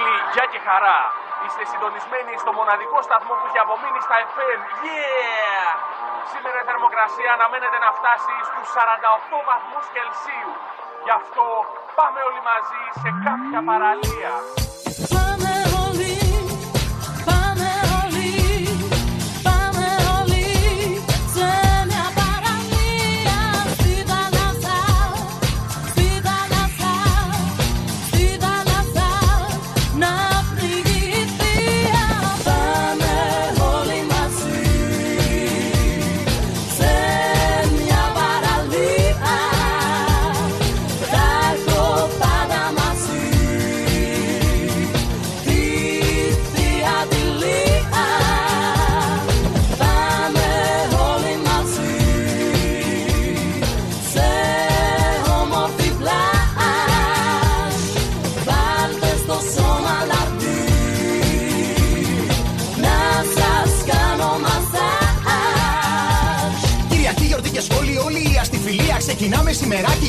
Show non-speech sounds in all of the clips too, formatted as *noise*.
φίλοι, γεια και χαρά. Είστε συντονισμένοι στο μοναδικό σταθμό που έχει απομείνει στα FM. Yeah! Σήμερα η θερμοκρασία αναμένεται να φτάσει στους 48 βαθμούς Κελσίου. Γι' αυτό πάμε όλοι μαζί σε κάποια παραλία.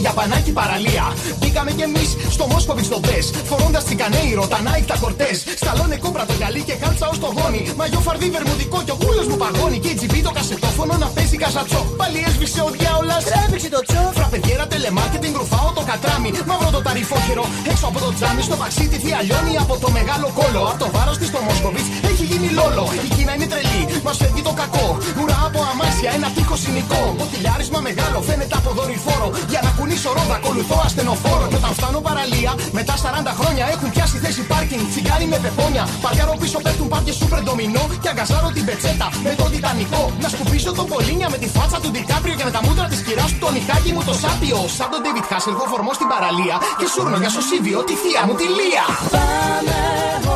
Για πανάκι παραλία. Μπήκαμε κι εμείς στο Μόσκοβιτ στο Μπες. Φορώντας τσικανέιρο, τα Nike, τα κορτές. Σταλώνε κόμπρα το γυαλί και κάλτσα ως το γόνι. Μαγιό φαρδί βερμουδικό και ο κούλο μου παγώνει. Και τζιμπί το κασετόφωνο να παίζει καζατσό. Πάλι έσβησε ο διάολας. Τρέβηξε το τσό. Φραπεδιέρα τελεμάρκετινγκ ρουφάω το κατράμι. Μαύρο το ταρυφόχερο. Έξω από το τζάμι στο παξί τη θεία λιώνει από το μεγάλο κόλο. Από το βάρος της στο Μόσκοβιτ έχει γίνει λόλο. Η Κίνα είναι τρελή, μας φεύγει το κακό. Ουρά από αμάσια, ένα τείχο συνικό. Το τηλιάρισμα μεγάλο φαίνεται από δορυφόρο. Για να κουνήσω ρόδα, ακολουθώ ασθενοφόρο. Και όταν φτάνω παραλία, μετά 40 χρόνια έχουν πιάσει θέση πάρκινγκ. Τσιγάρι με πεπόνια. Παρκάρω πίσω πέφτουν πάρκες σούπερ ντομινό. Και αγκαζάρω την πετσέτα με το τιτανικό. Να σκουπίσω τον Πολίνια με τη φάτσα του Ντικάπριο και με τα μούτρα της κυράς του το νυχάκι μου το σάπιο. Σαν τον David Hasselhoff φορμό στην παραλία. Και σούρνο για σωσίβιο τη θεία μου τη Λία. Πάμε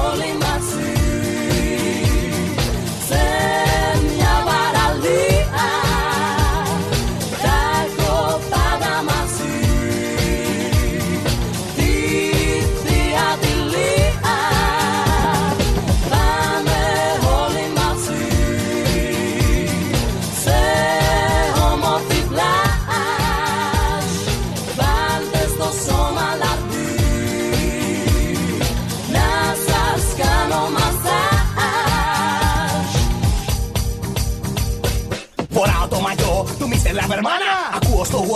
όλοι μαζί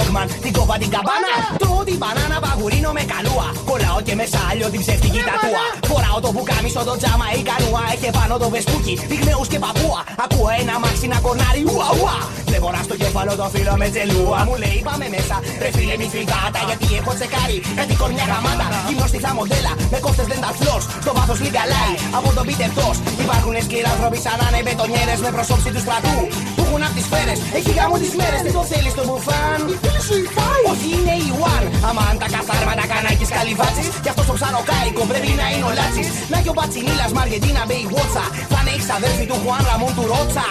Ακούω στο Walkman την κόβα την καμπάνα. Τρώω την μπανάνα παγουρίνο με καλούα. Κολλάω και μέσα άλλο την ψεύτικη τατούα. Φοράω το μπουκάμισο το τζάμα η κανούα. Έχει πάνω το βεσπούκι, πυγμέους και παππούα. Ακούω ένα μάξι να κορνάρει ουα ουα. Βλέπω να στο κέφαλο το φίλο με τζελούα. Μου λέει πάμε μέσα, ρε φίλε μη φρυγάτα. Γιατί έχω τσεκάρει κάτι κορμιά γαμάτα. Γυμνοστιχά μοντέλα με κόφτες dental floss. Στο βάθος λιγκαλάει από τον Peter Tosh. Υπάρχουν σκληρά άνθρωποι σαν να είναι μπετονιέρες με προσώψη τους στρατού. Που έχουν απ' τις σφαίρες, έχει γάμο τις μέρες. Τι το θέλεις το μπουφάν. Η φίλη σου η φάι. Όχι είναι η One. Αμάν τα καθάρματα κανάκης καλυβάτσης. Κι αυτός το ψαροκάικο πρέπει να είναι ο Λάτσης. Να και ο Πατσινίλας Μαργεντίνα Μπέι Βότσα. Θα είναι η ξαδέρφη του Χουάν Ραμόν του Ρότσα.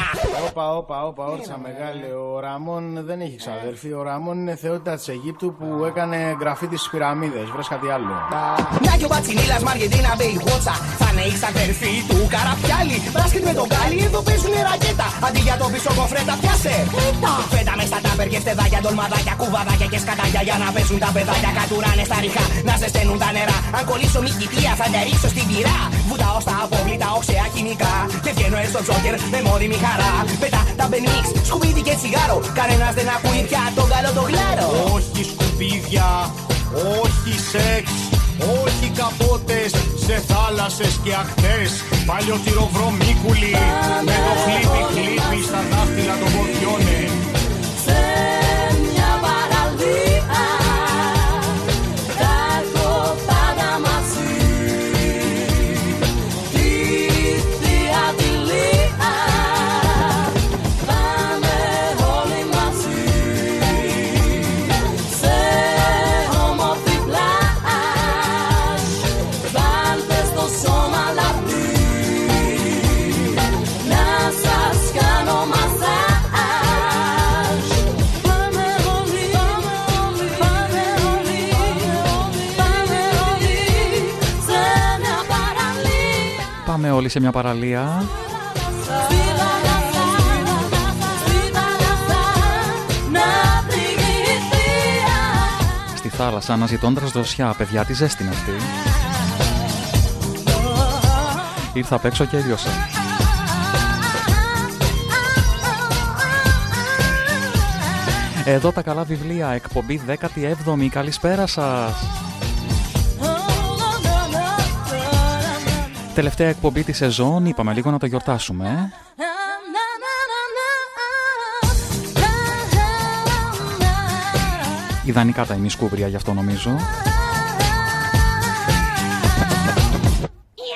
Όπα, όπα, όπα, όρτσα μεγάλη. Ο Ραμόν δεν έχει ξαδερφή. Ο Ραμόν είναι θεότητα της Αιγύπτου που έκανε γραφίτι στις πυραμίδες. Βρες κάτι άλλο. Να και ο Πατσινίλας Μαργεντίνα Μπέι Βότσα. Θα είναι η ξαδέρφη του Καραπιάλι. Μπράσκετ με τον Γκάλι, εδώ παίζουν ρακέτα. Αντί για το πίσω κοφρέτα, πιάσε. Φέτα. Φέτα μες στα τάπερ και φτεδάκια, ντολμαδάκια, κουβαδάκια και σκατάκια για να παίζουν τα παιδάκια. Κατουράνε στα ριχά, να ζεσταίνουν τα νερά. Αν κολλήσω μη κοιτία, θα τα ρίξω στην πυρά. Βουτάω στα απόβλητα, οξέα χημικά. Και βγαίνω στο τζόκερ με μόνιμη χαρά. Πετά τα μπενίξ, σκουπίδι και τσιγάρο. Κανένας δεν ακούει πια τον καλό το γλάρο. Όχι σκουπίδια, όχι σεξ, όχι καπότες σε θάλασσες και αχτές. Παλιό τυροβρομίκουλι με το χλίπι χλίπι στα δάχτυλα των ποδιώνε. Όλοι σε μια παραλία. Στη θάλασσα, στη θάλασσα, να πνιγεί η θεία. Στη θάλασσα αναζητώντας δροσιά, παιδιά, τη ζέστη είναι αυτή. Ήρθα απ' έξω και έλειωσα. Εδώ τα καλά βιβλία, εκπομπή 17η. Καλησπέρα σας. Τελευταία εκπομπή της σεζόν, είπαμε λίγο να το γιορτάσουμε. ε. Ιδανικά τα ημισκούμπρια γι' αυτό νομίζω.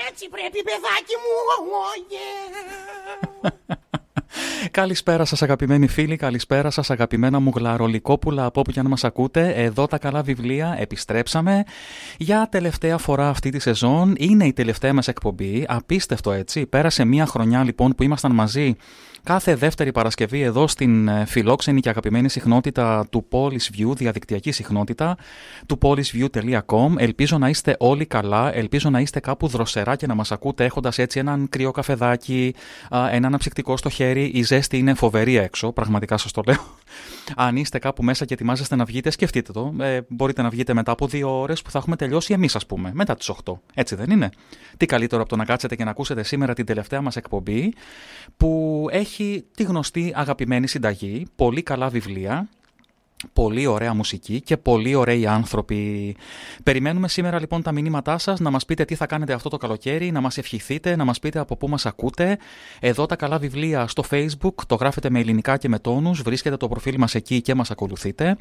Έτσι πρέπει παιδάκι μου, Καλησπέρα σας αγαπημένοι φίλοι, καλησπέρα σας αγαπημένα μου γλαρολικόπουλα από όπου και αν μας ακούτε. Εδώ τα καλά βιβλία, επιστρέψαμε για τελευταία φορά αυτή τη σεζόν. Είναι η τελευταία μας εκπομπή, απίστευτο έτσι. Πέρασε μία χρονιά λοιπόν που ήμασταν μαζί κάθε δεύτερη Παρασκευή εδώ στην ε, φιλόξενη και αγαπημένη συχνότητα του Polis View, διαδικτυακή συχνότητα του polisview.com. Ελπίζω να είστε όλοι καλά, ελπίζω να είστε κάπου δροσερά και να μας ακούτε έχοντας έτσι έναν κρύο καφεδάκι, α, ένα αναψυκτικό στο χέρι. Η ζέστη είναι φοβερή έξω, πραγματικά σας το λέω. Αν είστε κάπου μέσα και ετοιμάζεστε να βγείτε, σκεφτείτε το. Ε, μπορείτε να βγείτε μετά από δύο ώρες που θα έχουμε τελειώσει εμείς ας πούμε, μετά τις 8. Έτσι δεν είναι; Τι καλύτερο από το να κάτσετε και να ακούσετε σήμερα την τελευταία μας εκπομπή που έχει τη γνωστή αγαπημένη συνταγή, πολύ καλά βιβλία, Πολύ ωραία μουσική και πολύ ωραίοι άνθρωποι. Περιμένουμε σήμερα λοιπόν τα μηνύματά σας, να μας πείτε τι θα κάνετε αυτό το καλοκαίρι, να μας ευχηθείτε, να μας πείτε από πού μας ακούτε. Εδώ τα καλά βιβλία στο facebook, το γράφετε με ελληνικά και με τόνους, βρίσκεται το προφίλ μας εκεί και μας ακολουθείτε.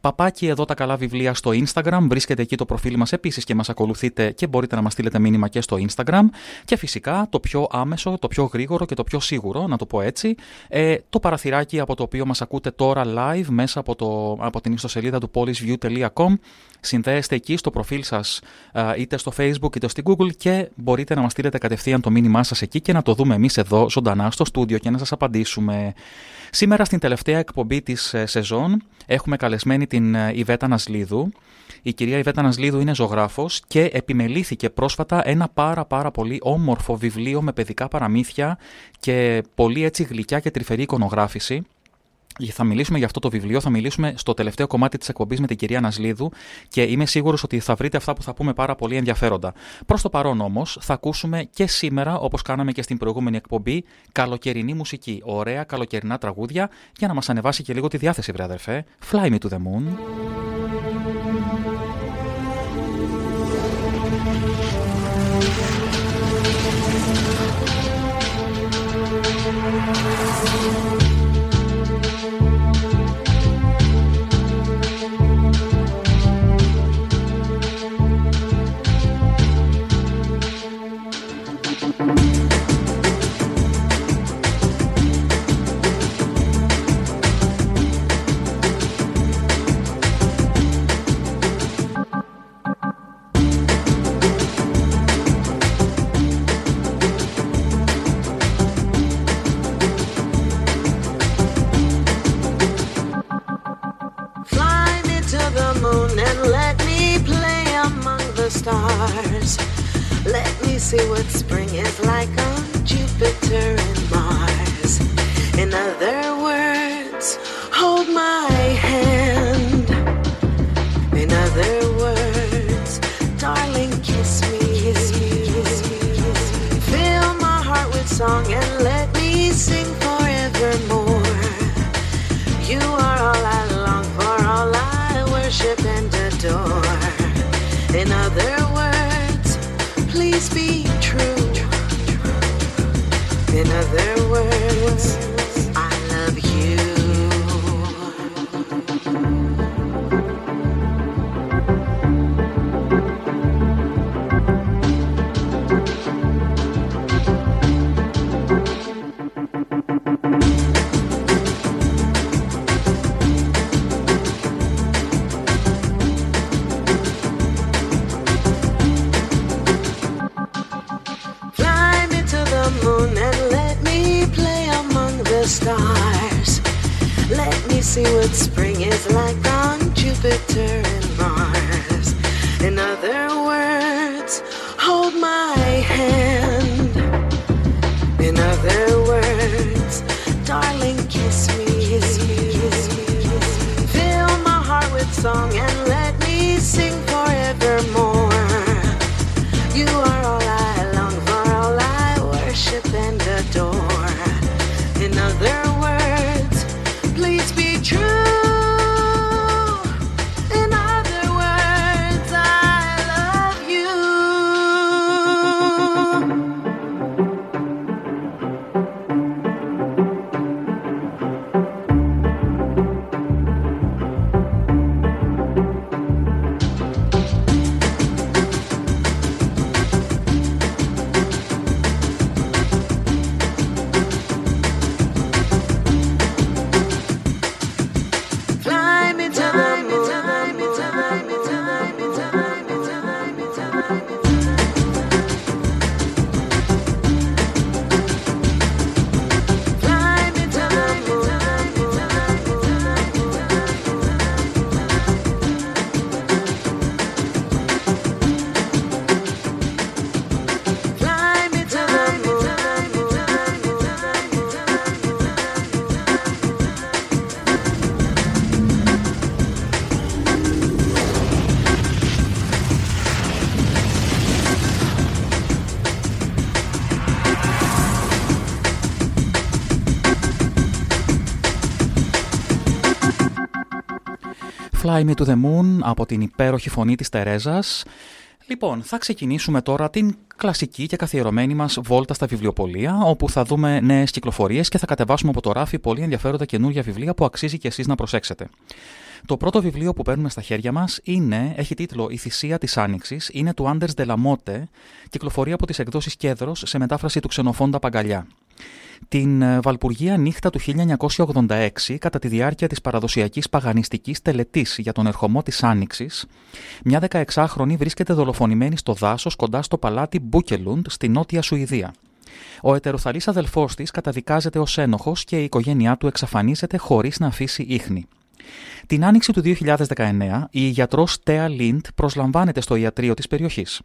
Παπάκι εδώ τα καλά βιβλία στο instagram, βρίσκεται εκεί το προφίλ μας επίσης και μας ακολουθείτε και μπορείτε να μας στείλετε μήνυμα και στο instagram. Και φυσικά το πιο άμεσο, το πιο γρήγορο και το πιο σίγουρο, να το πω έτσι, ε, το παραθυράκι από το οποίο μας ακούτε τώρα live μέσα από, το, από την ιστοσελίδα του polisview.com. Συνδέεστε εκεί στο προφίλ σας α, είτε στο facebook είτε στη google και μπορείτε να μας στείλετε κατευθείαν το μήνυμά σας εκεί και να το δούμε εμείς εδώ ζωντανά στο στούντιο και να σας απαντήσουμε. Σήμερα στην τελευταία εκπομπή της ε, σεζόν έχουμε καλεσμένη την ε, Ιβέτα Νασλίδου. Η κυρία Ιβέτα Νασλίδου είναι ζωγράφος και επιμελήθηκε πρόσφατα ένα πάρα πάρα πολύ όμορφο βιβλίο με παιδικά παραμύθια και πολύ έτσι γλυκιά και τρυφερή εικονογράφηση. Θα μιλήσουμε για αυτό το βιβλίο, θα μιλήσουμε στο τελευταίο κομμάτι της εκπομπής με την κυρία Νασλίδου και είμαι σίγουρος ότι θα βρείτε αυτά που θα πούμε πάρα πολύ ενδιαφέροντα. Προς το παρόν όμως, θα ακούσουμε και σήμερα, όπως κάναμε και στην προηγούμενη εκπομπή, καλοκαιρινή μουσική. Ωραία καλοκαιρινά τραγούδια για να μας ανεβάσει και λίγο τη διάθεση, βρε αδερφέ. Fly me to the moon. Fly Me to the Moon από την υπέροχη φωνή της Τερέζας. Λοιπόν, θα ξεκινήσουμε τώρα την κλασική και καθιερωμένη μας βόλτα στα βιβλιοπολία, όπου θα δούμε νέες κυκλοφορίες και θα κατεβάσουμε από το ράφι πολύ ενδιαφέροντα καινούργια βιβλία που αξίζει και εσείς να προσέξετε. Το πρώτο βιβλίο που παίρνουμε στα χέρια μας είναι, έχει τίτλο «Η θυσία της Άνοιξης», είναι του Άντερς Ντελαμότε, κυκλοφορεί από τις εκδόσεις Κέδρος σε μετάφραση του Ξενοφόντα Παγκαλιά. Την ε, Βαλπουργία νύχτα του 1986, κατά τη διάρκεια της παραδοσιακής παγανιστικής τελετής για τον ερχομό της Άνοιξης, μια 16χρονη βρίσκεται δολοφονημένη στο δάσος κοντά στο παλάτι Μπούκελουντ στη Νότια Σουηδία. Ο ετεροθαλής αδελφός της καταδικάζεται ως ένοχος και η οικογένειά του εξαφανίζεται χωρίς να αφήσει ίχνη. Την άνοιξη του 2019, η γιατρός Τέα Λίντ προσλαμβάνεται στο ιατρείο της περιοχής.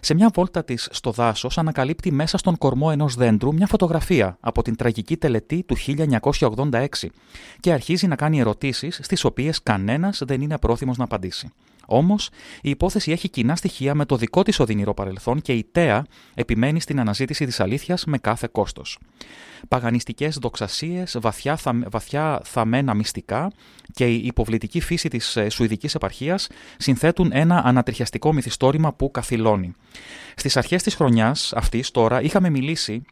Σε μια βόλτα της στο δάσος, ανακαλύπτει μέσα στον κορμό ενός δέντρου μια φωτογραφία από την τραγική τελετή του 1986 και αρχίζει να κάνει ερωτήσεις στις οποίες κανένας δεν είναι πρόθυμος να απαντήσει. Όμως, η υπόθεση έχει κοινά στοιχεία με το δικό της οδυνηρό παρελθόν και η Τέα επιμένει στην αναζήτηση της αλήθειας με κάθε κόστος. Παγανιστικές δοξασίες, βαθιά, θα, βαθιά θαμμένα μυστικά και η υποβλητική φύση της Σουηδικής επαρχίας συνθέτουν ένα ανατριχιαστικό μυθιστόρημα που καθυλώνει. Στις αρχές της χρονιάς αυτής, τώρα, είχαμε μιλήσει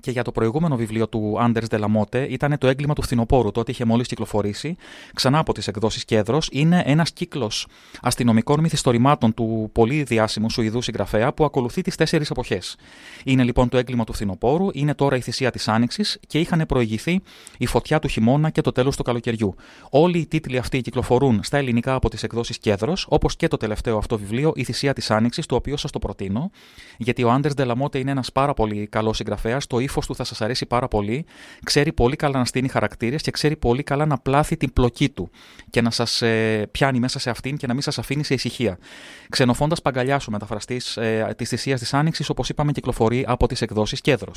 και για το προηγούμενο βιβλίο του Άντερ Ντελαμότε ήταν το έγκλημα του φθινοπόρου. Τότε είχε μόλις κυκλοφορήσει, ξανά από τις εκδόσεις Κέντρο. Είναι ένας κύκλος αστυνομικών μυθιστορημάτων του πολύ διάσημου Σουηδού συγγραφέα που ακολουθεί τις τέσσερις εποχές. Είναι λοιπόν το έγκλημα του φθινοπόρου, είναι τώρα η θυσία της Άνοιξης και είχαν προηγηθεί η φωτιά του χειμώνα και το τέλος του καλοκαιριού. Όλοι οι τίτλοι αυτοί κυκλοφορούν στα ελληνικά από τις εκδόσεις Κέντρο, όπως και το τελευταίο αυτό βιβλίο, Η θυσία της Άνοιξης, το οποίο σας το προτείνω, γιατί ο Άντερ Ντελαμότε είναι ένας πάρα πολύ καλός συγγραφέας. Το ύφος του θα σας αρέσει πάρα πολύ. Ξέρει πολύ καλά να στείνει χαρακτήρες και ξέρει πολύ καλά να πλάθει την πλοκή του και να σας ε, πιάνει μέσα σε αυτήν και να μην σας αφήνει σε ησυχία. Ξενοφώντας Παγκαλιά, ο μεταφραστής ε, της θυσίας της Άνοιξης, όπως είπαμε, κυκλοφορεί από τις εκδόσεις Κέντρο.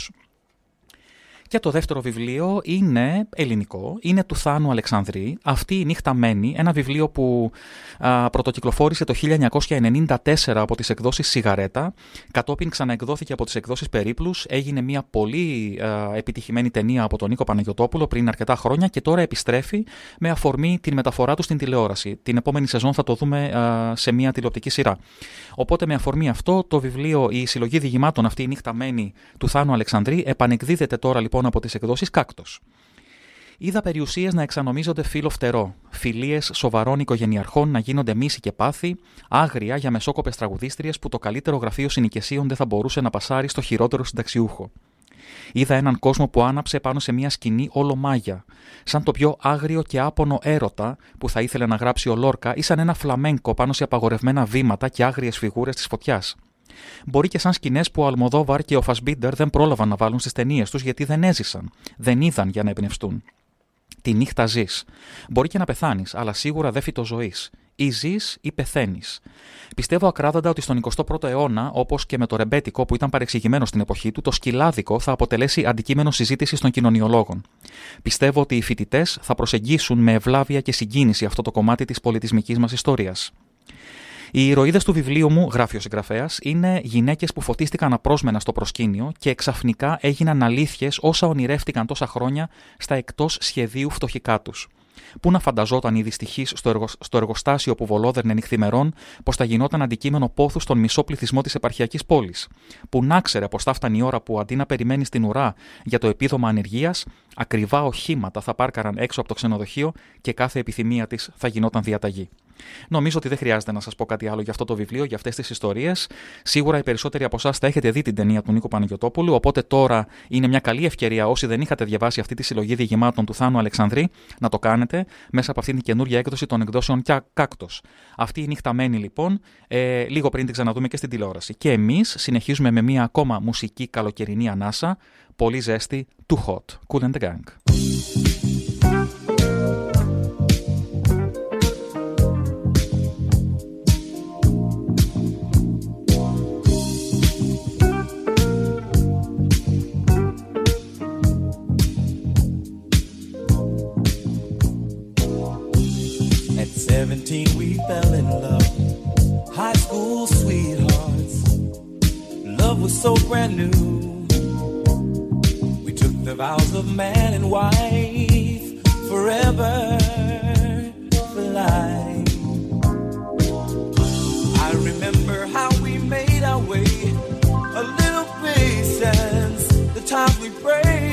Και το δεύτερο βιβλίο είναι ελληνικό, είναι του Θάνου Αλεξανδρή. Αυτή η νύχτα μένει, ένα βιβλίο που α, πρωτοκυκλοφόρησε το 1994 από τις εκδόσεις Σιγαρέτα, κατόπιν ξαναεκδόθηκε από τις εκδόσεις Περίπλους, έγινε μια πολύ α, επιτυχημένη ταινία από τον Νίκο Παναγιωτόπουλο πριν αρκετά χρόνια και τώρα επιστρέφει με αφορμή την μεταφορά του στην τηλεόραση. Την επόμενη σεζόν θα το δούμε α, σε μια τηλεοπτική σειρά. Οπότε με αφορμή αυτό το βιβλίο «Η συλλογή διηγημάτων αυτή η νύχτα μένει» του Θάνου Αλεξανδρή επανεκδίδεται τώρα λοιπόν από τις εκδόσεις Κάκτος. Είδα περιουσίες να εξανομίζονται φίλο φτερό, φιλίες σοβαρών οικογενειαρχών να γίνονται μίση και πάθη, άγρια για μεσόκοπες τραγουδίστριες που το καλύτερο γραφείο συνοικεσίων δεν θα μπορούσε να πασάρει στο χειρότερο συνταξιούχο. Είδα έναν κόσμο που άναψε πάνω σε μια σκηνή όλο μάγια, σαν το πιο άγριο και άπονο έρωτα που θα ήθελε να γράψει ο Λόρκα ή σαν ένα φλαμένκο πάνω σε απαγορευμένα βήματα και άγριες φιγούρες της φωτιάς. Μπορεί και σαν σκηνές που ο Αλμοδόβαρ και ο Φασμπίντερ δεν πρόλαβαν να βάλουν στις ταινίες τους γιατί δεν έζησαν, δεν είδαν για να εμπνευστούν. Τη νύχτα ζεις. Μπορεί και να πεθάνεις, αλλά σίγουρα δεν φυτο ζωή. Ή ζεις ή πεθαίνεις. Πιστεύω ακράδαντα ότι στον 21ο αιώνα, όπως και με το ρεμπέτικο που ήταν παρεξηγημένο στην εποχή του, το σκυλάδικο θα αποτελέσει αντικείμενο συζήτησης των κοινωνιολόγων. Πιστεύω ότι οι φοιτητές θα προσεγγίσουν με ευλάβεια και συγκίνηση αυτό το κομμάτι της πολιτισμικής μας ιστορίας. Οι ηρωίδες του βιβλίου μου, γράφει ο συγγραφέας, είναι γυναίκες που φωτίστηκαν απρόσμενα στο προσκήνιο και ξαφνικά έγιναν αλήθειες όσα ονειρεύτηκαν τόσα χρόνια στα εκτός σχεδίου φτωχικά τους. Πού να φανταζόταν η δυστυχή στο, εργο... στο εργοστάσιο που βολόδερνε νυχθημερών πως θα γινόταν αντικείμενο πόθους στον μισό πληθυσμό της επαρχιακής πόλης. Που να ξέρε πως θα φτάνει η ώρα που αντί να περιμένεις στην ουρά για το επίδομα ανεργίας, ακριβά οχήματα θα πάρκαραν έξω από το ξενοδοχείο και κάθε επιθυμία της θα γινόταν διαταγή. Νομίζω ότι δεν χρειάζεται να σας πω κάτι άλλο για αυτό το βιβλίο, για αυτές τις ιστορίες. Σίγουρα οι περισσότεροι από εσάς θα έχετε δει την ταινία του Νίκο Παναγιοτόπουλου, οπότε τώρα είναι μια καλή ευκαιρία όσοι δεν είχατε διαβάσει αυτή τη συλλογή διηγημάτων του Θάνου Αλεξανδρή να το κάνετε μέσα από αυτήν την καινούργια έκδοση των εκδόσεων Κάκτος. Αυτή η νύχτα μένει λοιπόν, ε, λίγο πριν την ξαναδούμε και στην τηλεόραση. Και εμείς συνεχίζουμε με μια ακόμα μουσική καλοκαιρινή ανάσα, πολύ ζέστη, too hot. Cool and the gang. 15 we fell in love. High school sweethearts. Love was so brand new. We took the vows of man and wife forever for life. I remember how we made our way. A little patience, the times we prayed.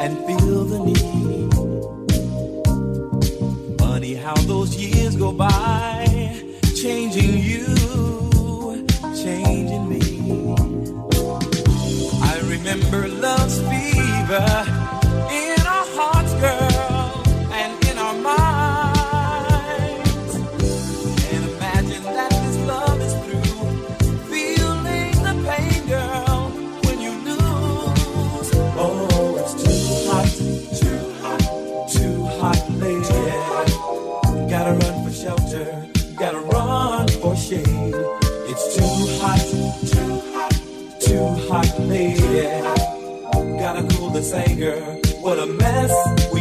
and feel the need. Funny how those years go by, changing you, changing me. I remember love's fever the same, girl. What a mess.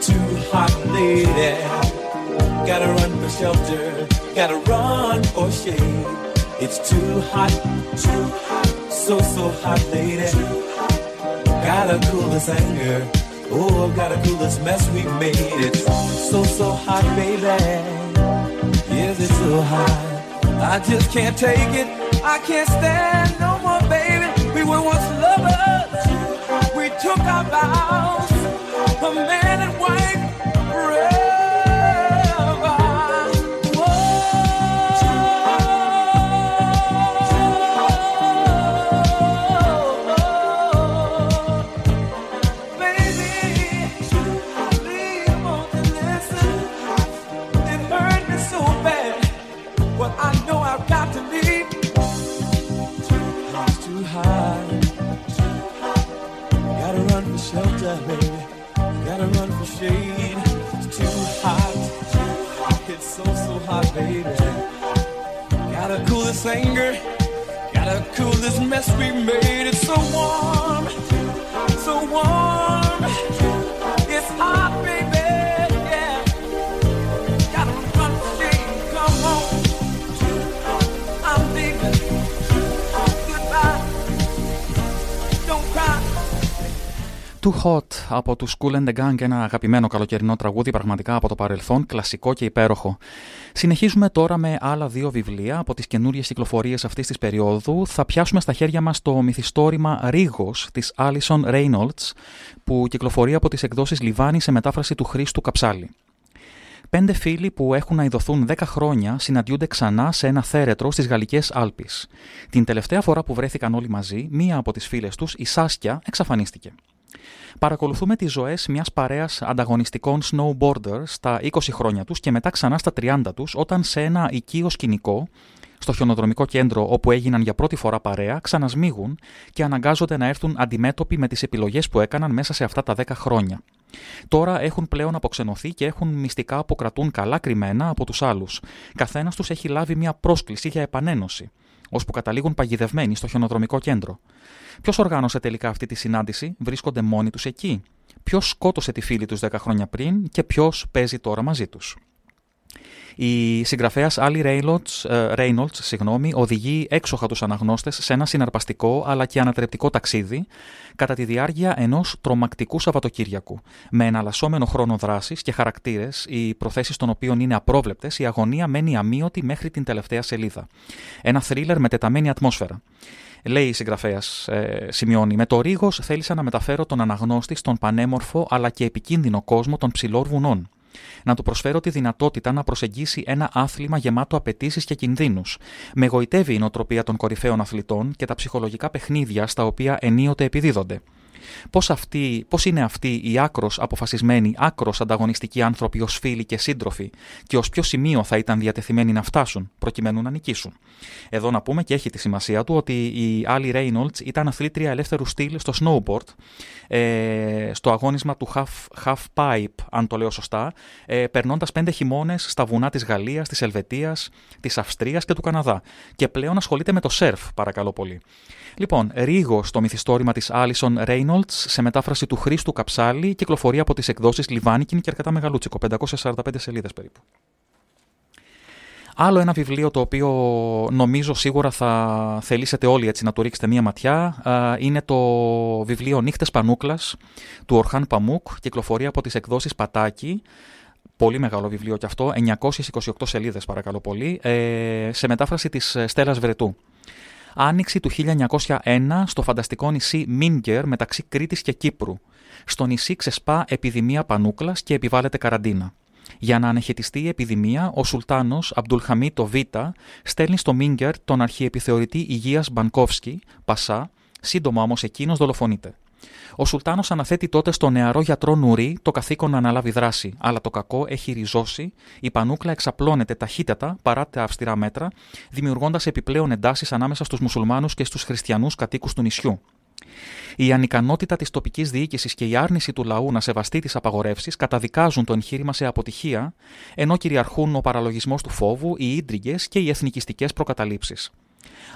Too hot, lady. Gotta run for shelter, gotta run for shade. It's too hot, too hot, so so hot, lady. Gotta cool this anger. Oh, gotta cool this mess we made. It's so so hot, baby. Yes, it's so hot. I just can't take it. I can't stand no more, baby. We were once lovers. So baby. Gotta cool this anger. Gotta cool this mess we made. It's so warm. So warm. It's hot, baby. Yeah. Gotta run shade. Come. I'm leaving. Goodbye. Don't cry. Από τους Cool and the Gang, ένα αγαπημένο καλοκαιρινό τραγούδι πραγματικά από το παρελθόν, κλασικό και υπέροχο. Συνεχίζουμε τώρα με άλλα δύο βιβλία από τις καινούριες κυκλοφορίες αυτής της περίοδου. Θα πιάσουμε στα χέρια μας το μυθιστόρημα Ρίγος της Alison Reynolds που κυκλοφορεί από τις εκδόσεις Λιβάνι σε μετάφραση του Χρήστου Καψάλη. Πέντε φίλοι που έχουν να ειδωθούν 10 χρόνια συναντιούνται ξανά σε ένα θέρετρο στις Γαλλικές Άλπεις. Την τελευταία φορά που βρέθηκαν όλοι μαζί, μία από τις φίλες τους, η Σάσκια, εξαφανίστηκε. Παρακολουθούμε τις ζωές μιας παρέας ανταγωνιστικών snowboarders στα 20 χρόνια τους και μετά ξανά στα 30 τους, όταν σε ένα οικείο σκηνικό, στο χιονοδρομικό κέντρο όπου έγιναν για πρώτη φορά παρέα, ξανασμίγουν και αναγκάζονται να έρθουν αντιμέτωποι με τις επιλογές που έκαναν μέσα σε αυτά τα 10 χρόνια. Τώρα έχουν πλέον αποξενωθεί και έχουν μυστικά που κρατούν καλά κρυμμένα από τους άλλους. Καθένας τους έχει λάβει μια πρόσκληση για επανένωση. ώσπου καταλήγουν παγιδευμένοι στο χιονοδρομικό κέντρο. Ποιος οργάνωσε τελικά αυτή τη συνάντηση, βρίσκονται μόνοι τους εκεί. Ποιος σκότωσε τη φίλη τους 10 χρόνια πριν και ποιος παίζει τώρα μαζί τους; Η συγγραφέας Άλλη Reynolds, ε, Reynolds συγγνώμη, οδηγεί έξοχα τους αναγνώστες σε ένα συναρπαστικό αλλά και ανατρεπτικό ταξίδι κατά τη διάρκεια ενός τρομακτικού Σαββατοκύριακου. Με εναλλασσόμενο χρόνο δράσης και χαρακτήρες, οι προθέσεις των οποίων είναι απρόβλεπτες, η αγωνία μένει αμύωτη μέχρι την τελευταία σελίδα. Ένα θρίλερ με τεταμένη ατμόσφαιρα. Λέει η συγγραφέας, ε, σημειώνει, με το ρίγο θέλησα να μεταφέρω τον αναγνώστη στον πανέμορφο αλλά και επικίνδυνο κόσμο των ψηλών βουνών. Να του προσφέρω τη δυνατότητα να προσεγγίσει ένα άθλημα γεμάτο απαιτήσεις και κινδύνους. Με γοητεύει η νοοτροπία των κορυφαίων αθλητών και τα ψυχολογικά παιχνίδια στα οποία ενίοτε επιδίδονται. Πώς, αυτοί, πώς είναι αυτοί οι άκρος αποφασισμένοι, άκρος ανταγωνιστικοί άνθρωποι ως φίλοι και σύντροφοι και ως ποιο σημείο θα ήταν διατεθειμένοι να φτάσουν προκειμένου να νικήσουν. Εδώ να πούμε και έχει τη σημασία του ότι η Άλλη Reynolds ήταν αθλήτρια ελεύθερου στυλ στο snowboard ε, στο αγώνισμα του half, half pipe, αν το λέω σωστά, ε, περνώντας πέντε χειμώνες στα βουνά της Γαλλίας, της Ελβετίας, της Αυστρίας και του Καναδά. Και πλέον ασχολείται με το σερφ, παρακαλώ πολύ. Λοιπόν, Ρίγο στο μυθιστόρημα της Alison Reynolds σε μετάφραση του Χρήστου Καψάλη κυκλοφορεί από τις εκδόσεις Λιβάνικιν και αρκετά μεγαλούτσικο, 545 σελίδες περίπου. Άλλο ένα βιβλίο το οποίο νομίζω σίγουρα θα θελήσετε όλοι έτσι να του ρίξετε μία ματιά α, είναι το βιβλίο Νύχτες Πανούκλας του Ορχάν Παμούκ, κυκλοφορεί από τις εκδόσεις Πατάκη. Πολύ μεγάλο βιβλίο κι αυτό, 928 σελίδες παρακαλώ πολύ, ε, σε μετάφραση της Στέλλας Βρετού. Άνοιξη του 1901 στο φανταστικό νησί Μίνγκερ μεταξύ Κρήτης και Κύπρου. Στο νησί ξεσπά επιδημία πανούκλας και επιβάλλεται καραντίνα. Για να ανεχαιτιστεί η επιδημία, ο Σουλτάνος Αμπτουλχαμί το Β στέλνει στο Μίνγκερ τον αρχιεπιθεωρητή υγείας Μπανκόφσκι, Πασά, σύντομα όμως εκείνος δολοφονείται. Ο Σουλτάνος αναθέτει τότε στο νεαρό γιατρό Νουρί το καθήκον να αναλάβει δράση, αλλά το κακό έχει ριζώσει, η πανούκλα εξαπλώνεται ταχύτατα παρά τα αυστηρά μέτρα, δημιουργώντας επιπλέον εντάσεις ανάμεσα στους μουσουλμάνους και στους χριστιανούς κατοίκους του νησιού. Η ανικανότητα της τοπικής διοίκησης και η άρνηση του λαού να σεβαστεί τις απαγορεύσεις καταδικάζουν το εγχείρημα σε αποτυχία, ενώ κυριαρχούν ο παραλογισμός του φόβου, οι ίντριγε και οι εθνικιστικές προκαταλήψεις.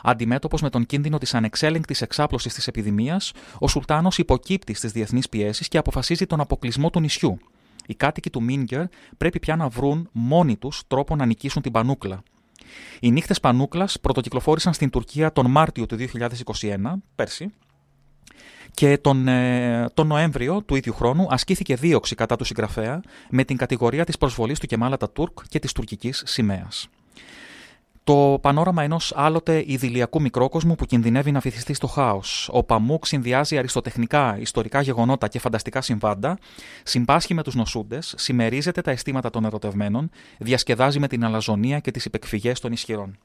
Αντιμέτωπος με τον κίνδυνο της ανεξέλεγκτης εξάπλωσης της επιδημίας, ο Σουλτάνος υποκύπτει στις διεθνείς πιέσεις και αποφασίζει τον αποκλεισμό του νησιού. Οι κάτοικοι του Μίνγκερ πρέπει πια να βρουν μόνοι τους τρόπο να νικήσουν την Πανούκλα. Οι νύχτες Πανούκλας πρωτοκυκλοφόρησαν στην Τουρκία τον Μάρτιο του 2021, πέρσι, και τον, ε, τον Νοέμβριο του ίδιου χρόνου ασκήθηκε δίωξη κατά του συγγραφέα με την κατηγορία της προσβολής του Κεμάλα Τούρκ και της τουρκικής σημαίας. Το πανόραμα ενός άλλοτε ιδηλιακού μικρόκοσμου που κινδυνεύει να βυθιστεί στο χάος. Ο Παμούκ συνδυάζει αριστοτεχνικά, ιστορικά γεγονότα και φανταστικά συμβάντα, συμπάσχει με τους νοσούντες, συμμερίζεται τα αισθήματα των ερωτευμένων, διασκεδάζει με την αλαζονία και τις υπεκφυγές των ισχυρών.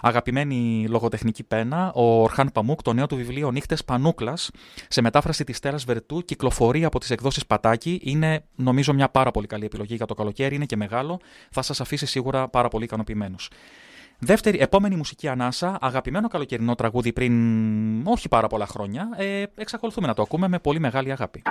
Αγαπημένη λογοτεχνική πένα, ο Ορχάν Παμούκ, το νέο του βιβλίο Νύχτες Πανούκλας, σε μετάφραση της Τέρα Βερτού, κυκλοφορεί από τις εκδόσεις Πατάκη. Είναι, νομίζω, μια πάρα πολύ καλή επιλογή για το καλοκαίρι, είναι και μεγάλο. Θα σας αφήσει σίγουρα πάρα πολύ ικανοποιημένους. Δεύτερη, επόμενη μουσική ανάσα, αγαπημένο καλοκαιρινό τραγούδι πριν όχι πάρα πολλά χρόνια. Ε, εξακολουθούμε να το ακούμε με πολύ μεγάλη αγάπη.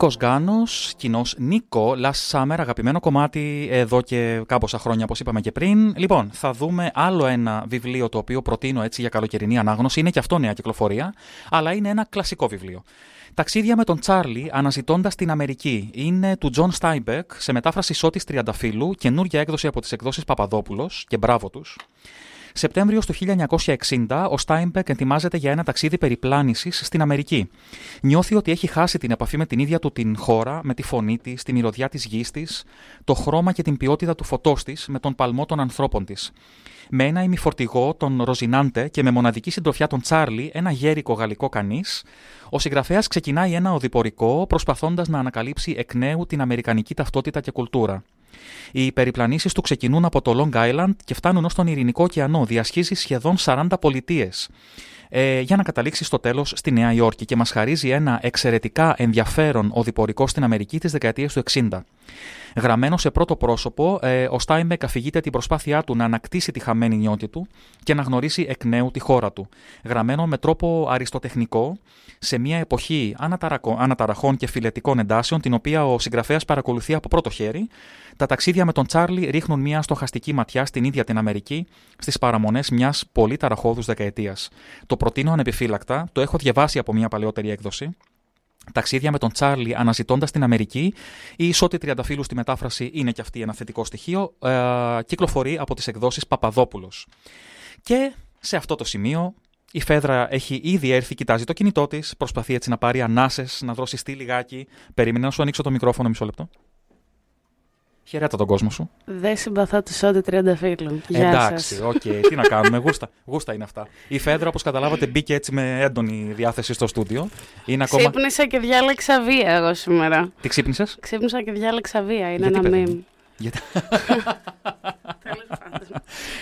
Νίκος Γκάνος, κοινός Νίκο, Last Summer, αγαπημένο κομμάτι εδώ και κάμποσα χρόνια όπως είπαμε και πριν. Λοιπόν, θα δούμε άλλο ένα βιβλίο το οποίο προτείνω έτσι για καλοκαιρινή ανάγνωση. Είναι και αυτό νέα κυκλοφορία, αλλά είναι ένα κλασικό βιβλίο. Ταξίδια με τον Τσάρλι αναζητώντας την Αμερική. Είναι του Τζον Στάινμπεκ σε μετάφραση Σώτης Τριανταφύλου, καινούργια έκδοση από τις εκδόσεις Παπαδόπουλος και μπράβο τους. Σεπτέμβριο του 1960, ο Στάινμπεκ ετοιμάζεται για ένα ταξίδι περιπλάνησης στην Αμερική. Νιώθει ότι έχει χάσει την επαφή με την ίδια του την χώρα, με τη φωνή της, τη μυρωδιά της γης της, το χρώμα και την ποιότητα του φωτός της, με τον παλμό των ανθρώπων της. Με ένα ημιφορτηγό, τον Ροζινάντε, και με μοναδική συντροφιά τον Τσάρλι, ένα γέρικο γαλλικό κανείς, ο συγγραφέας ξεκινάει ένα οδηπορικό προσπαθώντας να ανακαλύψει εκ νέου την αμερικανική ταυτότητα και κουλτούρα. Οι περιπλανήσεις του ξεκινούν από το Long Island και φτάνουν ως τον Ειρηνικό ωκεανό. Διασχίζει σχεδόν 40 πολιτείες ε, για να καταλήξει στο τέλος στη Νέα Υόρκη και μας χαρίζει ένα εξαιρετικά ενδιαφέρον οδηπορικό στην Αμερική της δεκαετίας του 60. Γραμμένο σε πρώτο πρόσωπο, ε, ο Στάινμπεκ αφηγείται την προσπάθειά του να ανακτήσει τη χαμένη νιότη του και να γνωρίσει εκ νέου τη χώρα του. Γραμμένο με τρόπο αριστοτεχνικό, σε μια εποχή αναταρακο- αναταραχών και φυλετικών εντάσεων, την οποία ο συγγραφέας παρακολουθεί από πρώτο χέρι, τα ταξίδια με τον Τσάρλι ρίχνουν μια στοχαστική ματιά στην ίδια την Αμερική, στις παραμονές μιας πολύ ταραχώδους δεκαετίας. Το προτείνω ανεπιφύλακτα, το έχω διαβάσει από μια παλαιότερη έκδοση. Ταξίδια με τον Τσάρλι αναζητώντας την Αμερική. Η Ισότη Τριανταφύλου στη μετάφραση είναι και αυτή ένα θετικό στοιχείο. Ε, κυκλοφορεί από τις εκδόσεις Παπαδόπουλος. Και σε αυτό το σημείο η Φέδρα έχει ήδη έρθει, κοιτάζει το κινητό της, προσπαθεί έτσι να πάρει ανάσες, να δροσιστεί λιγάκι. Περίμενε να σου ανοίξω το μικρόφωνο μισό λεπτό. Χαιρέτα τον κόσμο σου. Δεν συμπαθώ τη Σώτη Τριανταφύλλου. Γεια Εντάξει, σας. οκ, τι να κάνουμε. Γούστα, γούστα είναι αυτά. Η Φέδρα, όπως καταλάβατε, μπήκε έτσι με έντονη διάθεση στο στούντιο. Είναι ακόμα. Ξύπνησα και διάλεξα βία εγώ σήμερα. Τι ξύπνησες; Ξύπνησα και διάλεξα βία. Είναι Γιατί, ένα παιδί meme. Μου; Γιατί...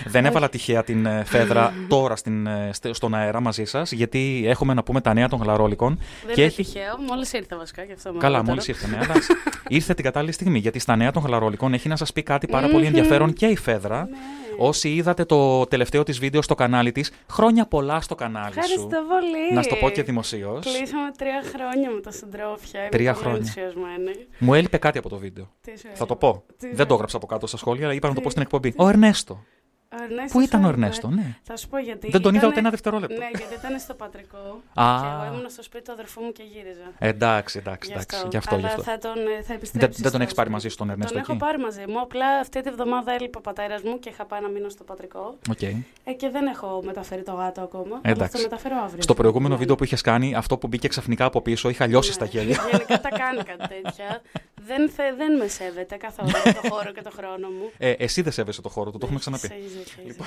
Δεν έβαλα τυχαία την ε, Φέδρα τώρα στην, ε, στε- στον αέρα μαζί σας, γιατί έχουμε να πούμε τα νέα των γλαρόλικων. Δεν και είναι έχει... τυχαίο. Μόλις ήρθε βασικά και αυτό. Καλά, μόλι μόλις ήρθε. Ναι, αλλά *laughs* ήρθε την κατάλληλη στιγμή. Γιατί στα νέα των γλαρόλικων έχει να σας πει κάτι πάρα πολύ Μμμ. ενδιαφέρον και η Φέδρα. Ναι. Όσοι είδατε το τελευταίο της βίντεο στο κανάλι της, χρόνια πολλά στο κανάλι σου. Ευχαριστώ πολύ. Να σου το πω και δημοσίως. Κλείσαμε τρία χρόνια με τα συντρόφια. Είμαι Τρία πολύ χρόνια. ενθουσιασμένη. Μου έλειπε κάτι από το βίντεο. Τι σου Θα το πω. Τι Δεν σου το έγραψα από κάτω στα σχόλια, αλλά είπα να το πω Τι- στην εκπομπή. Ο Ερνέστο. Α, Ο Ερνέστος Πού ήταν ο έλειπε. Ερνέστο, ναι. Θα σου πω γιατί. Δεν τον είδα Ήτανε- ούτε ένα δευτερόλεπτο. Ναι, γιατί ήταν στο πατρικό. Α. Και εγώ ήμουν στο σπίτι του αδερφού μου και γύριζα. Εντάξει, εντάξει, εντάξει. Γι' αυτό, Αλλά γι' αυτό. θα τον ε, θα επιστρέψεις. Δεν, δεν τον στο έχει πάρει μαζί σου τον Τον Ερνέστο έχω εκεί; πάρει μαζί μου. Απλά αυτή τη βδομάδα έλειπε ο πατέρας μου και είχα πάει να μείνω στο πατρικό. Οκ. Ε, και δεν έχω μεταφέρει το γάτο ακόμα. αλλά θα Εντάξει. το μεταφέρω αύριο. Στο προηγούμενο Ναι. βίντεο που είχες κάνει, αυτό που μπήκε ξαφνικά από πίσω, είχα λιώσει στα γέλια. *laughs* Γενικά τα κάνει κάτι τέτοια. δεν, θε, δεν με σέβεται καθόλου το χώρο και το χρόνο μου. Ε, εσύ δεν σέβεσαι το χώρο του, το έχουμε ξαναπεί. Έχεις δίκιο,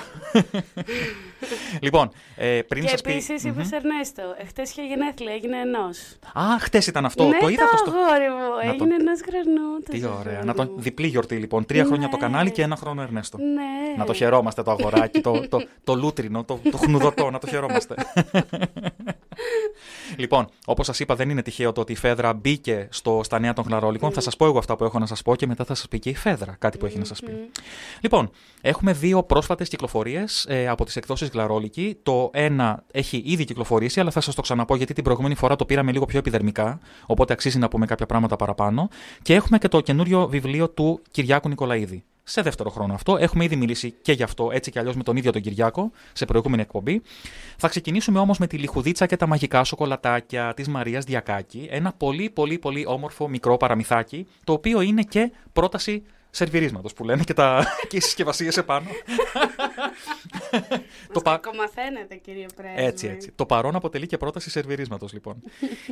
*laughs* Λοιπόν, ε, πριν και σας πει. επίσης είπε Ερνέστο, εχθές είχε γενέθλια, έγινε ενός. Α, χτε ήταν αυτό. ναι, το είδα το στο. αγόρι μου, Να τον- έγινε ένας γρανούτο. Τι ωραία. Να τον... Διπλή γιορτή λοιπόν. Τρία χρόνια το Ναι. κανάλι και ένα χρόνο Ερνέστο. Ναι. Να το χαιρόμαστε το αγοράκι, το, το, το λούτρινο, το, το χνουδωτό, να το χαιρόμαστε. *laughs* λοιπόν, όπως σας είπα, δεν είναι τυχαίο το ότι η Φέδρα μπήκε στο, στα νέα των γλαρόλικων. Θα σας πω εγώ αυτά που έχω να σας πω και μετά θα σας πει και η Φέδρα κάτι που έχει να σας πει. Λοιπόν, έχουμε δύο πρόσφατες κυκλοφορίες ε, από τις εκδόσεις Γλαρόλικη. Το ένα έχει ήδη κυκλοφορήσει, αλλά θα σας το ξαναπώ γιατί την προηγούμενη φορά το πήραμε λίγο πιο επιδερμικά. Οπότε αξίζει να πούμε κάποια πράγματα παραπάνω. Και έχουμε και το καινούριο βιβλίο του Κυριάκου Νικολαίδη. Σε δεύτερο χρόνο αυτό. Έχουμε ήδη μιλήσει και γι' αυτό έτσι κι αλλιώς με τον ίδιο τον Κυριάκο σε προηγούμενη εκπομπή. Θα ξεκινήσουμε όμως με τη λιχουδίτσα και τα μαγικά σοκολατάκια της Μαρίας Διακάκη. Ένα πολύ πολύ πολύ όμορφο μικρό παραμυθάκι, το οποίο είναι και πρόταση σερβιρίσματος που λένε και, τα... *laughs* και οι συσκευασίες επάνω. *laughs* το πα... Κομμαθαίνετε, κύριε Πρέσβη. Έτσι, έτσι. Το παρόν αποτελεί και πρόταση σερβιρίσματος, λοιπόν.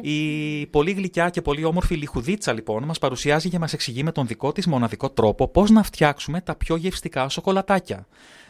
Η πολύ γλυκιά και πολύ όμορφη λιχουδίτσα, λοιπόν, μας παρουσιάζει και μας εξηγεί με τον δικό της μοναδικό τρόπο πώς να φτιάξουμε τα πιο γευστικά σοκολατάκια.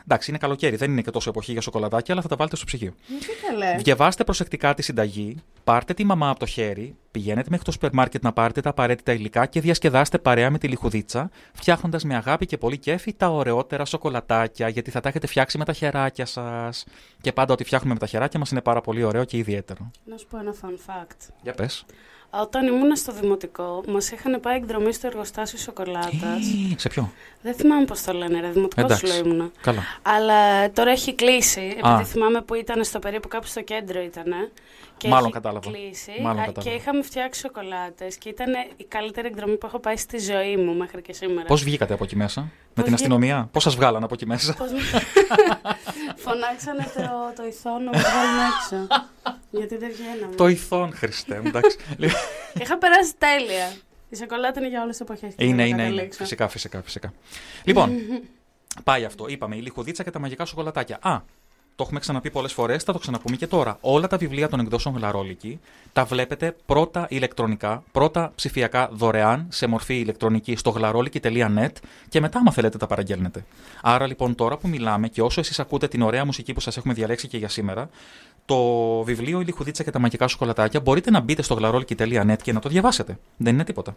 Εντάξει, είναι καλοκαίρι, δεν είναι και τόσο εποχή για σοκολατάκια, αλλά θα τα βάλετε στο ψυγείο. Τι καλέ. Διαβάστε προσεκτικά τη συνταγή, πάρτε τη μαμά από το χέρι, πηγαίνετε μέχρι το σούπερ μάρκετ να πάρετε τα απαραίτητα υλικά και διασκεδάστε παρέα με τη λιχουδίτσα, φτιάχνοντας με αγάπη και πολύ κέφι τα ωραιότερα σοκολατάκια, γιατί θα τα έχετε φτιάξει με τα χεράκια σας. Και πάντα ό,τι φτιάχνουμε με τα χεράκια μας είναι πάρα πολύ ωραίο και ιδιαίτερο. Να σου πω ένα fun fact. Για πες. Όταν ήμουν στο δημοτικό, μας είχαν πάει εκδρομή στο εργοστάσιο σοκολάτας. Σε ποιο; Δεν θυμάμαι πώς το λένε, ρε. Δημοτικό σου Εντάξει. λέω ήμουνα. Καλά. Αλλά τώρα έχει κλείσει. Επειδή Α. θυμάμαι που ήταν στο περίπου κάπου στο κέντρο ήταν. Και Μάλλον έχει κατάλαβα. Κλείσει. Μάλλον Α, κατάλαβα. Και είχαμε φτιάξει σοκολάτες. Και ήταν η καλύτερη εκδρομή που έχω πάει στη ζωή μου μέχρι και σήμερα. Πώς βγήκατε από εκεί μέσα, με την βγή- αστυνομία, πώς σας βγάλαν από εκεί μέσα; Πώς μου- *laughs* Φωνάξανε το, το ηθό να μου βγάλουν έξω. Γιατί δεν βγαίναμε. Το ηθόν, Χριστέ μου, εντάξει. Λοιπόν, *laughs* Είχα περάσει τέλεια. Η σοκολάτα είναι για όλες τις εποχές. Είναι, είναι, είναι. Φυσικά, φυσικά, φυσικά. Λοιπόν, *laughs* πάει αυτό. Είπαμε, η λιχουδίτσα και τα μαγικά σοκολατάκια. Α, το έχουμε ξαναπεί πολλές φορές, θα το ξαναπούμε και τώρα. Όλα τα βιβλία των εκδόσεων Γλαρόλικη τα βλέπετε πρώτα ηλεκτρονικά, πρώτα ψηφιακά δωρεάν σε μορφή ηλεκτρονική στο γλαρόλικη.net και μετά, άμα θέλετε, τα παραγγέλνετε. Άρα λοιπόν, τώρα που μιλάμε και όσο εσείς ακούτε την ωραία μουσική που σας έχουμε διαλέξει και για σήμερα, το βιβλίο Η Λιχουδίτσα και τα μαγικά σοκολατάκια μπορείτε να μπείτε στο γλαρόλικη.net και να το διαβάσετε. Δεν είναι τίποτα.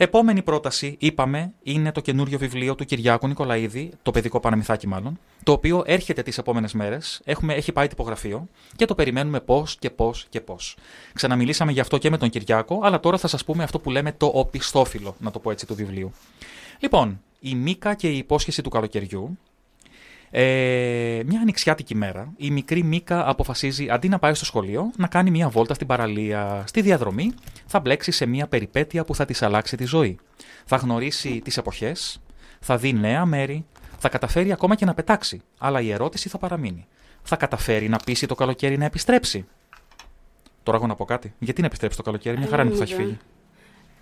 Επόμενη πρόταση, είπαμε, είναι το καινούριο βιβλίο του Κυριάκου Νικολαίδη, το παιδικό παραμυθάκι μάλλον, το οποίο έρχεται τις επόμενες μέρες. Έχει πάει τυπογραφείο και το περιμένουμε πώς και πώς και πώς. Ξαναμιλήσαμε γι' αυτό και με τον Κυριάκο, αλλά τώρα θα σας πούμε αυτό που λέμε το οπισθόφυλλο, να το πω έτσι, του βιβλίου. Λοιπόν, η Μίκα και η υπόσχεση του καλοκαιριού. Ε, μια ανοιξιάτικη μέρα, η μικρή Μίκα αποφασίζει αντί να πάει στο σχολείο να κάνει μια βόλτα στην παραλία. Στη διαδρομή θα μπλέξει σε μια περιπέτεια που θα της αλλάξει τη ζωή. Θα γνωρίσει τις εποχές, θα δει νέα μέρη, θα καταφέρει ακόμα και να πετάξει. Αλλά η ερώτηση θα παραμείνει. Θα καταφέρει να πείσει το καλοκαίρι να επιστρέψει. Τώρα έχω να πω κάτι. Γιατί να επιστρέψει το καλοκαίρι, μια χαρά είναι που θα έχει φύγει.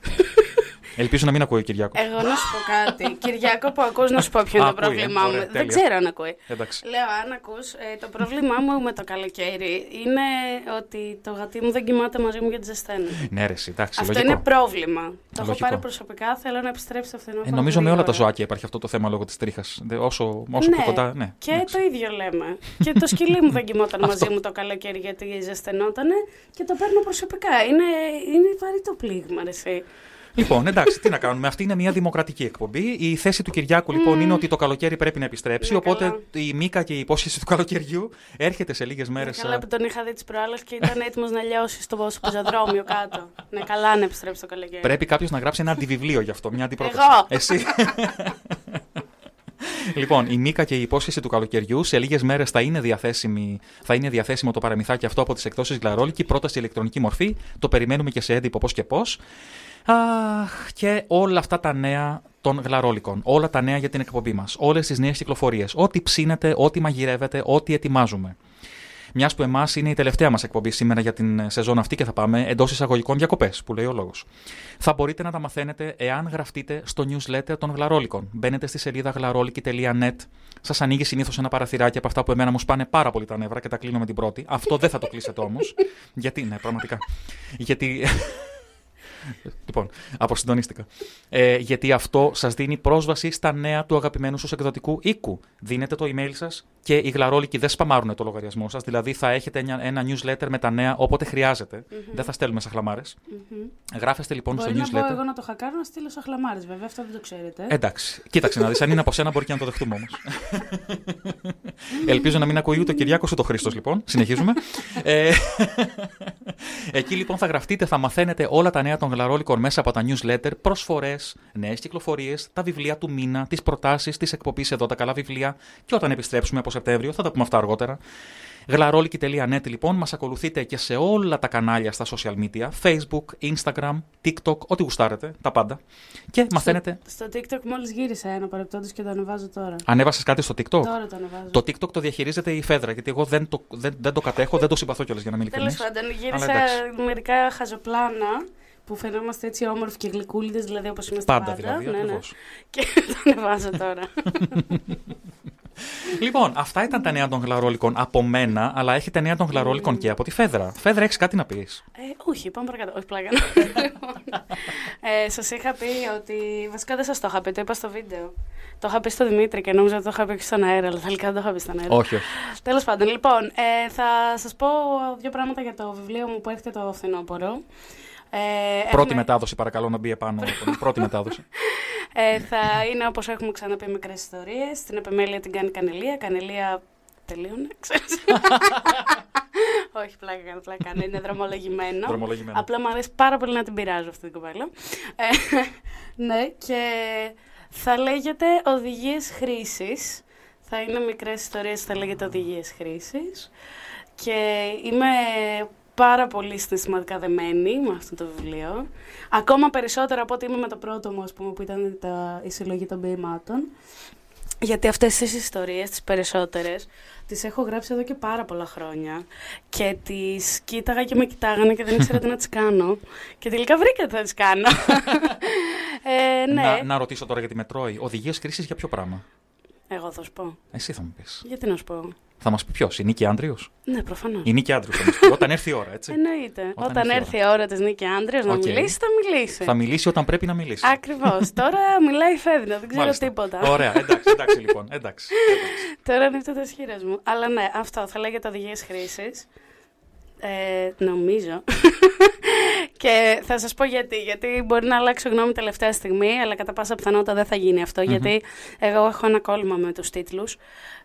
*laughs* Ελπίζω να μην ακούει ο Κυριάκος. Εγώ να σου πω κάτι. Κυριάκο που ακούς να σου πω ποιο είναι Α, το ακούει, ε. πρόβλημά μου. Ωραία, Δεν τέλεια. ξέρω αν ακούει. Εντάξει. Λέω, αν ακούς, ε, το πρόβλημά μου με το καλοκαίρι είναι ότι το γατί μου δεν κοιμάται μαζί μου γιατί ζεσταίνει. Ναι, ρε, εσύ, εντάξει, Αυτό λογικό. είναι πρόβλημα. Το έχω Λογικό. πάρει προσωπικά, θέλω να επιστρέψει το φθινόπωρο. Ε, νομίζω με όλα τα γρήγορα. ζωάκια υπάρχει αυτό το θέμα λόγω της τρίχας. Όσο, όσο πιο κοντά, ναι. Και το ίδιο λέμε. και το σκυλί μου δεν *laughs* κοιμόταν μαζί Αυτό. μου το καλοκαίρι γιατί ζεσθενότανε και το παίρνω προσωπικά. Είναι, είναι βαρύ το πλήγμα, ρε, εσύ. Λοιπόν, εντάξει, τι να κάνουμε. Αυτή είναι μια δημοκρατική εκπομπή. Η θέση του Κυριάκου λοιπόν είναι ότι το καλοκαίρι πρέπει να επιστρέψει. Ναι, οπότε καλά. η Μίκα και η υπόσχεση του καλοκαιριού έρχεται σε λίγες μέρες. Καλά που τον είχα δει τις προάλλες και ήταν έτοιμος να λιώσει στο πεζοδρόμιο κάτω. Ναι, καλά να επιστρέψει το καλοκαίρι. Πρέπει κάποιος να γράψει ένα αντιβιβλίο γι' αυτό, μια αντιπρόταση. Εγώ. Εσύ. Λοιπόν, η Μίκα και η υπόσχεση του καλοκαιριού σε λίγες μέρες θα, είναι διαθέσιμη- θα είναι διαθέσιμο το παραμυθάκι αυτό από τις εκδόσεις Γλαρόλικη, πρώτα σε ηλεκτρονική μορφή. Το περιμένουμε και σε έντυπο πώς και πώς. Αχ, και όλα αυτά τα νέα των γλαρόλικων. Όλα τα νέα για την εκπομπή μας. Όλες τις νέες κυκλοφορίες. Ό,τι ψήνετε, ό,τι μαγειρεύετε, ό,τι ετοιμάζουμε. Μιας που εμάς είναι η τελευταία μας εκπομπή σήμερα για την ε, σεζόν αυτή και θα πάμε εντός εισαγωγικών διακοπές, που λέει ο λόγος. Θα μπορείτε να τα μαθαίνετε εάν γραφτείτε στο newsletter των γλαρόλικων. Μπαίνετε στη σελίδα γλαρόλικη.net. Σας ανοίγει συνήθως ένα παραθυράκι από αυτά που εμένα μου σπάνε πάρα πολύ τα νεύρα και τα κλείνω με την πρώτη. Αυτό δεν θα το κλείσετε όμως. *laughs* Γιατί, ναι, πραγματικά. Γιατί. Λοιπόν, αποσυντονίστηκα. Ε, γιατί αυτό σας δίνει πρόσβαση στα νέα του αγαπημένου σου εκδοτικού οίκου. Δίνετε το email σας και οι γλαρόλικοι δεν σπαμάρουν το λογαριασμό σας. Δηλαδή θα έχετε ένα, ένα newsletter με τα νέα όποτε χρειάζεται. Δεν θα στέλνουμε σαν χλαμάρες. Γράφεστε λοιπόν Μπορεί στο να πω newsletter. εγώ να το χακάρω να στείλω σαν χλαμάρες, βέβαια, αυτό δεν το ξέρετε. Εντάξει, κοίταξε να δεις. Αν είναι από σένα, μπορεί και να το δεχτούμε όμως. Ελπίζω να μην ακούει ούτε ο Κυριάκος ούτε ο Χρήστος, λοιπόν. Συνεχίζουμε. ε, *laughs* εκεί λοιπόν θα γραφτείτε, θα μαθαίνετε όλα τα νέα των γλαρόλικων μέσα από τα newsletter, προσφορές, νέες κυκλοφορίες, τα βιβλία του μήνα, τις προτάσεις τη εκπομπή εδώ, τα καλά βιβλία. Και όταν επιστρέψουμε από Σεπτέμβριο, θα τα πούμε αυτά αργότερα. Γλαρόλικη.net λοιπόν, μας ακολουθείτε και σε όλα τα κανάλια στα social media, facebook, instagram, tiktok, ό,τι γουστάρετε, τα πάντα. Και μαθαίνετε, Στο TikTok μόλις γύρισα ένα παρεπτόντως και το ανεβάζω τώρα. ανέβασες κάτι στο tiktok; Τώρα το ανεβάζω. Το TikTok το διαχειρίζεται η Φέδρα, γιατί εγώ δεν το, δεν, δεν το κατέχω, δεν το συμπαθώ κιόλας για να μην Τέλος ειλικρινής. πάντων, Αλλά γύρισα εντάξει. μερικά χαζοπλάνα που φαινόμαστε έτσι όμορφοι και γλυκούλιδες, δηλαδή όπως είμαστε Πάντα πάντα. δηλαδή, ναι, ναι. ακριβώς. Και *laughs* το ανεβάζω τώρα. *laughs* Λοιπόν, αυτά ήταν τα νέα των γλαρόλικων από μένα, αλλά έχετε νέα των γλαρόλικων και από τη Φέδρα. Φέδρα, έχεις κάτι να πεις; Ε, όχι, πάμε παρακάτω. Όχι, πλάκα. ε, σας είχα πει ότι. Βασικά δεν σας το είχα πει, το είπα στο βίντεο. Το είχα πει στο Δημήτρη και νόμιζα ότι το είχα πει και στον αέρα, αλλά τελικά δεν το είχα πει στον αέρα. όχι, όχι. Τέλος πάντων, λοιπόν, ε, θα σας πω δύο πράγματα για το βιβλίο μου που έρχεται το φθινόπωρο. Ε, Πρώτη έχουμε- μετάδοση, παρακαλώ να μπει επάνω. Πρώτη μετάδοση. *laughs* Ε, θα είναι όπως έχουμε ξαναπεί μικρές ιστορίες. Στην επιμέλεια την κάνει Κανελία. Κανελία τελείωνε, *laughs* ξέρεις. Όχι, πλάκα κάνω, πλάκα κάνω. Είναι δρομολογημένο. Δρομολογημένο. Απλά μου αρέσει πάρα πολύ να την πειράζω αυτή την κοπέλα. Ε, *laughs* ναι, και θα λέγεται Οδηγίες Χρήσης. Θα είναι μικρές ιστορίες, θα λέγεται Οδηγίες Χρήσης. Και είμαι πάρα πολύ συναισθηματικά δεμένη με αυτό το βιβλίο. Ακόμα περισσότερο από ότι είμαι με το πρώτο μου, ας πούμε, που ήταν τα, η συλλογή των ποιημάτων. Γιατί αυτές τις ιστορίες, τις περισσότερες, τις έχω γράψει εδώ και πάρα πολλά χρόνια. Και τις κοίταγα και με κοιτάγανε και δεν ήξερα τι να τις κάνω. Και τελικά βρήκα τι θα τις κάνω. *laughs* ε, ναι, να, να ρωτήσω τώρα για τη Μετρόη. Οδηγίες κρίσης για ποιο πράγμα; Εγώ θα σου πω. Εσύ θα μου πεις. Γιατί να σου πω; Θα μας πει ποιος, η Νίκη Άντριος; Ναι, προφανώς. Η Νίκη Άντριος θα μας πει. Όταν έρθει η ώρα, έτσι. Εννοείται. Όταν Όταν, έρθει η έρθει η ώρα της Νίκη Άντριος να Οκ. μιλήσει, θα μιλήσει. Θα μιλήσει όταν πρέπει να μιλήσει. Ακριβώς. *laughs* Τώρα μιλάει η Φέδινα, δεν ξέρω Μάλιστα. τίποτα. Ωραία, εντάξει, εντάξει λοιπόν. Εντάξει. εντάξει. Τώρα ανοίγω τα σχήρες μου. Αλλά ναι, αυτό θα λέγεται οδηγίες χρήσης. Ε, νομίζω. *laughs* και θα σας πω γιατί. Γιατί μπορεί να αλλάξω γνώμη τελευταία στιγμή, αλλά κατά πάσα πιθανότητα δεν θα γίνει αυτό. Γιατί εγώ έχω ένα κόλλημα με τους τίτλους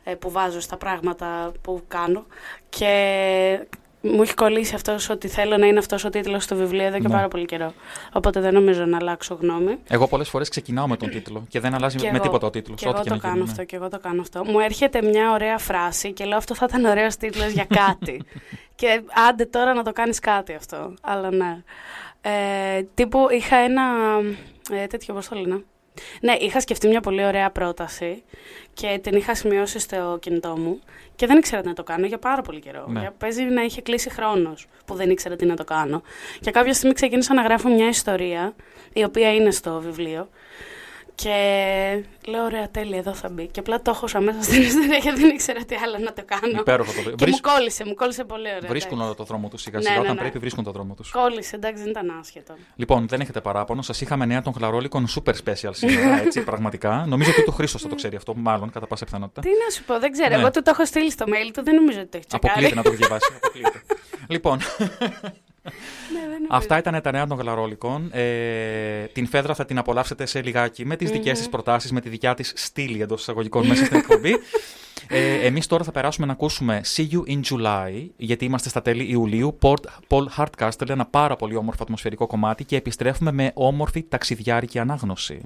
ε, που βάζω στα πράγματα που κάνω. Και μου έχει κολλήσει αυτός ότι θέλω να είναι αυτός ο τίτλος στο βιβλίο εδώ και Ναι. πάρα πολύ καιρό. Οπότε δεν νομίζω να αλλάξω γνώμη. Εγώ πολλές φορές ξεκινάω με τον τίτλο και δεν αλλάζει Και με εγώ. τίποτα ο τίτλος. Και εγώ το κάνω αυτό, και εγώ το κάνω αυτό. Μου έρχεται μια ωραία φράση και λέω αυτό θα ήταν ωραίος τίτλος για κάτι. *laughs* και άντε τώρα να το κάνεις κάτι αυτό. Αλλά ναι. Ε, τύπου είχα ένα. Ε, τέτοιο, πώς το λένε. Ναι, είχα σκεφτεί μια πολύ ωραία πρόταση και την είχα σημειώσει στο κινητό μου και δεν ήξερα τι να το κάνω για πάρα πολύ καιρό. Ναι. Για- Παίζει να είχε κλείσει χρόνος που δεν ήξερα τι να το κάνω. Και κάποια στιγμή ξεκίνησα να γράφω μια ιστορία, η οποία είναι στο βιβλίο. Και λέω, ωραία, τέλεια, εδώ θα μπει. Και απλά το έχω μέσα στην ιστορία *laughs* γιατί δεν ήξερα τι άλλο να το κάνω. Υπέροχο το Και Βρίσκ- μου κόλλησε, μου κόλλησε πολύ ωραία. Βρίσκουν εντάξει. όλο το δρόμο τους σιγά Ναι, σιγά. ναι, Όταν ναι. πρέπει βρίσκουν το δρόμο τους. Κόλλησε, εντάξει, δεν ήταν άσχετο. Λοιπόν, δεν έχετε παράπονο. Σας είχαμε νέα των χλαρόλικων super special σήμερα, έτσι, *laughs* πραγματικά. Νομίζω ότι το Χρήστος θα το ξέρει αυτό, μάλλον κατά πάσα πιθανότητα. Τι να σου πω, δεν ξέρω. Ναι. Εγώ του το έχω στείλει στο mail του, δεν νομίζω ότι το έχει τσεκάρει. Αποκλείεται να το διαβάσει. αποκλείεται. *laughs* λοιπόν, Ναι, δεν νομίζω. Αυτά ήταν τα νέα των γλαρόλικων. Ε, την Φέδρα θα την απολαύσετε σε λιγάκι με τις δικές της προτάσεις, με τη δικιά της στήλη εντός εισαγωγικών μέσα στην εκπομπή. *laughs* Ε, Εμείς τώρα θα περάσουμε να ακούσουμε See You in July, γιατί είμαστε στα τέλη Ιουλίου. Port- Paul Hardcastle, ένα πάρα πολύ όμορφο ατμοσφαιρικό κομμάτι και επιστρέφουμε με όμορφη ταξιδιάρικη ανάγνωση.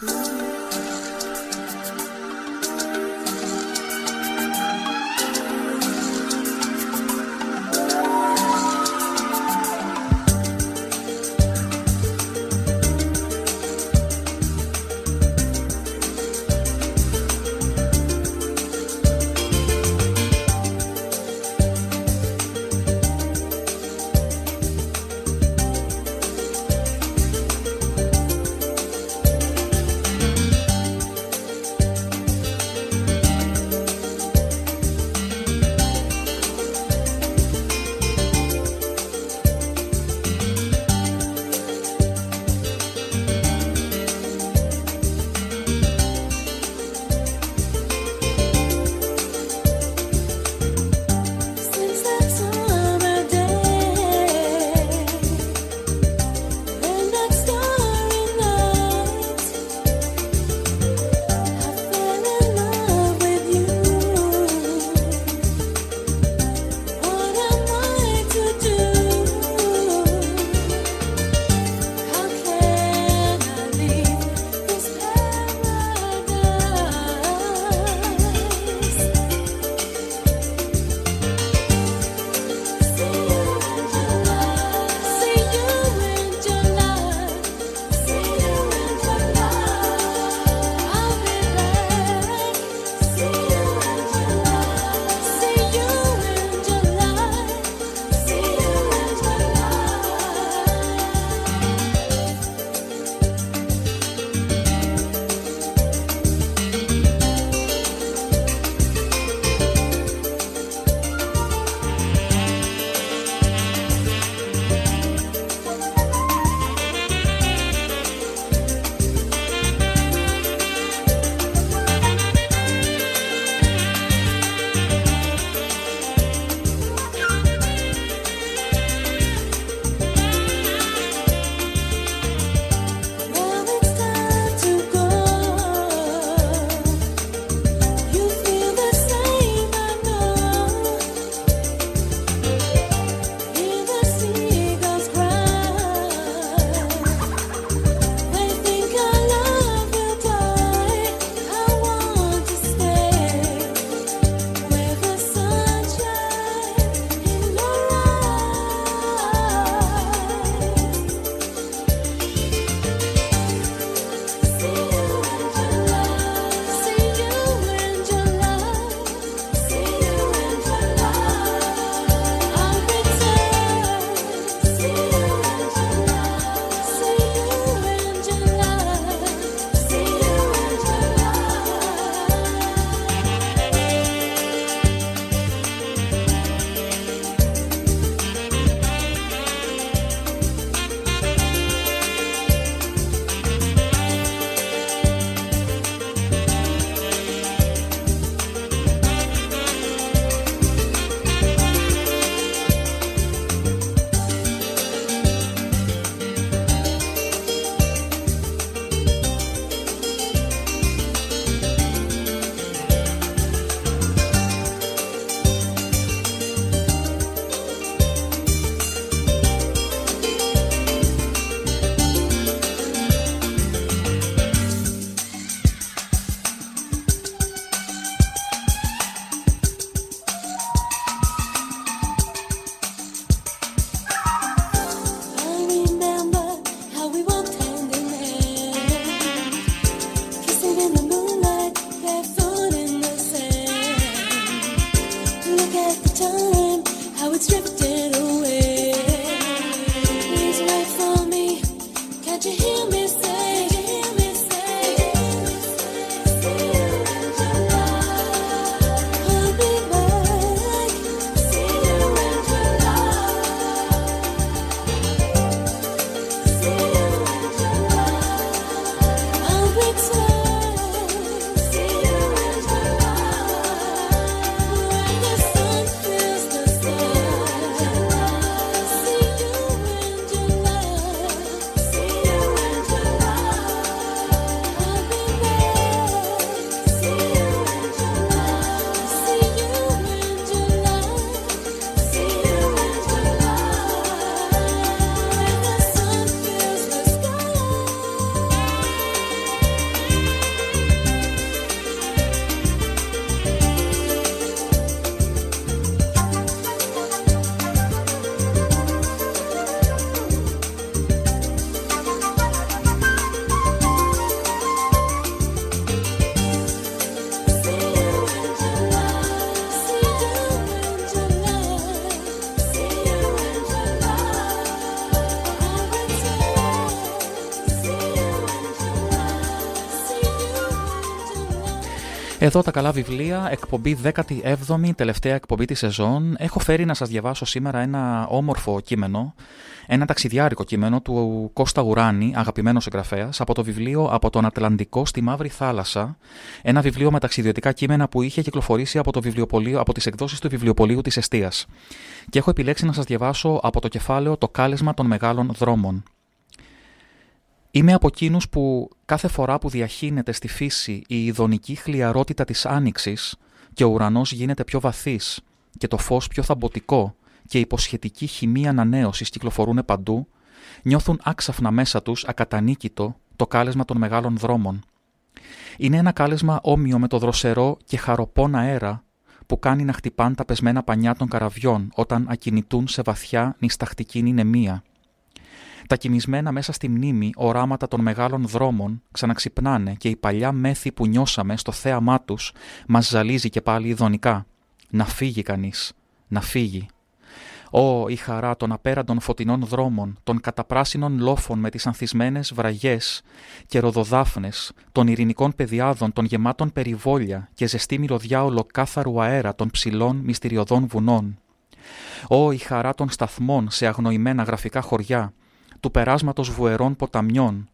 Εδώ τα καλά βιβλία, εκπομπή 17η, τελευταία εκπομπή της σεζόν. Έχω φέρει να σας διαβάσω σήμερα ένα όμορφο κείμενο, ένα ταξιδιάρικο κείμενο του Κώστα Ουράνη, αγαπημένος συγγραφέας, από το βιβλίο «Από τον Ατλαντικό στη Μαύρη Θάλασσα», ένα βιβλίο με ταξιδιωτικά κείμενα που είχε κυκλοφορήσει από, το βιβλιοπωλείο, από τις εκδόσεις του βιβλιοπολίου της Εστίας. Και έχω επιλέξει να σας διαβάσω από το κεφάλαιο «Το κάλεσμα των μεγάλων δρόμων». Είμαι από εκείνους που κάθε φορά που διαχύνεται στη φύση η ειδονική χλιαρότητα της άνοιξης και ο ουρανός γίνεται πιο βαθύς και το φως πιο θαμποτικό και η υποσχετική χημεία ανανέωσης κυκλοφορούν παντού, νιώθουν άξαφνα μέσα τους ακατανίκητο το κάλεσμα των μεγάλων δρόμων. Είναι ένα κάλεσμα όμοιο με το δροσερό και χαροπόν αέρα που κάνει να χτυπάν τα πεσμένα πανιά των καραβιών όταν ακινητούν σε βαθιά νησταχτική νηνεμία. Τα κοιμισμένα μέσα στη μνήμη οράματα των μεγάλων δρόμων ξαναξυπνάνε και η παλιά μέθη που νιώσαμε στο θέαμά τους μας ζαλίζει και πάλι ειδονικά. Να φύγει κανείς, να φύγει. Ω, η χαρά των απέραντων φωτεινών δρόμων, των καταπράσινων λόφων με τις ανθισμένες βραγιές και ροδοδάφνες, των ειρηνικών πεδιάδων, των γεμάτων περιβόλια και ζεστή μυρωδιά ολοκάθαρου αέρα των ψηλών μυστηριωδών βουνών. Ω, η χαρά των σταθμών σε αγνοημένα γραφικά χωριά, του περάσματος βουερών ποταμιών,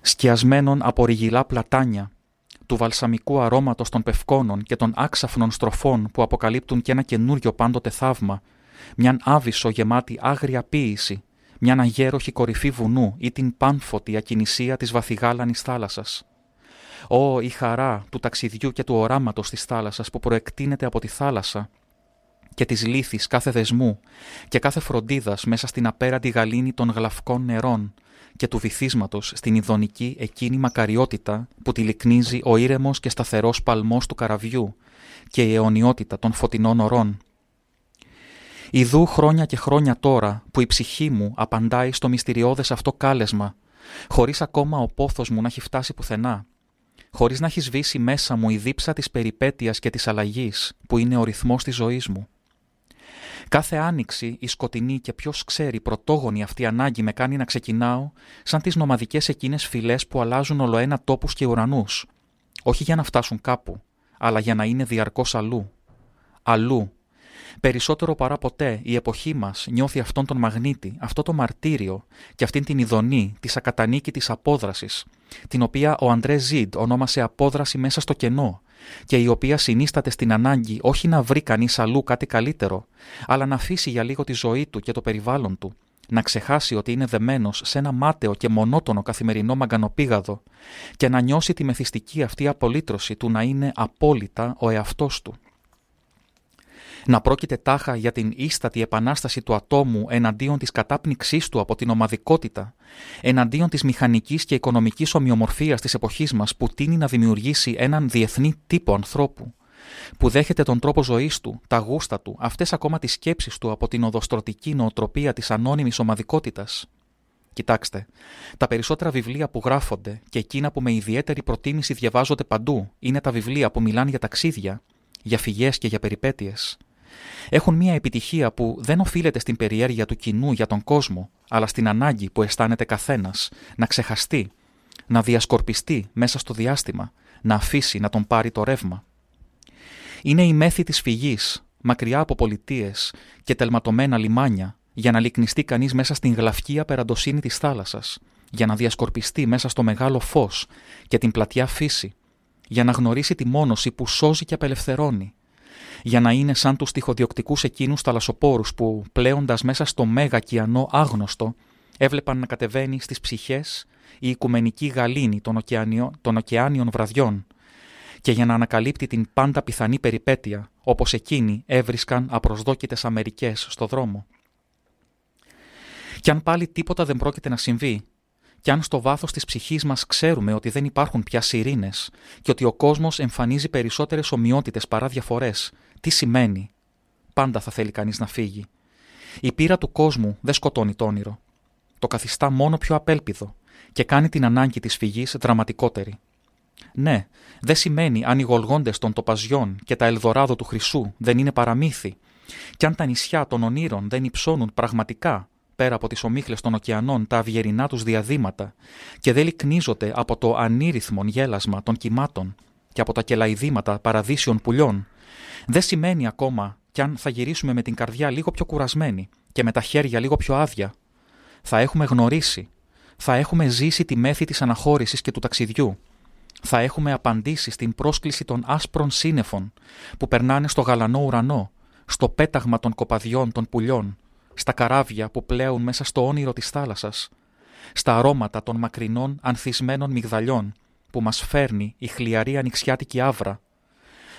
σκιασμένων από ρηγυλά πλατάνια, του βαλσαμικού αρώματος των πευκόνων και των άξαφνων στροφών που αποκαλύπτουν και ένα καινούριο πάντοτε θαύμα, μιαν άβυσο γεμάτη άγρια ποίηση, μιαν αγέροχη κορυφή βουνού ή την πάνφωτη ακινησία της βαθυγάλανης θάλασσας. Ω, η χαρά του ταξιδιού και του οράματος της θάλασσας που προεκτείνεται από τη θάλασσα και της λύθης κάθε δεσμού και κάθε φροντίδας μέσα στην απέραντη γαλήνη των γλαυκών νερών και του βυθίσματος στην ειδονική εκείνη μακαριότητα που τη λυκνίζει ο ήρεμος και σταθερός παλμός του καραβιού και η αιωνιότητα των φωτεινών ωρών. Ιδού χρόνια και χρόνια τώρα που η ψυχή μου απαντάει στο μυστηριώδες αυτό κάλεσμα, χωρίς ακόμα ο πόθος μου να έχει φτάσει πουθενά, χωρίς να έχει σβήσει μέσα μου η δίψα της περιπέτειας και της αλλαγής που είναι ο ρυθμός της ζωής μου. Κάθε άνοιξη η σκοτεινή και ποιος ξέρει πρωτόγονη αυτή ανάγκη με κάνει να ξεκινάω σαν τις νομαδικές εκείνες φυλές που αλλάζουν ολοένα τόπους και ουρανούς. Όχι για να φτάσουν κάπου, αλλά για να είναι διαρκώς αλλού. Αλλού. Περισσότερο παρά ποτέ η εποχή μας νιώθει αυτόν τον μαγνήτη, αυτό το μαρτύριο και αυτήν την ειδονή της ακατανίκητης απόδρασης, την οποία ο Αντρέ Ζιντ ονόμασε απόδραση μέσα στο κενό, και η οποία συνίσταται στην ανάγκη όχι να βρει κανείς αλλού κάτι καλύτερο, αλλά να αφήσει για λίγο τη ζωή του και το περιβάλλον του, να ξεχάσει ότι είναι δεμένος σε ένα μάταιο και μονότονο καθημερινό μαγκανοπήγαδο και να νιώσει τη μεθυστική αυτή απολύτρωση του να είναι απόλυτα ο εαυτός του να πρόκειται τάχα για την ίστατη επανάσταση του ατόμου εναντίον της κατάπνιξής του από την ομαδικότητα, εναντίον της μηχανικής και οικονομικής ομοιομορφίας της εποχής μας που τίνει να δημιουργήσει έναν διεθνή τύπο ανθρώπου, που δέχεται τον τρόπο ζωής του, τα γούστα του, αυτές ακόμα τις σκέψεις του από την οδοστρωτική νοοτροπία της ανώνυμης ομαδικότητας. Κοιτάξτε, τα περισσότερα βιβλία που γράφονται και εκείνα που με ιδιαίτερη προτίμηση διαβάζονται παντού είναι τα βιβλία που μιλάνε για ταξίδια, για φυγές και για περιπέτειες έχουν μια επιτυχία που δεν οφείλεται στην περιέργεια του κοινού για τον κόσμο, αλλά στην ανάγκη που αισθάνεται καθένας να ξεχαστεί, να διασκορπιστεί μέσα στο διάστημα, να αφήσει να τον πάρει το ρεύμα. Είναι η μέθη της φυγής, μακριά από πολιτείες και τελματωμένα λιμάνια, για να λυκνιστεί κανείς μέσα στην γλαυκή απεραντοσύνη της θάλασσας, για να διασκορπιστεί μέσα στο μεγάλο φως και την πλατιά φύση, για να γνωρίσει τη μόνωση που σώζει και απελευθερώνει, για να είναι σαν τους τυχοδιοκτικούς εκείνους θαλασσοπόρους που, πλέοντας μέσα στο μέγα κιανό άγνωστο, έβλεπαν να κατεβαίνει στις ψυχές η οικουμενική γαλήνη των, των ωκεάνιων βραδιών και για να ανακαλύπτει την πάντα πιθανή περιπέτεια, όπως εκείνοι έβρισκαν απροσδόκητες Αμερικές στο δρόμο. Κι αν πάλι τίποτα δεν πρόκειται να συμβεί, κι αν στο βάθος της ψυχής μας ξέρουμε ότι δεν υπάρχουν πια σιρήνες και ότι ο κόσμος εμφανίζει περισσότερες ομοιότητες παρά διαφορές, τι σημαίνει; Πάντα θα θέλει κανείς να φύγει. Η πείρα του κόσμου δεν σκοτώνει το όνειρο. Το καθιστά μόνο πιο απέλπιδο και κάνει την ανάγκη της φυγής δραματικότερη. Ναι, δεν σημαίνει αν οι γολγόντες των τοπαζιών και τα ελδοράδο του χρυσού δεν είναι παραμύθι, και αν τα νησιά των ονείρων δεν υψώνουν πραγματικά πέρα από τις ομίχλες των ωκεανών τα αυγερινά τους διαδήματα και δεν λυκνίζονται από το ανήρυθμον γέλασμα των κυμάτων και από τα κελαϊδήματα παραδείσιων πουλιών, δεν σημαίνει ακόμα κι αν θα γυρίσουμε με την καρδιά λίγο πιο κουρασμένη και με τα χέρια λίγο πιο άδεια. Θα έχουμε γνωρίσει, θα έχουμε ζήσει τη μέθη της αναχώρησης και του ταξιδιού. Θα έχουμε απαντήσει στην πρόσκληση των άσπρων σύννεφων που περνάνε στο γαλανό ουρανό, στο πέταγμα των κοπαδιών των πουλιών, στα καράβια που πλέουν μέσα στο όνειρο της θάλασσας, στα αρώματα των μακρινών ανθισμένων μυγδαλιών που μας φέρνει η χλιαρή ανοιξιάτικη άβρα.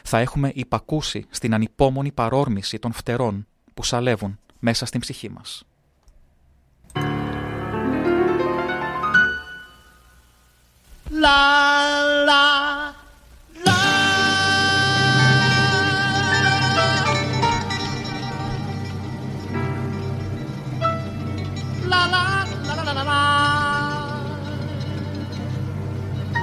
Θα έχουμε υπακούσει στην ανυπόμονη παρόρμηση των φτερών που σαλεύουν μέσα στην ψυχή μας. La la la.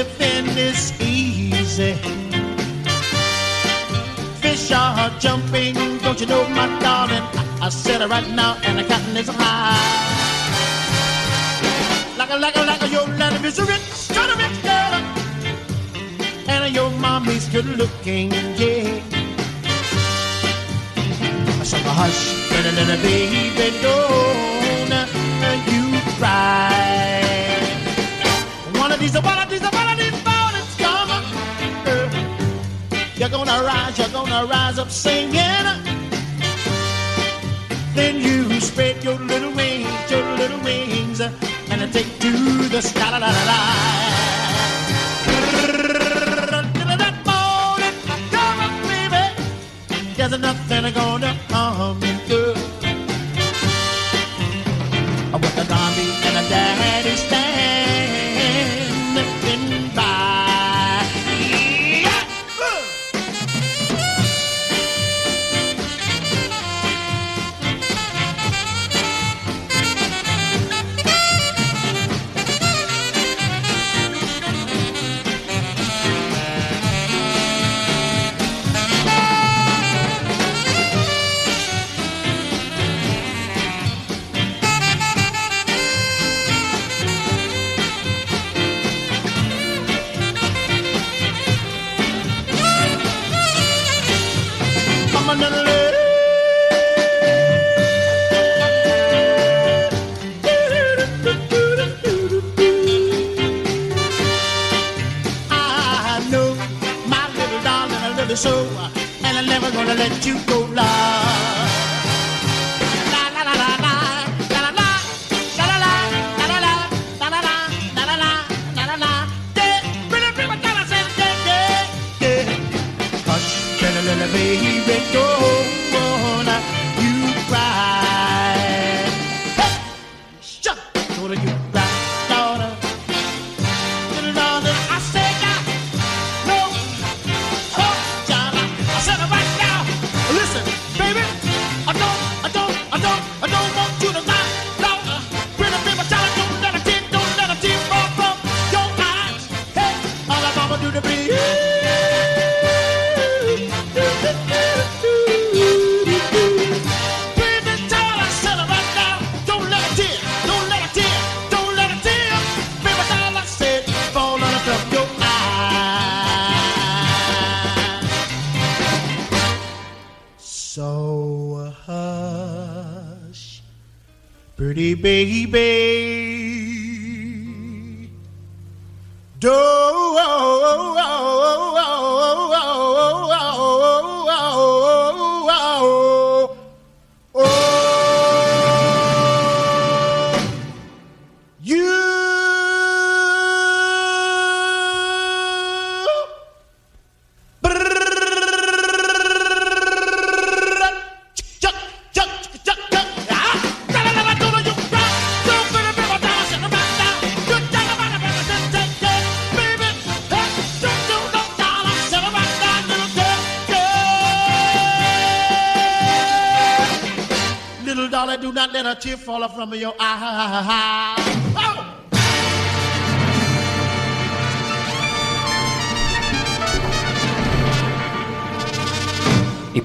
living is easy. Fish are jumping, don't you know, my darling? I, I said it right now, and the cotton is high. Like a, like a, like a, your land is a rich, kind of rich girl, and your mommy's good looking, yeah. So hush, little, little baby, don't gonna rise up singing. Then you spread your little wings, your little wings, and I take to the sky. La, la, la, la.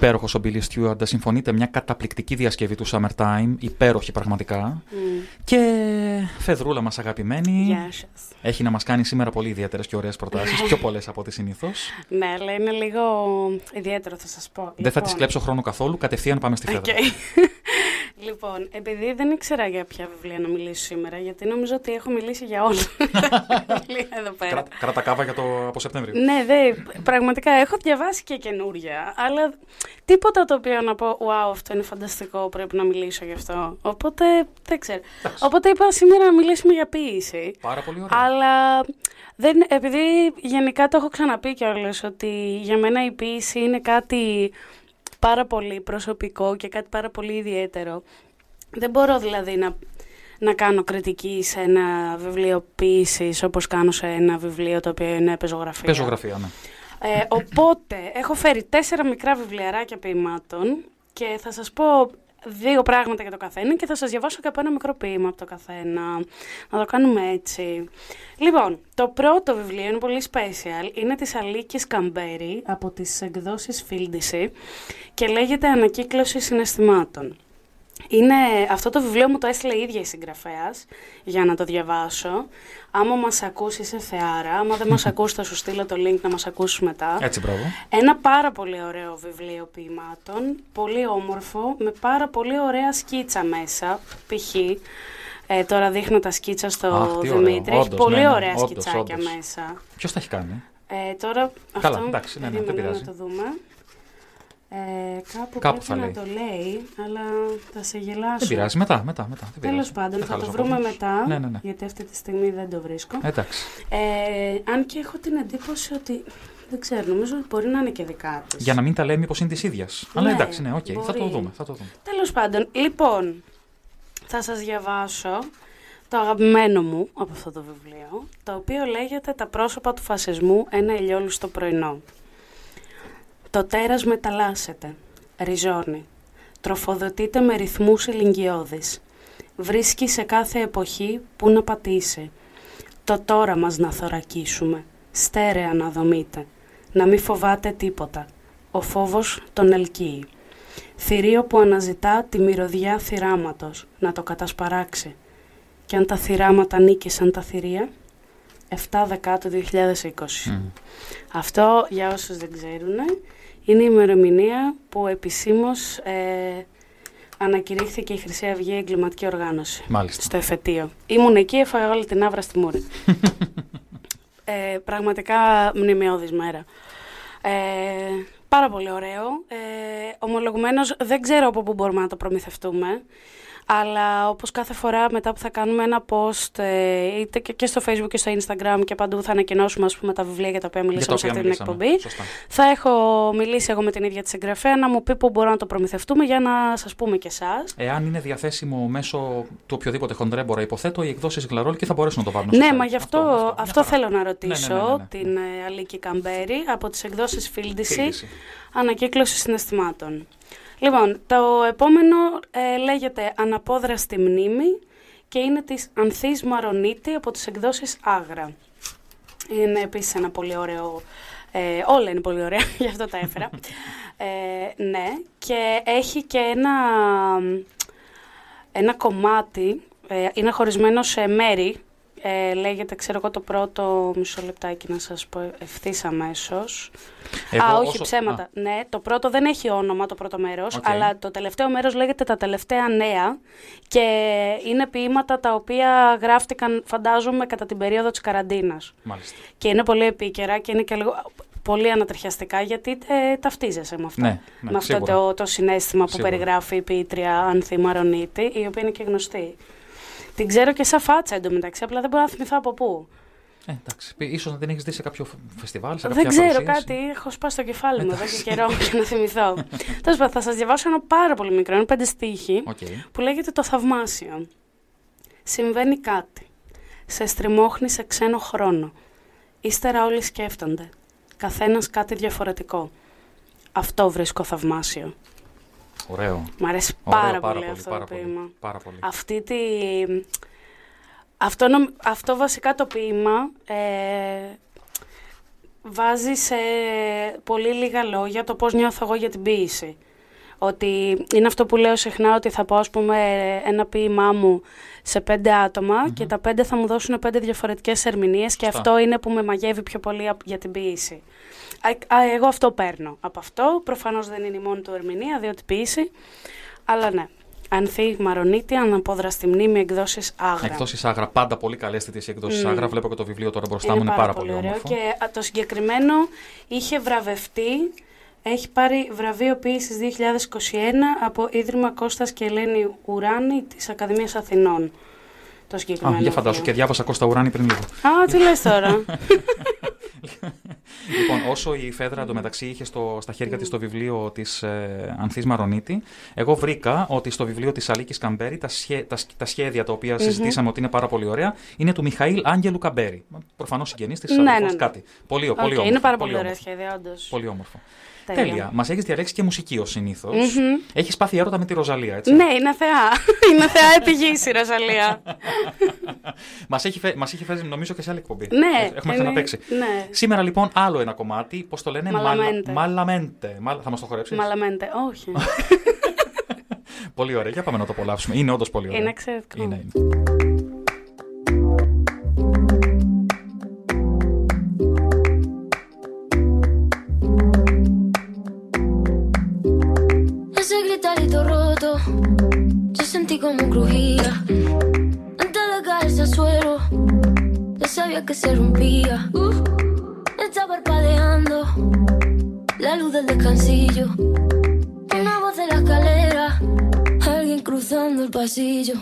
Υπέροχος ο Billy Stewart, συμφωνείτε, μια καταπληκτική διασκευή του Summertime, υπέροχη πραγματικά. Και Φεδρούλα μας αγαπημένη, Γεια σας. έχει να μας κάνει σήμερα πολύ ιδιαίτερες και ωραίες προτάσεις, πιο πολλές από ό,τι συνήθως. Ναι, αλλά είναι λίγο ιδιαίτερο θα σας πω. Δεν θα τη Λοιπόν, κλέψω χρόνο καθόλου, κατευθείαν πάμε στη Φέδρα. Οκ. *laughs* λοιπόν, επειδή δεν ήξερα για ποια βιβλία να μιλήσω σήμερα, γιατί νομίζω ότι έχω μιλήσει για όλα *laughs* τα βιβλία εδώ πέρα. Κράτα, κράτα κάβα για το από Σεπτέμβριο. Ναι, δε, πραγματικά έχω διαβάσει και καινούρια, αλλά τίποτα το οποίο να πω, wow, αυτό είναι φανταστικό, πρέπει να μιλήσω γι' αυτό. Οπότε, δεν ξέρω. Οπότε είπα σήμερα να μιλήσουμε για ποίηση. Πάρα πολύ ωραία. Αλλά δεν, επειδή γενικά το έχω ξαναπεί κιόλας ότι για μένα η ποίηση είναι κάτι πάρα πολύ προσωπικό και κάτι πάρα πολύ ιδιαίτερο. Δεν μπορώ δηλαδή να, να κάνω κριτική σε ένα βιβλίο ποίησης όπως κάνω σε ένα βιβλίο το οποίο είναι πεζογραφία. Πεζογραφία, ναι. Ε, οπότε, έχω φέρει τέσσερα μικρά βιβλιαράκια ποιημάτων και θα σας πω δύο πράγματα για το καθένα και θα σας διαβάσω και από ένα μικρό ποίημα από το καθένα. Να το κάνουμε έτσι. Λοιπόν, το πρώτο βιβλίο είναι πολύ special. Είναι της Αλίκης Καμπέρη από τις εκδόσεις Φίλντιση και λέγεται «Ανακύκλωση συναισθημάτων». Είναι, αυτό το βιβλίο μου το έστειλε η ίδια η συγγραφέας για να το διαβάσω. Άμα μας ακούσει είσαι θεάρα, άμα δεν μας *laughs* ακούσει θα σου στείλω το link να μας ακούσεις μετά. Έτσι, μπράβο. Ένα πάρα πολύ ωραίο βιβλίο ποιημάτων, πολύ όμορφο, με πάρα πολύ ωραία σκίτσα μέσα, π.χ. Ε, τώρα δείχνω τα σκίτσα στο Αχ, τι ωραίο. Δημήτρη, έχει Όντως, πολύ ναι, ναι, ωραία όντως, σκιτσάκια όντως. μέσα. Ποιος τα έχει κάνει; Ε, τώρα Καλά, αυτό εντάξει, ναι, ναι, δεν περίμενε πειράζει. να το δούμε. Ε, κάπου, Κάπου πρέπει θα να λέει. το λέει, αλλά θα σε γελάσω. Δεν πειράζει, μετά, μετά. μετά δεν Τέλος πειράζει. πάντων, Δεν θα το χάλασε ο βρούμε κόσμος. μετά. Ναι, ναι, ναι. Γιατί αυτή τη στιγμή δεν το βρίσκω. Εντάξει. Ε, αν και έχω την εντύπωση ότι. Δεν ξέρω, νομίζω ότι μπορεί να είναι και δικά της. Για να μην τα λέμε μήπως είναι της ίδιας. Αλλά Ναι, εντάξει, ναι, οκ, θα το μπορεί. δούμε. Θα το δούμε. Τέλος πάντων, λοιπόν, θα σας διαβάσω το αγαπημένο μου από αυτό το βιβλίο, το οποίο λέγεται «Τα πρόσωπα του φασισμού, ένα ηλιόλουστο πρωινό». Το τέρας μεταλλάσσεται, ριζώνει, τροφοδοτείται με ρυθμούς ιλιγγιώδεις. Βρίσκει σε κάθε εποχή που να πατήσει. Το τώρα μας να θωρακίσουμε, στέρεα να δομείτε, να μην φοβάται τίποτα. Ο φόβος τον ελκύει. Θηρίο που αναζητά τη μυρωδιά θυράματος να το κατασπαράξει. Και αν τα θυράματα νίκησαν τα θηρία, 7 Δεκάτου 2020. Αυτό, για όσους δεν ξέρουν, είναι η ημερομηνία που επισήμως ε, ανακηρύχθηκε η Χρυσή Αυγή εγκληματική οργάνωση. Μάλιστα. Στο εφετείο. Ήμουν εκεί, έφαγα όλη την άβρα στη μούρη. *laughs* ε, πραγματικά μνημειώδης μέρα. Ε, πάρα πολύ ωραίο. Ε, ομολογουμένως δεν ξέρω από πού μπορούμε να το προμηθευτούμε. Αλλά όπως κάθε φορά μετά που θα κάνουμε ένα post ε, είτε και, και στο facebook και στο instagram και παντού θα ανακοινώσουμε ας πούμε, τα βιβλία για τα οποία μιλήσαμε σε οποία αυτή την μιλήσαμε. εκπομπή. Σωστά. Θα έχω μιλήσει εγώ με την ίδια της συγγραφέα να μου πει πού μπορούμε να το προμηθευτούμε για να σας πούμε και εσάς. Εάν είναι διαθέσιμο μέσω του οποιοδήποτε χοντρέμπορα, υποθέτω, οι εκδόσεις Γλαρόλ θα μπορέσουν να το βάλουν. Ναι, στο μα site. γι' αυτό, αυτό, μια χαρά. θέλω να ρωτήσω Ναι, ναι, ναι, ναι. την ε, Αλίκη Καμπέρη από τις εκδόσεις Φίλντιση, Φίλντιση. Ανακύκλωση συναισθημάτων. Λοιπόν, το επόμενο ε, λέγεται Αναπόδραστη μνήμη και είναι της Ανθής Μαρονίτη από τις εκδόσεις Άγρα. Είναι επίσης ένα πολύ ωραίο... Ε, όλα είναι πολύ ωραία, *laughs* γι' αυτό τα έφερα. Ε, ναι, και έχει και ένα, ένα κομμάτι, ε, είναι χωρισμένο σε μέρη, ε, λέγεται, ξέρω εγώ, το πρώτο μισό λεπτάκι να σας πω ευθύς αμέσως. Εγώ Α, όχι, όσο- ψέματα. Α. Ναι, το πρώτο δεν έχει όνομα, το πρώτο μέρος, Οκ. αλλά το τελευταίο μέρος λέγεται «Τα τελευταία νέα» και είναι ποιήματα τα οποία γράφτηκαν, φαντάζομαι, κατά την περίοδο της καραντίνας. Μάλιστα. Και είναι πολύ επίκαιρα και είναι και λίγο πολύ ανατριχιαστικά γιατί ε, ταυτίζεσαι με αυτό. Ναι, ναι, με αυτό σίγουρα. το, το συναίσθημα που Σίγουρα. περιγράφει η ποιήτρια Ανθή Μαρονίτη, η οποία είναι και γνωστή. Την ξέρω και σαν φάτσα εντωμεταξύ, απλά δεν μπορώ να θυμηθώ από πού. Ε, εντάξει. Ίσως να την έχεις δει σε κάποιο φεστιβάλ, σε Δεν κάποια ξέρω παρουσίαση. κάτι, έχω σπάσει το κεφάλι μου εδώ και καιρό για να θυμηθώ. *laughs* Τέλος πάντων, θα σας διαβάσω ένα πάρα πολύ μικρό, είναι πέντε στίχοι, Οκ. που λέγεται Το Θαυμάσιο. Συμβαίνει κάτι. Σε στριμώχνει σε ξένο χρόνο. Ύστερα όλοι σκέφτονται. Καθένας κάτι διαφορετικό. Αυτό βρίσκω θαυμάσιο. Ωραίο. Μ' αρέσει Ωραίο, πάρα, πάρα πολύ πολύ, αυτό πάρα το πολύ, ποίημα. πάρα πολύ. Αυτή τη... Αυτό, νομ- αυτό βασικά το ποίημα ε, βάζει σε πολύ λίγα λόγια το πώς νιώθω εγώ για την ποίηση. Ότι είναι αυτό που λέω συχνά ότι θα πω ας πούμε ένα ποίημά μου σε πέντε άτομα και τα πέντε θα μου δώσουν πέντε διαφορετικές ερμηνείες και Σωστά. αυτό είναι που με μαγεύει πιο πολύ απ- για την ποίηση. Α, α, εγώ αυτό παίρνω από αυτό. Προφανώς δεν είναι η μόνη του ερμηνεία, διότι ποίηση. Αλλά ναι. Ανθή Μαρονίτη, αναπόδραστη μνήμη, εκδόσεις Άγρα. Εκδόσεις Άγρα, πάντα πολύ καλέ αισθητέ οι εκδόσεις Μμ. Άγρα. Βλέπω και το βιβλίο τώρα μπροστά μου, είναι πάρα, πολύ, ωραίο. όμορφο. Και α, το συγκεκριμένο είχε βραβευτεί, έχει πάρει βραβείο ποίησης 2021 από Ίδρυμα Κώστας και Ελένη Ουράνη της Ακαδημίας Αθηνών. Το Α, συγκεκριμένο. για φαντάσου και διάβασα Κώστα Ουράνη πριν λίγο. Α, τι λες τώρα. *laughs* λοιπόν, όσο η Φέδρα εντωμεταξύ είχε στο, στα χέρια της το βιβλίο της ε, Ανθής Μαρονίτη, εγώ βρήκα ότι στο βιβλίο της Αλίκης Καμπέρη τα, σχέ- τα, σ- τα σχέδια τα οποία συζητήσαμε ότι είναι πάρα πολύ ωραία είναι του Μιχαήλ Άγγελου Καμπέρη. Προφανώς συγγενής της Ναι, ναι, ναι. Κάτι. Πολύ, Οκ, πολύ όμορφο. είναι πάρα πολύ ωραία όμορφο. σχέδια, όντως. Πολύ όμορφο. Τέλεια. Τέλεια. Μας έχεις διαλέξει και μουσική ως συνήθως. Μμμ. Έχεις πάθει έρωτα με τη Ροζαλία, έτσι. Ναι, είναι θεά. *laughs* είναι θεά επί γης η Ροζαλία. *laughs* Μας έχει, φέ- μας είχε φέρει νομίζω και σε άλλη εκπομπή. Ναι, Ε, Έχουμε είναι- ξαναπέξει. ναι. Σήμερα λοιπόν άλλο ένα κομμάτι. Πώς το λένε, Μαλαμέντε. Μαλαμέντε. Μαλ- Θα μας το χορέψεις; Μαλαμέντε, όχι. *laughs* Πολύ ωραία. Για πάμε να το απολαύσουμε. Είναι όντως πολύ ωραία. Είναι εξαιρετικό. Είναι, είναι. Ese gritarito roto, yo sentí como crujía. Antes de caerse al suelo, ya sabía que se rompía. Uh, está parpadeando la luz del descansillo. Una voz de la escalera, alguien cruzando el pasillo.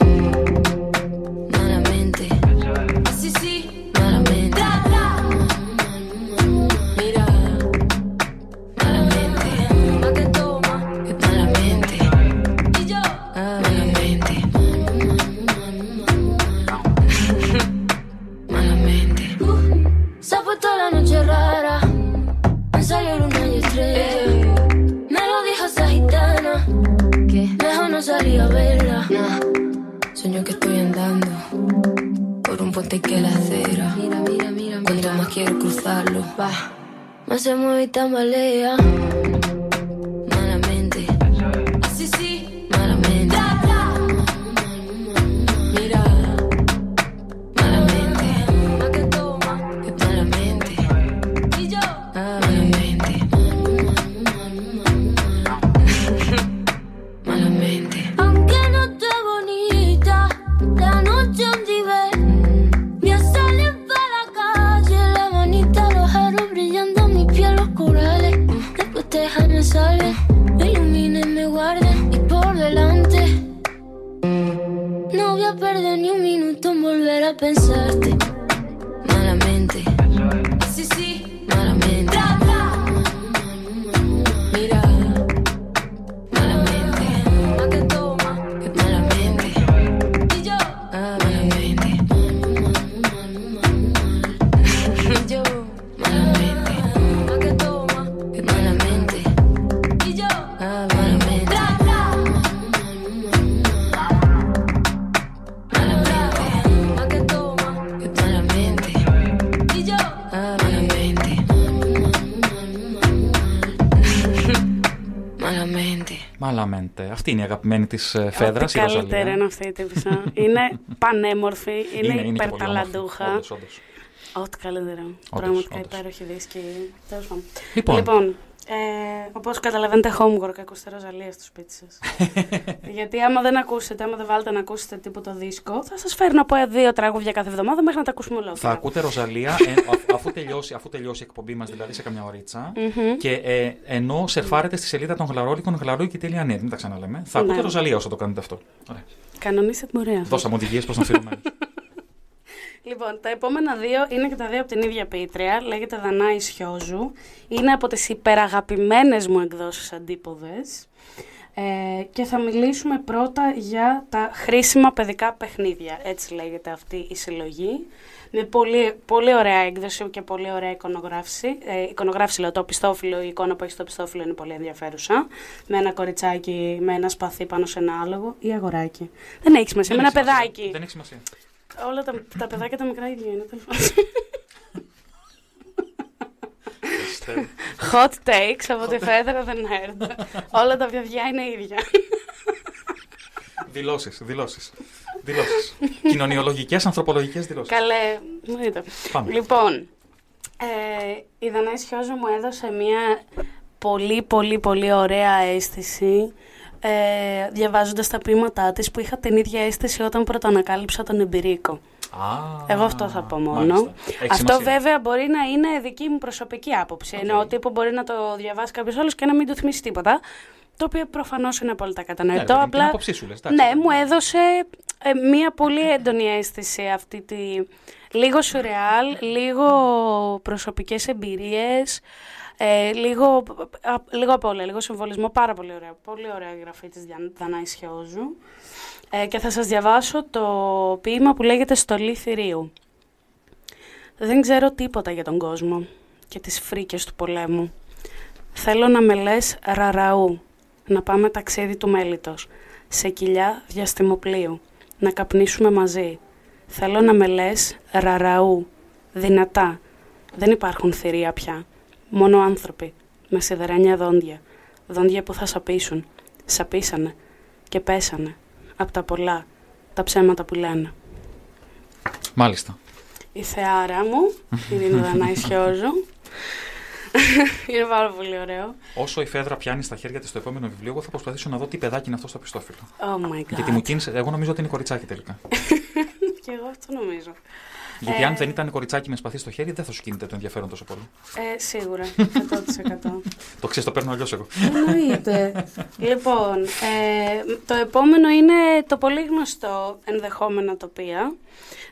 No salía a verla. Sueño que estoy andando por un puente que la acera. Mira, mira, mira, Cuanto más quiero cruzarlo, va. Más se mueve y tambalea. Pensarte. Μαλαμέντε. Αυτή είναι η αγαπημένη της Φέδρα, Ό,τι η καλύτερη Ροζαλία. είναι αυτή η τύπησα. είναι πανέμορφη, *laughs* είναι, Είναι- είναι και πολύ όμορφη. υπερταλαντούχα. Όντως, όντως. Ό,τι καλύτερο. Όντως, Πραγματικά όντως. υπέροχη δίσκη. Τέλος πάντων. Λοιπόν. λοιπόν ε, όπως καταλαβαίνετε, homework ακούστε Ροζαλία στο σπίτι σας. *laughs* Γιατί άμα δεν ακούσετε, άμα δεν βάλετε να ακούσετε τίποτα δίσκο, θα σας φέρνω από δύο τραγούδια κάθε εβδομάδα μέχρι να τα ακούσουμε Θα ολόκληρα. ακούτε Ροζαλία ε, α- αφού, τελειώσει, αφού τελειώσει η εκπομπή μας, δηλαδή σε καμιά ωρίτσα. Μμμ. Και ε, ενώ σερφάρετε στη σελίδα των γλαρόλικων γλαρόλικη.net, μην τα ξαναλέμε, θα Ναι. ακούτε Ροζαλία όσο το κάνετε αυτό. Ωραία. Κανονίστε την πορεία. Δώσαμε οδηγίες προ τον φίλο Λοιπόν, τα επόμενα δύο είναι και τα δύο από την ίδια πίτρια. Λέγεται Δανάης Σιώζου. Είναι από τις υπεραγαπημένες μου εκδόσεις αντίποδες. Ε, και θα μιλήσουμε πρώτα για τα χρήσιμα παιδικά παιχνίδια. Έτσι λέγεται αυτή η συλλογή. Είναι πολύ, πολύ ωραία έκδοση και πολύ ωραία εικονογράφηση. Ε, εικονογράφηση, λέω, το πιστόφυλλο, η εικόνα που έχει στο πιστόφυλλο είναι πολύ ενδιαφέρουσα. Με ένα κοριτσάκι, με ένα σπαθί πάνω σε ένα άλογο ή αγοράκι. Δεν έχει σημασία, με ένα έχει σημασία. παιδάκι. Δεν έχει σημασία. Όλα τα, τα παιδάκια τα μικρά ίδια είναι. τέλος πάντων. Hot takes από τη Φέδρα δεν έρθει. Όλα τα παιδιά είναι ίδια. Δηλώσεις, δηλώσεις. Δηλώσεις. Κοινωνιολογικές, ανθρωπολογικές δηλώσεις. Καλέ, μου δείτε. Πάμε. Λοιπόν, ε, η Δανάη Σιώζου μου έδωσε μια πολύ πολύ πολύ ωραία αίσθηση ε, διαβάζοντας τα ποίηματά της που είχα την ίδια αίσθηση όταν πρώτα ανακάλυψα τον Εμπειρίκο. Α, Εγώ αυτό θα πω μόνο. μάλιστα. Έχει Αυτό σημασία. βέβαια μπορεί να είναι δική μου προσωπική άποψη. Ενώ ο τύπο μπορεί να το διαβάσει κάποιος άλλος και να μην του θυμίσει τίποτα. Το οποίο προφανώς είναι απόλυτα Ναι, κατανοητό. ρε παιδί μου, την απλά. άποψή σου λες, εντάξει. ναι, μου έδωσε ε, μία πολύ έντονη αίσθηση αυτή τη. Λίγο σουρεάλ, λίγο προσωπικές εμπειρίες, ε, λίγο, α, λίγο από όλα, λίγο συμβολισμό, πάρα πολύ ωραία. Πολύ ωραία η γραφή της Διαν- Δανάης Χιόζου. Ε, και θα σας διαβάσω το ποίημα που λέγεται «Στολή θηρίου». Δεν ξέρω τίποτα για τον κόσμο και τις φρίκες του πολέμου. Θέλω να με λες ραραού, να πάμε ταξίδι του μέλιτος, σε κοιλιά διαστημοπλίου, να καπνίσουμε μαζί. Θέλω να με λες ραραού, δυνατά. Δεν υπάρχουν θηρία πια, μόνο άνθρωποι, με σιδερένια δόντια, δόντια που θα σαπίσουν. Σαπίσανε και πέσανε, απ' τα πολλά, τα ψέματα που λένε. Μάλιστα. Η θεάρα μου, η Δανάη Σιώζου. είναι πάρα πολύ ωραίο. Όσο η Φέδρα πιάνει στα χέρια της το επόμενο βιβλίο, εγώ θα προσπαθήσω να δω τι παιδάκι είναι αυτό στο πιστόφυλλο. Oh my god. Γιατί μου κίνησε, εγώ νομίζω ότι είναι κοριτσάκι τελικά. *laughs* και εγώ αυτό νομίζω. Γιατί Ε, αν δεν ήταν κοριτσάκι με σπαθί στο χέρι, δεν θα σου κίνηται το ενδιαφέρον τόσο πολύ. Ε, σίγουρα, 100%. *laughs* Το ξέρεις, το παίρνω αλλιώς εγώ. Εννοείται. λοιπόν, ε, το επόμενο είναι το πολύ γνωστό ενδεχόμενο τοπία,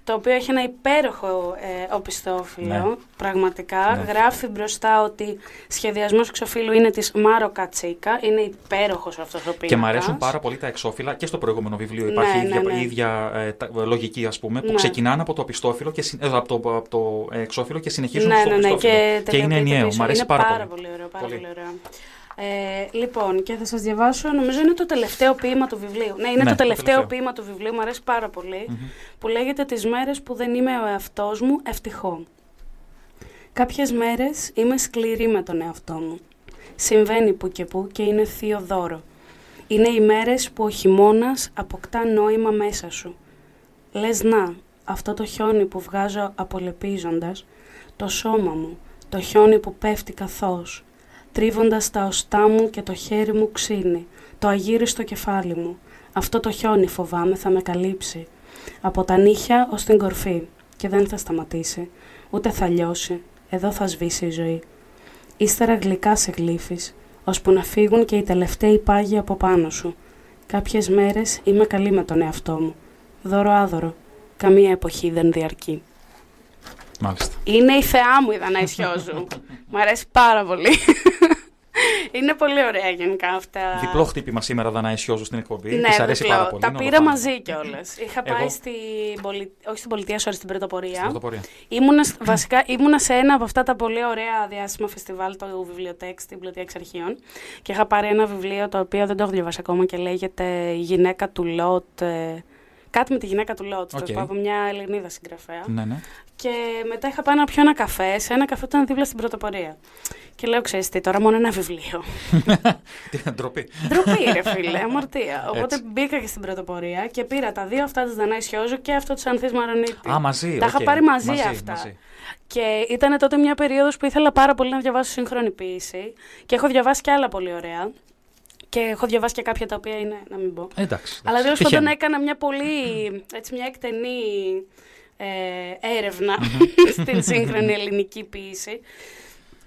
το οποίο έχει ένα υπέροχο ε, οπισθόφυλλο, Ναι. πραγματικά. Ναι. Γράφει μπροστά ότι σχεδιασμός εξωφύλλου είναι της Μάρο Κατσίκα, είναι υπέροχος αυτός ο πίνακας. Και μου αρέσουν πάρα πολύ τα εξώφυλλα και στο προηγούμενο βιβλίο υπάρχει Ναι, η ίδια, ναι, ναι. η ίδια ε, τα- λογική, ας πούμε, που Ναι. ξεκινάνε από το πιστόφυλλο και, συ- ε, από το, από το ε, εξώφυλλο και συνεχίζουν ναι, στο ναι, ναι, πιστόφυλλο. και, είναι τελειοποιείται ενιαίο. πίσω. Μου αρέσει είναι πάρα, πολύ. ωραίο, πάρα Πολύ. πολύ ωραίο. Ε, λοιπόν, και θα σας διαβάσω, νομίζω είναι το τελευταίο ποίημα του βιβλίου. Ναι, είναι Ναι, το το τελευταίο τελευταίο. ποίημα του βιβλίου, μου αρέσει πάρα πολύ, που λέγεται «Τις μέρες που δεν είμαι ο εαυτός μου, ευτυχώ». Κάποιες μέρες είμαι σκληρή με τον εαυτό μου. Συμβαίνει που και που και είναι θείο δώρο. Είναι οι μέρες που ο χειμώνας αποκτά νόημα μέσα σου. Λες να, αυτό το χιόνι που βγάζω απολεπίζοντας, το σώμα μου, το χιόνι που πέφτει καθώς, τρίβοντας τα οστά μου και το χέρι μου ξύνει, το αγύρι στο κεφάλι μου. Αυτό το χιόνι φοβάμαι θα με καλύψει. Από τα νύχια ως την κορφή και δεν θα σταματήσει, ούτε θα λιώσει, εδώ θα σβήσει η ζωή. Ύστερα γλυκά σε γλύφεις, ώσπου να φύγουν και οι τελευταίοι πάγοι από πάνω σου. Κάποιες μέρες είμαι καλή με τον εαυτό μου. Δώρο άδωρο. Καμία εποχή δεν διαρκεί. Μάλιστα. Είναι η θεά μου η Δανάη Σιώζου. Μ' αρέσει πάρα πολύ. *laughs* Είναι πολύ ωραία γενικά αυτά. Διπλό χτύπημα σήμερα Δανάη Σιώζου στην εκπομπή. Ναι, Της αρέσει διπλό. πάρα πολύ. Τα είναι πήρα ολοφάνη. μαζί κιόλας. Είχα Εγώ- πάει στην πολι... όχι στην πολιτεία, sorry, στην πρωτοπορία. Στην πρωτοπορία. Ήμουνα, σ- βασικά ήμουνα σε ένα από αυτά τα πολύ ωραία διάσημα φεστιβάλ, το βιβλιοτέκ στην πλατεία Εξαρχείων. Και είχα πάρει ένα βιβλίο το οποίο δεν το έχω διαβάσει ακόμα και λέγεται Η γυναίκα του Λότ. ε, Κάτι με τη γυναίκα του Λότ, Οκ. το από μια Ελληνίδα συγγραφέα. Ναι, ναι. Και μετά είχα πάει να πιω ένα καφέ, σε ένα καφέ που ήταν δίπλα στην πρωτοπορία. Και λέω, ξέρεις τι, τώρα μόνο ένα βιβλίο. *laughs* Τι ντροπή. Ντροπή, ρε φίλε, αμαρτία. Οπότε Έτσι. μπήκα και στην πρωτοπορία και πήρα τα δύο αυτά της Δανάης Χιόζου και αυτό της Ανθής Μαρονίτης. Α, μαζί. Τα είχα οκ. πάρει μαζί, αυτά. μαζί. Και ήταν τότε μια περίοδος που ήθελα πάρα πολύ να διαβάσω σύγχρονη ποίηση και έχω διαβάσει και άλλα πολύ ωραία. Και έχω διαβάσει και κάποια τα οποία είναι, να μην πω. Ε, εντάξει. Αλλά τέλος Τυχαίνει. πάντων έκανα μια πολύ, έτσι μια εκτενή ε, έρευνα *laughs* στην σύγχρονη ελληνική ποίηση.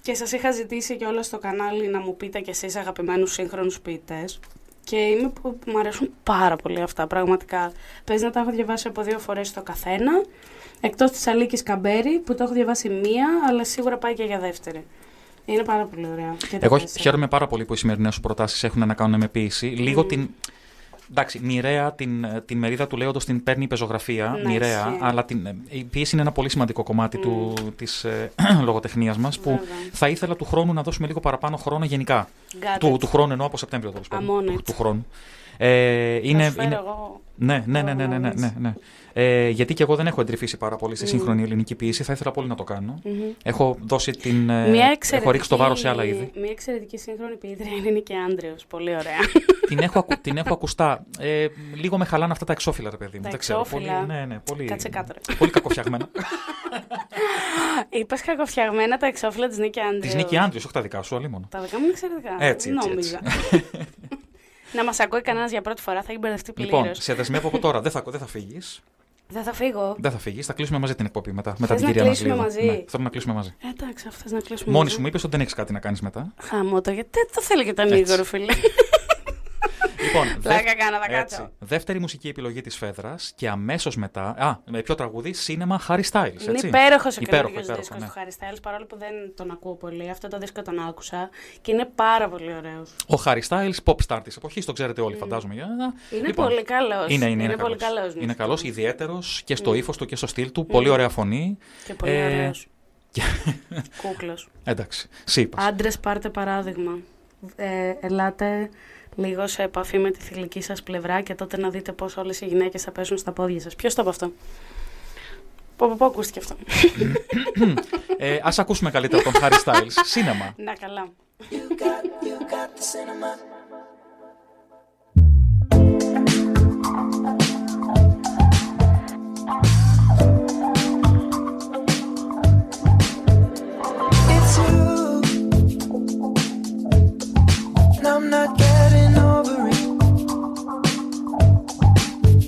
Και σας είχα ζητήσει και όλα στο κανάλι να μου πείτε κι εσείς αγαπημένους σύγχρονους ποιητές. Και είμαι που μου αρέσουν πάρα πολύ αυτά, πραγματικά. Παίζει να τα έχω διαβάσει από δύο φορές το καθένα. Εκτός της Αλίκης Καμπέρη, που το έχω διαβάσει μία, αλλά σίγουρα πάει και για δεύτερη. Είναι πάρα πολύ ωραία. Και τα Εγώ τέσσερα. χαίρομαι πάρα πολύ που οι σημερινές σου προτάσεις έχουν να κάνουν με ποίηση. Λίγο την. Εντάξει, μοιραία την, ε, την μερίδα του λέοντος την παίρνει η πεζογραφία. Ναι, μοιραία, ισχύει. αλλά την, ε, η πίεση είναι ένα πολύ σημαντικό κομμάτι του, της ε, *clears throat* λογοτεχνίας μας που Βέβαια. θα ήθελα του χρόνου να δώσουμε λίγο παραπάνω χρόνο γενικά. Got Του, it. του χρόνου εννοώ από Σεπτέμβριο τέλος πάντων. I'm on Του, it. του χρόνου. Ε, είναι, Θα σου φέρω είναι, εγώ ναι, ναι, ναι, ναι, ναι, ναι, ναι, ναι. Ε, γιατί και εγώ δεν έχω εντρυφήσει πάρα πολύ στη Μμμ. σύγχρονη ελληνική ποιήση. Θα ήθελα πολύ να το κάνω. Μμμ. Έχω δώσει την. ε, Μια έχω ρίξει το βάρος σε άλλα είδη. Μια εξαιρετική σύγχρονη ποιήτρια είναι η Νίκη Άντρεος. Πολύ ωραία. την, έχω, ακου- την έχω ακουστά. Ε, λίγο με χαλάνε αυτά τα εξώφυλλα, ρε παιδί μου. Τα δεν ξέρω. Πολύ, εξώφυλλα. ναι, ναι, πολύ, Κάτσε κάτω, ρε. πολύ κακοφτιαγμένα. *laughs* Είπες κακοφτιαγμένα τα εξώφυλλα της Νίκη Άντρεως. Της Νίκη Άντριος, όχι τα δικά σου, αλλήμον. Τα δικά μου είναι εξαιρετικά. Έτσι, έτσι, Νόμιζα. *laughs* να μας ακούει κανένας για πρώτη φορά θα έχει μπερδευτεί πλήρως. Λοιπόν, σε δεσμεύω από τώρα. Δεν θα, δεν θα φύγεις. Δεν θα φύγω. Δεν θα φύγεις. Θα κλείσουμε μαζί την εκπομπή μετά. μετά Θες την να κυρία κλείσουμε Νασλίδου. μαζί; Ναι, θέλω να κλείσουμε μαζί. Ε, Εντάξει, αυτές να κλείσουμε. Μόνη μαζί. σου μου είπες ότι δεν έχεις κάτι να κάνεις μετά. Χαμό το, γιατί δεν το θέλει και τον Νίγορο, φίλε. *laughs* Λοιπόν, *laughs* Πλάκα κάνω, θα έτσι. κάτσω. Δεύτερη μουσική επιλογή της Φέδρας και αμέσως μετά. Α, με ποιο τραγούδι, Σίνεμα Harry Styles. Είναι Έτσι. υπέροχος ο υπέροχο, καινούργιο υπέροχο, δίσκος ναι. του Harry Styles, παρόλο που δεν τον ακούω πολύ. Αυτό το δίσκο τον άκουσα και είναι πάρα πολύ ωραίος. Ο Harry Styles, pop star της εποχής, το ξέρετε όλοι, φαντάζομαι. Για- Είναι Λοιπόν, πολύ καλός. Είναι, είναι, είναι, πολύ καλός. καλό. Είναι καλός, ιδιαίτερος και στο Mm. ύφος του και στο στυλ του. Πολύ ωραία φωνή. Και πολύ Ε, ωραίος. Κούκλος. Εντάξει, σύπας. Άντρες, πάρτε παράδειγμα. Ε, ελάτε λίγο σε επαφή με τη θηλυκή σας πλευρά και τότε να δείτε πώς όλες οι γυναίκες θα πέσουν στα πόδια σας. Ποιος το είπε αυτό; Πω, πω, πω, ακούστηκε αυτό. ε, Α ακούσουμε καλύτερα τον Harry Styles. Σίνεμα. Να καλά. It's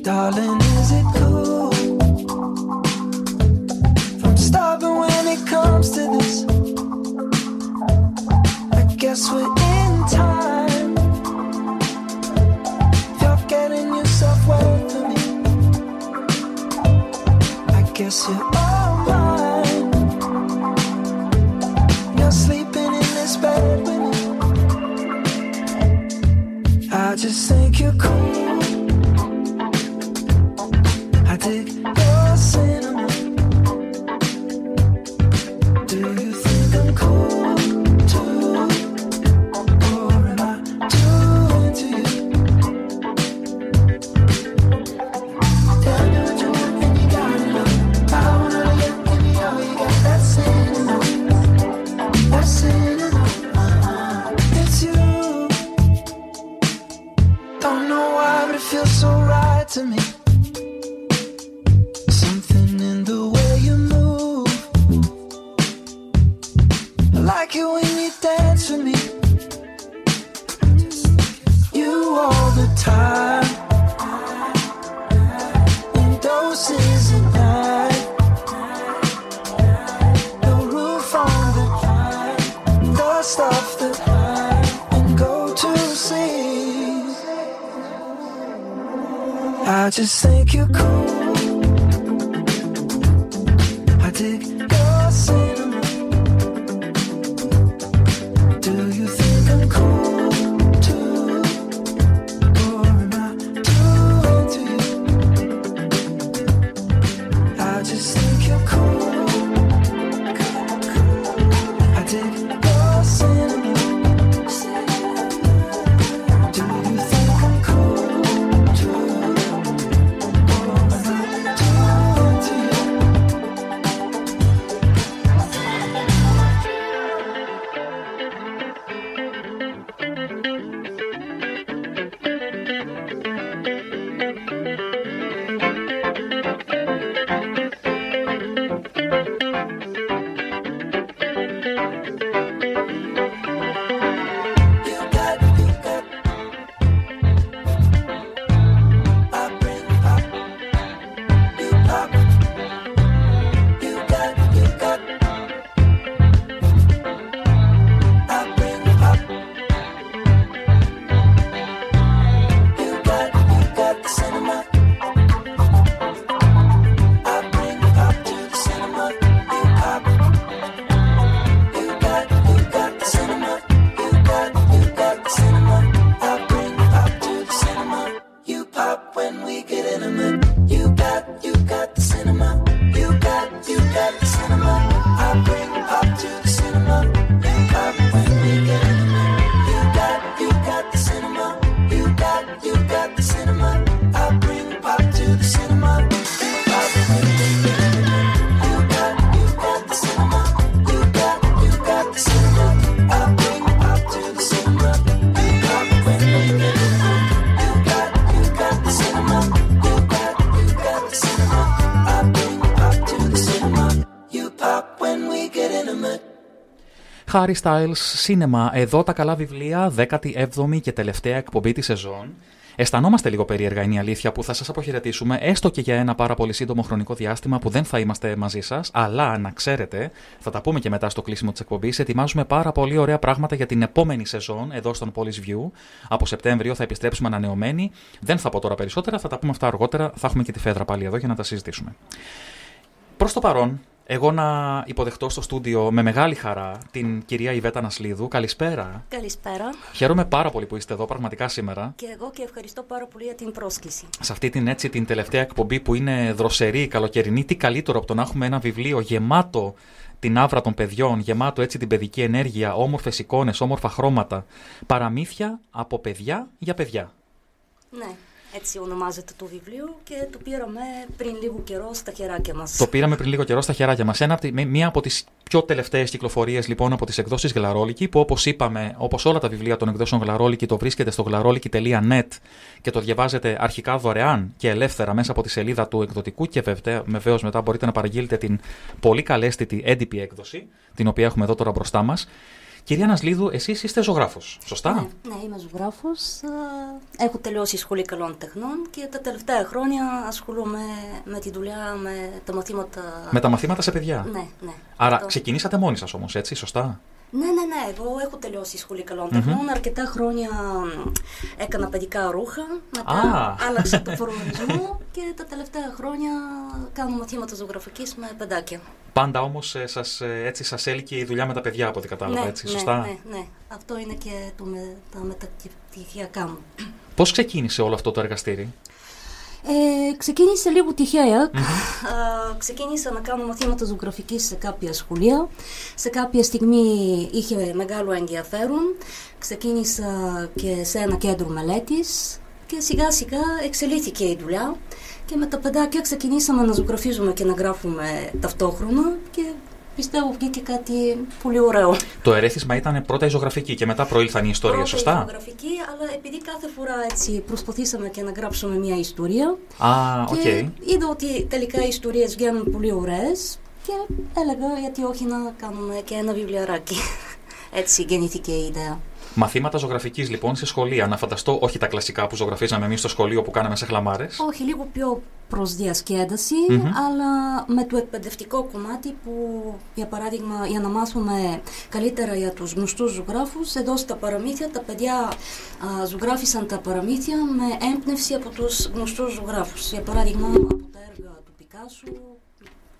Darling, is it cool? I'm stubborn when it comes to this, I guess we're in time. You're getting yourself wet for me, I guess you're all mine. You're sleeping in this bed with me. I just think you're cool dick. Harry Styles Cinema. Εδώ τα καλά βιβλία, 17η και τελευταία εκπομπή της σεζόν. Αισθανόμαστε λίγο περίεργα, είναι η αλήθεια, που θα σας αποχαιρετήσουμε, έστω και για ένα πάρα πολύ σύντομο χρονικό διάστημα που δεν θα είμαστε μαζί σας. Αλλά να ξέρετε, θα τα πούμε και μετά στο κλείσιμο της εκπομπής, ετοιμάζουμε πάρα πολύ ωραία πράγματα για την επόμενη σεζόν εδώ στον Police View. Από Σεπτέμβριο θα επιστρέψουμε ανανεωμένοι. Δεν θα πω τώρα περισσότερα, θα τα πούμε αυτά αργότερα. Θα έχουμε και τη Φέδρα πάλι εδώ για να τα συζητήσουμε. Προς το παρόν, εγώ να υποδεχτώ στο στούντιο με μεγάλη χαρά την κυρία Ιβέτα Νασλίδου. Καλησπέρα. Καλησπέρα. Χαίρομαι πάρα πολύ που είστε εδώ πραγματικά σήμερα. Και εγώ και ευχαριστώ πάρα πολύ για την πρόσκληση. Σε αυτή την έτσι την τελευταία εκπομπή που είναι δροσερή, καλοκαιρινή, τι καλύτερο από το να έχουμε ένα βιβλίο γεμάτο την άβρα των παιδιών, γεμάτο έτσι την παιδική ενέργεια, όμορφες εικόνες, όμορφα χρώματα. Παραμύθια από παιδιά για παιδιά. Ναι, έτσι ονομάζεται το βιβλίο και το πήραμε πριν λίγο καιρό στα χεράκια μας. Το πήραμε πριν λίγο καιρό στα χεράκια μας. Μία από τις πιο τελευταίες κυκλοφορίες λοιπόν από τις εκδόσεις Γλαρόλικη, που όπως είπαμε, όπως όλα τα βιβλία των εκδόσεων Γλαρόλικη, το βρίσκεται στο γλαρόλικη.net και το διαβάζετε αρχικά δωρεάν και ελεύθερα μέσα από τη σελίδα του εκδοτικού και βεβαίως μετά μπορείτε να παραγγείλετε την πολύ καλέσθητη έντυπη έκδοση, την οποία έχουμε εδώ τώρα μπροστά μας. Κυρία Νασλίδου, εσείς είστε ζωγράφος, σωστά; Ναι, ναι είμαι ζωγράφος. Έχω τελειώσει σχολή καλών τεχνών και τα τελευταία χρόνια ασχολούμαι με τη δουλειά, με τα μαθήματα. Με τα μαθήματα σε παιδιά. Ναι, ναι. Άρα Το- ξεκινήσατε μόνοι σας όμως, έτσι, σωστά; Ναι, ναι, ναι. Εγώ έχω τελειώσει σχολή καλών τεχνών. Αρκετά χρόνια μ, έκανα παιδικά ρούχα. Μετά Α. άλλαξα το *laughs* φορμανισμό και τα τελευταία χρόνια κάνω μαθήματα ζωγραφικής με παιδάκια. Πάντα όμως σας, ε, έτσι σας έλκυε η δουλειά με τα παιδιά από ό,τι κατάλαβα, ναι, έτσι, ναι, σωστά; Ναι, ναι. Αυτό είναι και το με, τα μεταπτυχιακά μου. Πώς ξεκίνησε όλο αυτό το εργαστήρι, Ε, ξεκίνησε λίγο τυχαία. Α, ξεκίνησα να κάνω μαθήματα ζωγραφικής σε κάποια σχολεία. Σε κάποια στιγμή είχε μεγάλο ενδιαφέρον. Ξεκίνησα και σε ένα κέντρο μελέτης και σιγά σιγά εξελίχθηκε η δουλειά. Και με τα παιδάκια ξεκινήσαμε να ζωγραφίζουμε και να γράφουμε ταυτόχρονα και πιστεύω βγήκε κάτι πολύ ωραίο. Το ερέθισμα ήταν πρώτα η ζωγραφική και μετά προήλθαν οι ιστορίες, Πρώτα η σωστά; ζωγραφική, αλλά επειδή κάθε φορά έτσι προσπαθήσαμε και να γράψουμε μια ιστορία, Α, οκ. και είδα ότι τελικά οι ιστορίες βγαίνουν πολύ ωραίες και έλεγα γιατί όχι να κάνουμε και ένα βιβλιαράκι. Έτσι γεννήθηκε η ιδέα. Μαθήματα ζωγραφικής λοιπόν σε σχολεία. Να φανταστώ, όχι τα κλασικά που ζωγραφίζαμε εμείς στο σχολείο που κάναμε σαχλαμάρες. Όχι, λίγο πιο προς διασκέδαση, Μμμ. αλλά με το εκπαιδευτικό κομμάτι που, για παράδειγμα, για να μάθουμε καλύτερα για τους γνωστούς ζωγράφους, εδώ στα παραμύθια τα παιδιά α, ζωγράφισαν τα παραμύθια με έμπνευση από τους γνωστούς ζωγράφους. Για παράδειγμα, από τα έργα του Πικάσου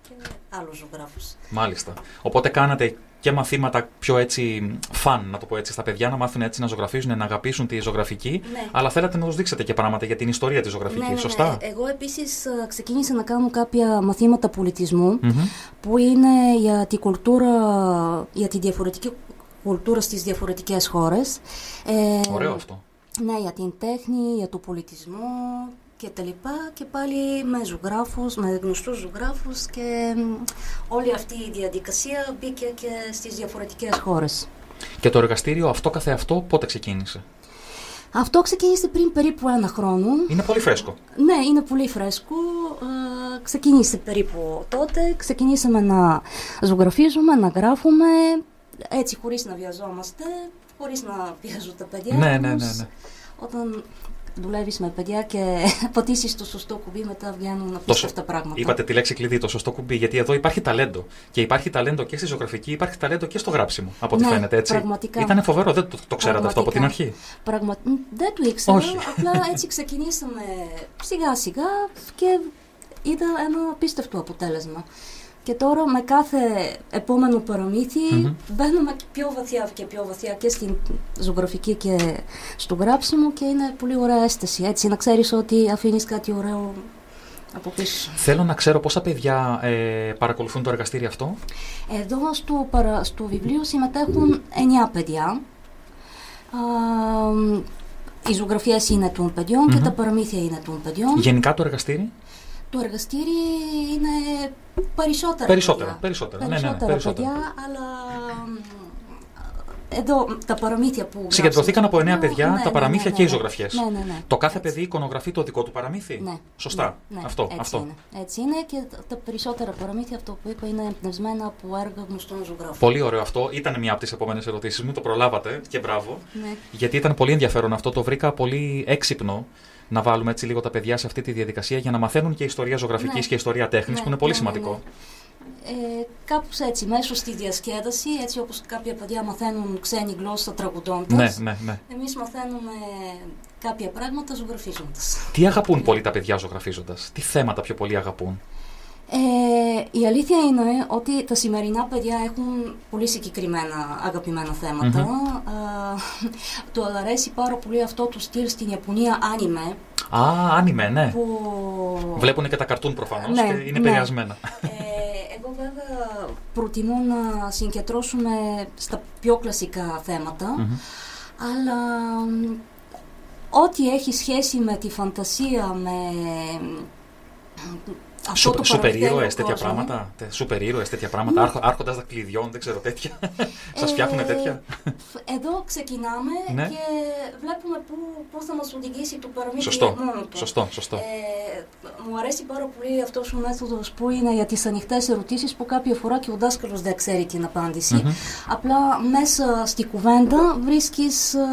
και άλλους ζωγράφους. Μάλιστα. Οπότε κάνατε και μαθήματα πιο έτσι φαν, να το πω έτσι, στα παιδιά να μάθουν έτσι να ζωγραφίζουν, να αγαπήσουν τη ζωγραφική. Ναι. Αλλά θέλατε να τους δείξετε και πράγματα για την ιστορία της ζωγραφικής, Ναι, ναι, σωστά; ναι. Εγώ επίσης α, ξεκίνησα να κάνω κάποια μαθήματα πολιτισμού Μμμ. που είναι για τη κουλτούρα, για τη διαφορετική κουλτούρα στις διαφορετικές χώρες. Ε, Ωραίο αυτό. Ναι, για την τέχνη, για το πολιτισμό και τα λοιπά και πάλι με ζωγράφους, με γνωστούς ζωγράφους και μ, όλη αυτή η διαδικασία μπήκε και στις διαφορετικές χώρες. Και το εργαστήριο αυτό καθεαυτό πότε ξεκίνησε; Αυτό ξεκίνησε πριν περίπου ένα χρόνο. Είναι πολύ φρέσκο. Ναι, είναι πολύ φρέσκο. Ε, ξεκίνησε περίπου τότε. Ξεκινήσαμε να ζωγραφίζουμε, να γράφουμε, έτσι χωρίς να βιαζόμαστε, χωρίς να πιέζουν τα παιδιά. Ναι, ναι, όμως ναι, ναι. Όταν δουλεύεις με παιδιά και *laughs* πατήσεις το σωστό κουμπί, μετά βγαίνουν Το απίστευτα σω- πράγματα. Είπατε τη λέξη κλειδί, το σωστό κουμπί, γιατί εδώ υπάρχει ταλέντο. Και υπάρχει ταλέντο και στη ζωγραφική, υπάρχει ταλέντο και στο γράψιμο, από ό,τι Ναι, φαίνεται έτσι. πραγματικά. Ήταν φοβερό, δεν το, το ξέρατε αυτό από την Πραγματικά. αρχή; Πραγμα... Μ, Δεν το ήξερα, Όχι. απλά έτσι *laughs* ξεκινήσαμε σιγά σιγά και είδα ένα απίστευτο αποτέλεσμα. Και τώρα με κάθε επόμενο παραμύθι Μμμ. μπαίνουμε πιο βαθιά και πιο βαθιά και στην ζωγραφική και στο γράψιμο και είναι πολύ ωραία αίσθηση. Έτσι να ξέρεις ότι αφήνεις κάτι ωραίο από πίσω. Θέλω να ξέρω πόσα παιδιά ε, παρακολουθούν το εργαστήρι αυτό. Εδώ στο, παρα- στο βιβλίο συμμετέχουν 9 παιδιά. Α, οι ζωγραφιές είναι των παιδιών και Μμμ. τα παραμύθια είναι των παιδιών. Γενικά το εργαστήρι; Το εργαστήρι είναι περισσότερα Περισσότερα, παιδιά. περισσότερα. Ναι, ναι, ναι, Περισσότερα περισσότερα. παιδιά, αλλά μ, εδώ τα παραμύθια που Συγκεντρωθήκαν από γράψαμε 9 στο παιδιά βιβλίο, τα ναι, παραμύθια ναι, και οι ναι, ζωγραφιές. Ναι, ναι, ναι. Το κάθε παιδί εικονογραφεί το δικό του παραμύθι; Ναι, Σωστά. ναι, αυτό. έτσι αυτό. Είναι. Έτσι είναι και τα- τα περισσότερα παραμύθια, αυτό που είπα, είναι εμπνευσμένα από έργα γνωστών ζωγράφων. Πολύ ωραίο αυτό. Ήταν μια από τις επόμενες ερωτήσεις μου. Το προλάβατε και μπράβο. Ναι. Γιατί ήταν πολύ ενδιαφέρον αυτό. Το βρήκα πολύ έξυπνο να βάλουμε έτσι λίγο τα παιδιά σε αυτή τη διαδικασία για να μαθαίνουν και ιστορία ζωγραφικής Ναι. και ιστορία τέχνης, Ναι, που είναι πολύ ναι, ναι, σημαντικό. Ε, κάπως έτσι, μέσω στη διασκέδαση, έτσι όπως κάποια παιδιά μαθαίνουν ξένη γλώσσα τραγουδώντας, Ναι, ναι, ναι. εμείς μαθαίνουμε κάποια πράγματα ζωγραφίζοντας. Τι αγαπούν πολύ τα παιδιά ζωγραφίζοντας, τι θέματα πιο πολύ αγαπούν; Ε, η αλήθεια είναι ότι τα σημερινά παιδιά έχουν πολύ συγκεκριμένα αγαπημένα θέματα. Μμμ. Α, το αρέσει πάρα πολύ αυτό το στυλ στην Ιαπωνία άνιμε. Α, άνιμε, ναι. Που... Βλέπουν και τα καρτούν προφανώς Ναι, και είναι ναι. επηρεασμένα. Ε, εγώ βέβαια προτιμώ να συγκεντρώσουμε στα πιο κλασικά θέματα, Μμμ. αλλά μ, ό,τι έχει σχέση με τη φαντασία, με αυτό Σου, το σούπερ παραμυθένιο ήρωες, τέτοια κόσμο. πράγματα; τε- Σούπερ ήρωες, τέτοια πράγματα; Ναι. Άρχο, Άρχοντας δακτυλιδιών, δεν ξέρω τέτοια. *laughs* Σας Ε, φτιάχνουν τέτοια. Εδώ ξεκινάμε Ναι. και βλέπουμε πού, πού θα μας οδηγήσει το παραμύθι Σωστό. μόνο του. Σωστό, σωστό. Ε, μου αρέσει πάρα πολύ αυτός ο μέθοδος που είναι για τις ανοιχτές ερωτήσεις που κάποια φορά και ο δάσκαλος δεν ξέρει την απάντηση. Μμμ. Απλά μέσα στη κουβέντα βρίσκεις ε,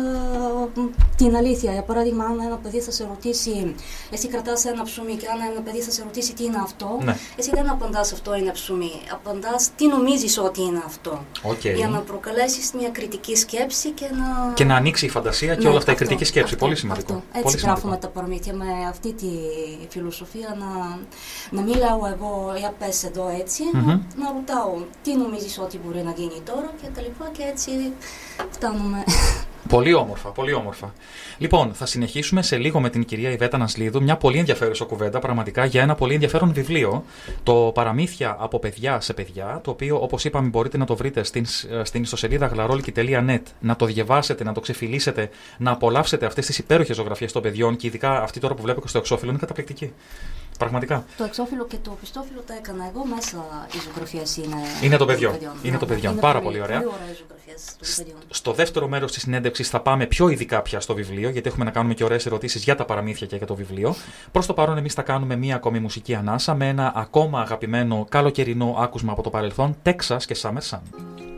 την αλήθεια. Για παράδειγμα, αν ένα παιδί θα σε ρωτήσει, εσύ κρατάς ένα ψωμί και αν ένα παιδί θα σε ρωτήσει τι είναι αυτό, Ναι. εσύ δεν απαντάς αυτό είναι ψωμί. Απαντάς τι νομίζεις ότι είναι αυτό; Οκ. Για να προκαλέσεις μια κριτική σκέψη και να... Και να ανοίξει η φαντασία και Ναι, όλα αυτά, η αυτό, κριτική σκέψη. αυτό, πολύ σημαντικό. αυτό. Πολύ Έτσι σημαντικό. γράφουμε τα παραμύθια με αυτή τη φιλοσοφία να, να μην λέω εγώ για πες εδώ έτσι, να, Μμμ. να ρωτάω τι νομίζεις ότι μπορεί να γίνει τώρα και τα λοιπά και έτσι φτάνουμε. Πολύ όμορφα, πολύ όμορφα. Λοιπόν, θα συνεχίσουμε σε λίγο με την κυρία Ιβέτα Νασλίδου. Μια πολύ ενδιαφέρουσα κουβέντα, πραγματικά, για ένα πολύ ενδιαφέρον βιβλίο. Το Παραμύθια από παιδιά σε παιδιά, το οποίο, όπως είπαμε, μπορείτε να το βρείτε στην, ε, στην ιστοσελίδα γλαρόλικη.net, να το διαβάσετε, να το ξεφυλίσετε, να απολαύσετε αυτές τις υπέροχες ζωγραφιές των παιδιών και ειδικά αυτή τώρα που βλέπω και στο εξώφυλλο είναι καταπληκτική. Πραγματικά. το εξώφυλλο και το πιστόφυλλο τα έκανα εγώ μέσα οι ζωγραφίες είναι, Είναι των παιδιών. παιδιών. Είναι των Ναι, παιδιών. είναι Πάρα πολύ, πολύ ωραία. Πολύ ωραίες ζωγραφιές των παιδιών. Στο δεύτερο μέρος της συνέντευξης θα πάμε πιο ειδικά πια στο βιβλίο, γιατί έχουμε να κάνουμε και ωραίες ερωτήσεις για τα παραμύθια και για το βιβλίο. Προς το παρόν, εμείς θα κάνουμε μία ακόμη μουσική ανάσα με ένα ακόμα αγαπημένο καλοκαιρινό άκουσμα από το παρελθόν, Texas και Summer Sun.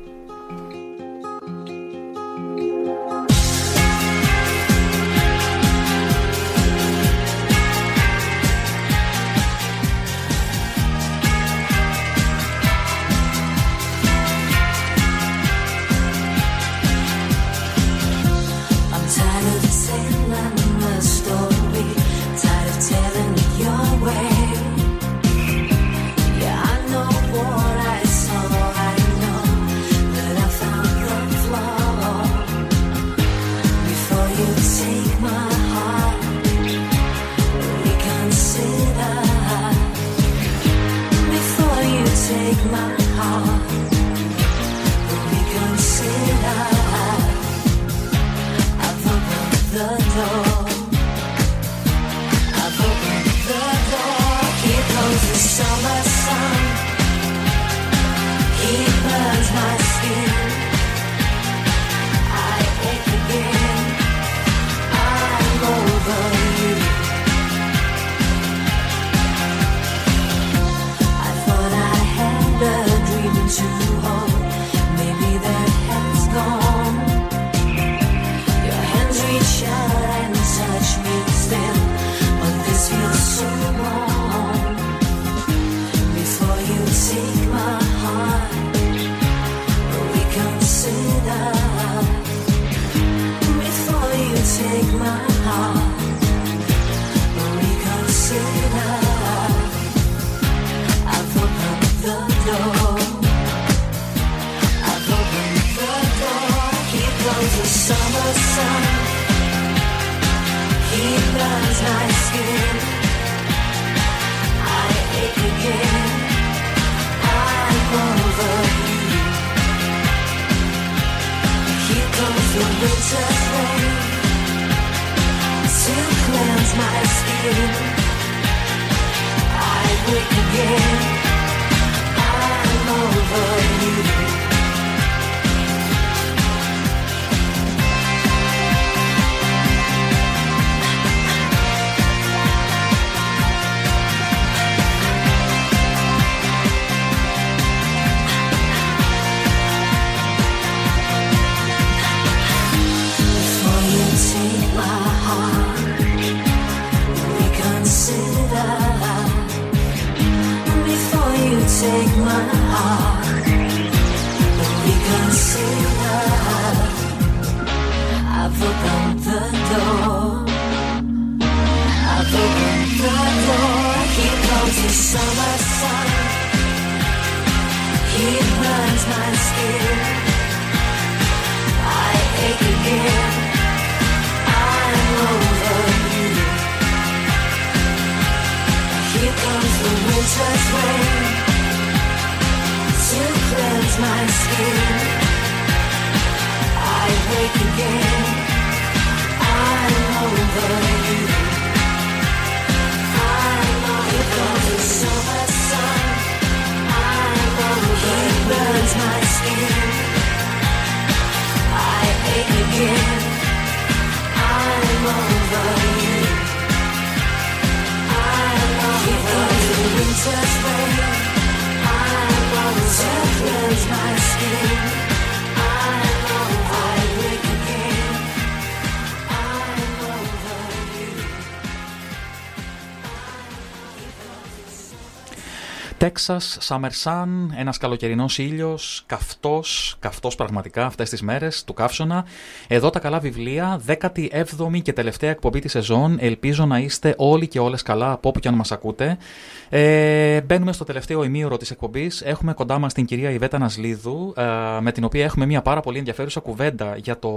Texas, Summer Sun, ένας καλοκαιρινός ήλιος, καυτός, καυτός πραγματικά αυτές τις μέρες του καύσωνα. Εδώ τα καλά βιβλία, 17η και τελευταία εκπομπή της σεζόν. Ελπίζω να είστε όλοι και όλες καλά από όπου και αν μας ακούτε. Ε, μπαίνουμε στο τελευταίο ημίωρο της εκπομπής. Έχουμε κοντά μας την κυρία Ιβέτα Νασλίδου, ε, με την οποία έχουμε μια πάρα πολύ ενδιαφέρουσα κουβέντα για το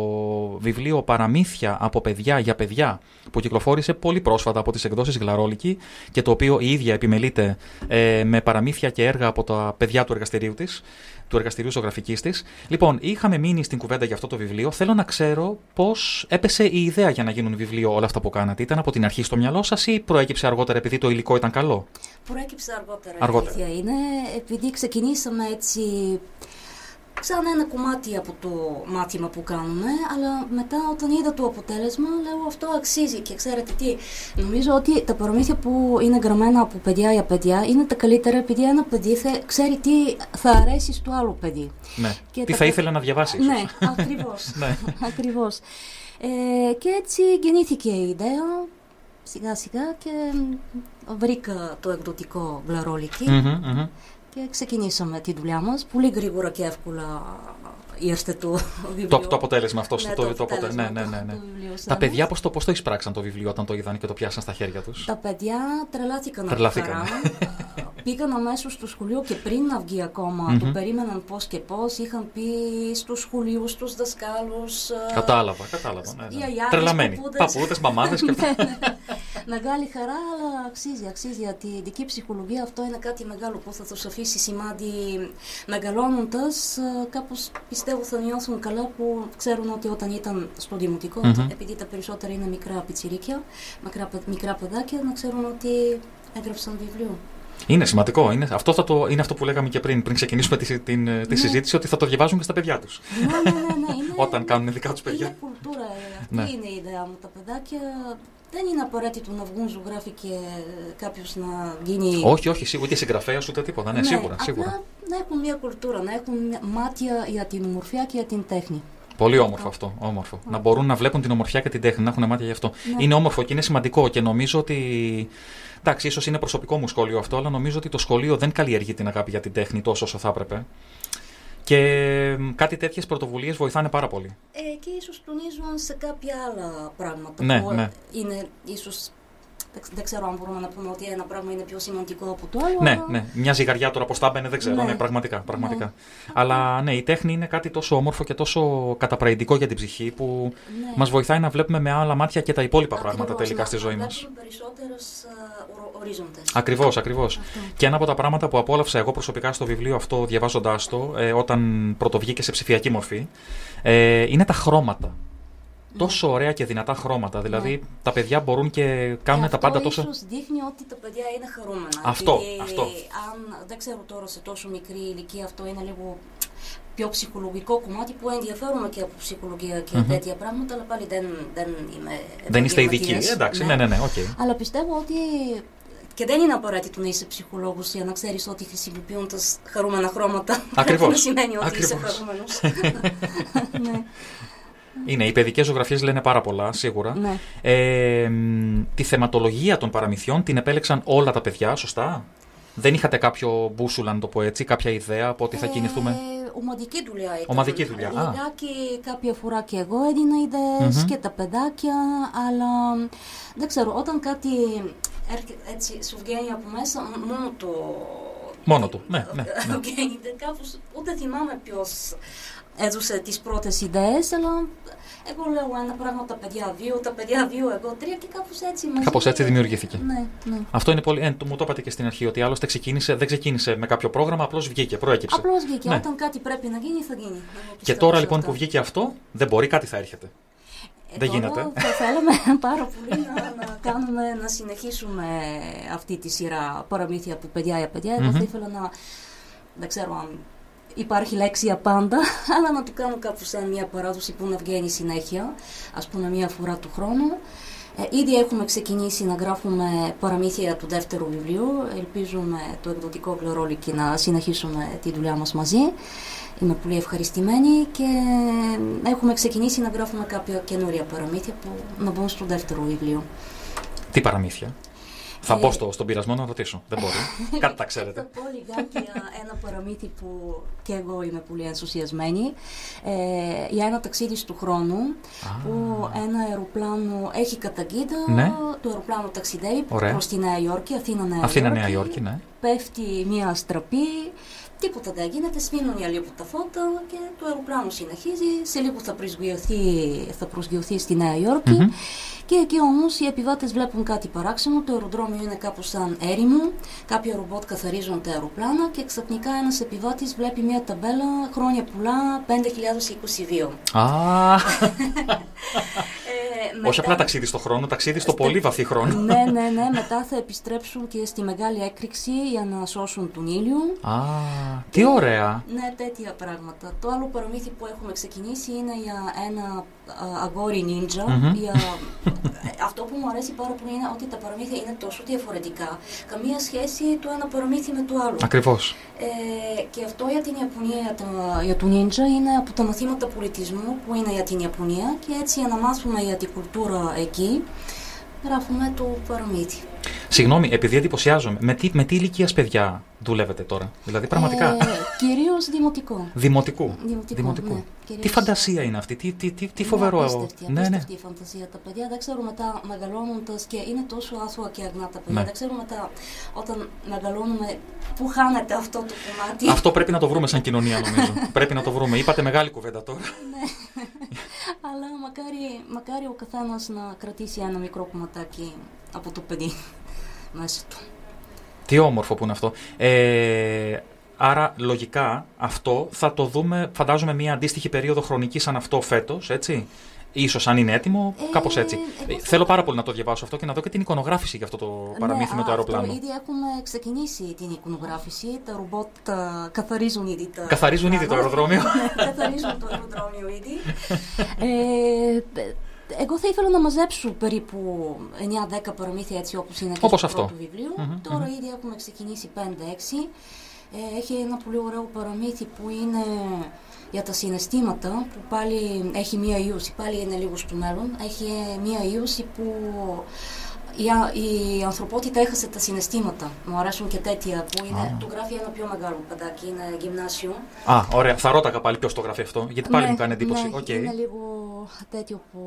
βιβλίο Παραμύθια από παιδιά για παιδιά, που κυκλοφόρησε πολύ πρόσφατα από τις εκδόσεις Γλαρόλικη και το οποίο η ίδια επιμελείται ε, με παραμύθια και έργα από τα παιδιά του εργαστηρίου της, του εργαστηρίου ζωγραφικής της. Λοιπόν, είχαμε μείνει στην κουβέντα για αυτό το βιβλίο. Θέλω να ξέρω πώς έπεσε η ιδέα για να γίνουν βιβλίο όλα αυτά που κάνατε. Ήταν από την αρχή στο μυαλό σας ή προέκυψε αργότερα επειδή το υλικό ήταν καλό; Προέκυψε αργότερα. η Αργότερα. αλήθεια είναι, επειδή ξεκινήσαμε έτσι σαν ένα κομμάτι από το μάθημα που κάνουμε, αλλά μετά όταν είδα το αποτέλεσμα, λέω αυτό αξίζει και ξέρετε τι, νομίζω ότι τα παραμύθια που είναι γραμμένα από παιδιά για παιδιά είναι τα καλύτερα επειδή ένα παιδί θα ξέρει τι θα αρέσει στο άλλο παιδί. Ναι. Και Τι τα θα παι- ήθελε να διαβάσει. ίσως. Ναι, ακριβώς. Ναι. ακριβώς. Ε, και έτσι γεννήθηκε η ιδέα σιγά σιγά και μ, βρήκα το εκδοτικό γλαρόλικη Μμμ, μμμ. Και ξεκινήσαμε τη δουλειά μας. Πολύ γρήγορα και εύκολα ήρθε το βιβλίο. Το, το αποτέλεσμα αυτό. Ναι, το, το το, αποτε- αποτέλεσμα ναι, ναι, ναι, ναι. του βιβλίου σε Τα μας. παιδιά πώς το, πώς το εισπράξαν το βιβλίο όταν το είδαν και το πιάσαν στα χέρια τους; Τα παιδιά τρελάθηκαν από Τρελάθηκαν. χαρά. *laughs* Πήγαν αμέσως στο σχολείο και πριν να βγει ακόμα, Μμμ. το περίμεναν πώς και πώς. Είχαν πει στους σχολείους, στους δασκάλους. ε, Κατάλαβα, κατάλαβα. Ναι, οι ναι. αγιάδες, Τρελαμένοι. παππούδες. Παππούδες, μαμάδες και *laughs* αυτά. Ναι, ναι. Μεγάλη χαρά, αλλά αξίζει, αξίζει γιατί η δική ψυχολογία αυτό είναι κάτι μεγάλο που θα τους αφήσει σημάδι μεγαλώνοντας. ε, Κάπως πιστεύω θα νιώθουν καλά που ξέρουν ότι όταν ήταν στο δημοτικό, Μμμ. επειδή τα περισσότερα είναι μικρά πιτσιρίκια, μικρά, παι- μικρά παιδάκια, να ξέρουν ότι έγραψαν βιβλίο. Είναι σημαντικό. Είναι, αυτό, θα το, είναι αυτό που λέγαμε και πριν, πριν ξεκινήσουμε τη, την, τη Ναι. συζήτηση, ότι θα το διαβάζουν και στα παιδιά του. Ναι, ναι, ναι, ναι, είναι, Όταν κάνουν δικά του παιδιά. είναι κουλτούρα. ε, Αυτή Ναι. είναι η ιδέα μου. Τα παιδάκια δεν είναι απαραίτητο να βγουν ζωγράφοι και κάποιος να γίνει. Όχι, όχι, σίγουρα, ούτε συγγραφέας ούτε τίποτα. Ναι, σίγουρα, απλά σίγουρα. να έχουν μια κουλτούρα, να έχουν μια μάτια για την ομορφιά και για την τέχνη. Πολύ όμορφο αυτό. Όμορφο. Να μπορούν να βλέπουν την ομορφιά και την τέχνη, να έχουν μάτια γι' αυτό. Ναι. Είναι όμορφο και είναι σημαντικό και νομίζω ότι. Εντάξει, ίσως είναι προσωπικό μου σχόλιο αυτό, αλλά νομίζω ότι το σχολείο δεν καλλιεργεί την αγάπη για την τέχνη τόσο όσο θα έπρεπε. Και μ, κάτι τέτοιες πρωτοβουλίες βοηθάνε πάρα πολύ. Ε, και ίσως τονίζουν σε κάποια άλλα πράγματα Ναι, που ναι. είναι ίσως Δεν, ξ- δεν ξέρω αν μπορούμε να πούμε ότι ένα πράγμα είναι πιο σημαντικό από το άλλο. Ναι, αλλά- ναι. Μια ζυγαριά τώρα πώ θα μπαινε, δεν ξέρω. Ναι, Ναι. πραγματικά. πραγματικά. Αλλά ναι, η τέχνη είναι κάτι τόσο όμορφο και τόσο καταπραϊντικό για την ψυχή που Ναι. μας βοηθάει να βλέπουμε με άλλα μάτια και τα υπόλοιπα πράγματα Ακριβώς, τελικά να- στη ζωή να μας. βλέπουμε περισσότερους ε, ορό- ορίζοντες. Ακριβώς, ακριβώς. Και ένα από τα πράγματα που απόλαυσα εγώ προσωπικά στο βιβλίο αυτό, διαβάζοντάς το, ε, όταν πρωτοβγήκε σε ψηφιακή μορφή, ε, είναι τα χρώματα. Τόσο ωραία και δυνατά χρώματα. Δηλαδή, τα παιδιά μπορούν και κάνουν Και τα πάντα αυτό τόσο. ίσως δείχνει ότι τα παιδιά είναι χαρούμενα. Αυτό, Επειδή αυτό. Αν δεν ξέρω τώρα σε τόσο μικρή ηλικία αυτό είναι λίγο πιο ψυχολογικό κομμάτι που ενδιαφέρομαι και από ψυχολογία και Μμμ. τέτοια πράγματα, αλλά πάλι δεν, δεν είμαι Δεν είστε ειδικοί. επαγγελματίας. Εντάξει, ναι, ναι, ναι, οκ. Αλλά πιστεύω ότι και δεν είναι απαραίτητο να είσαι ψυχολόγος για να ξέρεις ότι χρησιμοποιώντας χαρούμενα χρώματα Ακριβώς. *laughs* δεν σημαίνει ότι είσαι Ακριβώς. χαρούμενος. *laughs* ναι. Είναι, οι παιδικές ζωγραφίες λένε πάρα πολλά, σίγουρα. Ναι. Ε, μ, τη θεματολογία των παραμυθιών την επέλεξαν όλα τα παιδιά, σωστά; Δεν είχατε κάποιο μπούσουλα, να το πω έτσι, κάποια ιδέα από ότι θα κινηθούμε; Ε, ομαδική δουλειά ήταν. Ομαδική δουλειά, α. Λιγάκι κάποια φορά και εγώ έδινα ιδέες Μμμ. και τα παιδάκια, αλλά δεν ξέρω, όταν κάτι έρχεται έτσι σου βγαίνει από μέσα, μ- μόνο το... Μόνο του. Ναι, ναι. *laughs* ναι. βγαίνει, δεν- κάπως, ούτε θυμάμαι ποιος έδωσε τις πρώτες ιδέες, αλλά εγώ λέω ένα πράγμα τα παιδιά δύο, τα παιδιά δύο, εγώ τρία και κάπως έτσι μαζί. Κάπως έτσι δημιουργήθηκε. Ναι, ναι. Αυτό είναι πολύ. Ε, το- μου το είπατε και στην αρχή ότι άλλωστε ξεκίνησε, δεν ξεκίνησε με κάποιο πρόγραμμα, απλώ βγήκε, προέκυψε. Απλώς βγήκε, Ναι. όταν κάτι πρέπει να γίνει θα γίνει. Εγώ Και πιστεύω τώρα σε λοιπόν αυτό. που βγήκε αυτό, δεν μπορεί, κάτι θα έρχεται. δεν Τώρα γίνεται. Θα θέλαμε πάρα πολύ να, να κάνουμε, να συνεχίσουμε αυτή τη σειρά παραμύθια από παιδιά για παιδιά. Εγώ Μμμ. θα ήθελα να, δεν ξέρω αν υπάρχει λέξη για πάντα, *laughs* αλλά να το κάνω κάπου σαν μια παράδοση που να βγαίνει συνέχεια, ας πούμε μια φορά του χρόνου. Ε, ήδη έχουμε ξεκινήσει να γράφουμε παραμύθια του δεύτερου βιβλίου. Ελπίζουμε το εκδοτικό Γλωρόλικη να συνεχίσουμε τη δουλειά μας μαζί. Είμαι πολύ ευχαριστημένη και έχουμε ξεκινήσει να γράφουμε κάποια καινούρια παραμύθια που να μπουν στο δεύτερο βιβλίο. Τι παραμύθια; Θα Ε, μπω στο, στον πειρασμό να ρωτήσω. Δεν μπορεί. *laughs* κάτι τα ξέρετε. Θα πω λιγάκι για ένα παραμύθι που και εγώ είμαι πολύ ενθουσιασμένη. Ε, για ένα ταξίδι του χρόνου που ένα αεροπλάνο έχει καταγκίδα. Ναι. Το αεροπλάνο ταξιδεύει Ωραία. προς τη Νέα Υόρκη, Αθήνα Νέα Αθήνα, Υόρκη. Νέα Υόρκη, ναι. Πέφτει μια αστραπή, τίποτα δεν γίνεται, σβήνουν οι λίγο τα φώτα και το αεροπλάνο συνεχίζει. Σε λίγο θα προσγειωθεί, θα προσγειωθεί στη Νέα Υόρκη. Μμμ. Και εκεί όμως οι επιβάτες βλέπουν κάτι παράξενο. Το αεροδρόμιο είναι κάπω σαν έρημο. Κάποια ρομπότ καθαρίζουν τα αεροπλάνα και ξαφνικά ένας επιβάτης βλέπει μια ταμπέλα χρόνια πουλά 5022. Α, Ε, όχι μετά- απλά ταξίδι στο χρόνο, ταξίδι στο πολύ βαθύ χρόνο. ναι, ναι, ναι. Μετά θα επιστρέψουν και στη μεγάλη έκρηξη για να σώσουν τον ήλιο. Α, τι ωραία. Ναι, τέτοια πράγματα. Το άλλο παραμύθι που έχουμε ξεκινήσει είναι για ένα α, αγόρι νίντζα. Μμμ. Για... ε, Αυτό που μου αρέσει πάρα πολύ είναι ότι τα παραμύθια είναι τόσο διαφορετικά. Καμία σχέση το ένα παραμύθι με το άλλο. Ακριβώς. Ε, και αυτό για την Ιαπωνία, για, τα, για τον νίντζα, είναι από τα μαθήματα πολιτισμού που είναι για την Ιαπωνία και έτσι για να μάθουμε για την κουλτούρα εκεί, γράφουμε το παραμύθι. Συγγνώμη, επειδή εντυπωσιάζομαι, με τι, με τι ηλικίας παιδιά δουλεύετε τώρα. Δηλαδή, πραγματικά. Ε, κυρίως δημοτικό. Δημοτικού. Δημοτικό, ναι. Κυρίως- Τι φαντασία είναι αυτή, τι, τι, τι, τι φοβερό. Είναι απίστευτη, ναι, ναι. απίστευτη η φαντασία. Τα παιδιά δεν ξέρουν μετά μεγαλώνοντας και είναι τόσο άθωα και αγνά τα παιδιά. Ναι. Δεν ξέρουν μετά όταν μεγαλώνουμε πού χάνεται αυτό το κομμάτι. Αυτό πρέπει να το βρούμε σαν κοινωνία, νομίζω. *laughs* πρέπει να το βρούμε. Είπατε μεγάλη κουβέντα τώρα. *laughs* Αλλά μακάρι, μακάρι ο καθένας να κρατήσει ένα μικρό κομματάκι από το παιδί μέσα του. Τι όμορφο που είναι αυτό. Ε, άρα, λογικά, αυτό θα το δούμε, φαντάζομαι, μια αντίστοιχη περίοδο χρονικής σαν αυτό φέτος, έτσι. Ίσως αν είναι έτοιμο, κάπως έτσι. εγώ Ε, Θέλω πάρα πολύ να το διαβάσω αυτό και να δω και την εικονογράφηση για αυτό το παραμύθι ναι, με το α, αεροπλάνο. Αυτό ήδη έχουμε ξεκινήσει την εικονογράφηση. Τα ρομπότ α, καθαρίζουν ήδη τα. Καθαρίζουν ήδη το αεροπλάνα. αεροδρόμιο. Ναι, *laughs* καθαρίζουν το αεροδρόμιο ήδη. Ε, εγώ θα ήθελα να μαζέψω περίπου 9-10 παραμύθια έτσι όπως είναι και Όπως στο αυτό. πρώτο βιβλίο. Μμμ, Τώρα μμμ. ήδη έχουμε ξεκινήσει 5-6. Ε, έχει ένα πολύ ωραίο παραμύθι που είναι για τα συναισθήματα που πάλι έχει μία ιούση, πάλι είναι λίγο στο μέλλον. Έχει μία ίωση που η, α- η ανθρωπότητα έχασε τα συναισθήματα. Μου αρέσουν και τέτοια που είναι. Α. Το γράφει ένα πιο μεγάλο παιδάκι, είναι γυμνάσιο. Α, ωραία. Θα ρώταγα πάλι ποιο το γράφει αυτό, γιατί πάλι Ναι, μου κάνει εντύπωση. ναι, Οκ. Είναι λίγο τέτοιο που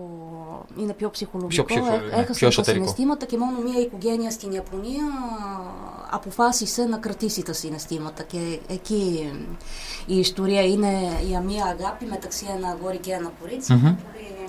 είναι πιο ψυχολογικό. Πιο- πιο- Ε, ναι, έχασε πιο τα εσωτερικό. συναισθήματα και μόνο μία οικογένεια στην Ιαπωνία αποφάσισε να κρατήσει τα συναισθήματα. Και εκεί η ιστορία είναι για μία αγάπη μεταξύ ένα αγόρι και ένα κορίτσι. Μμμ. Πολύ,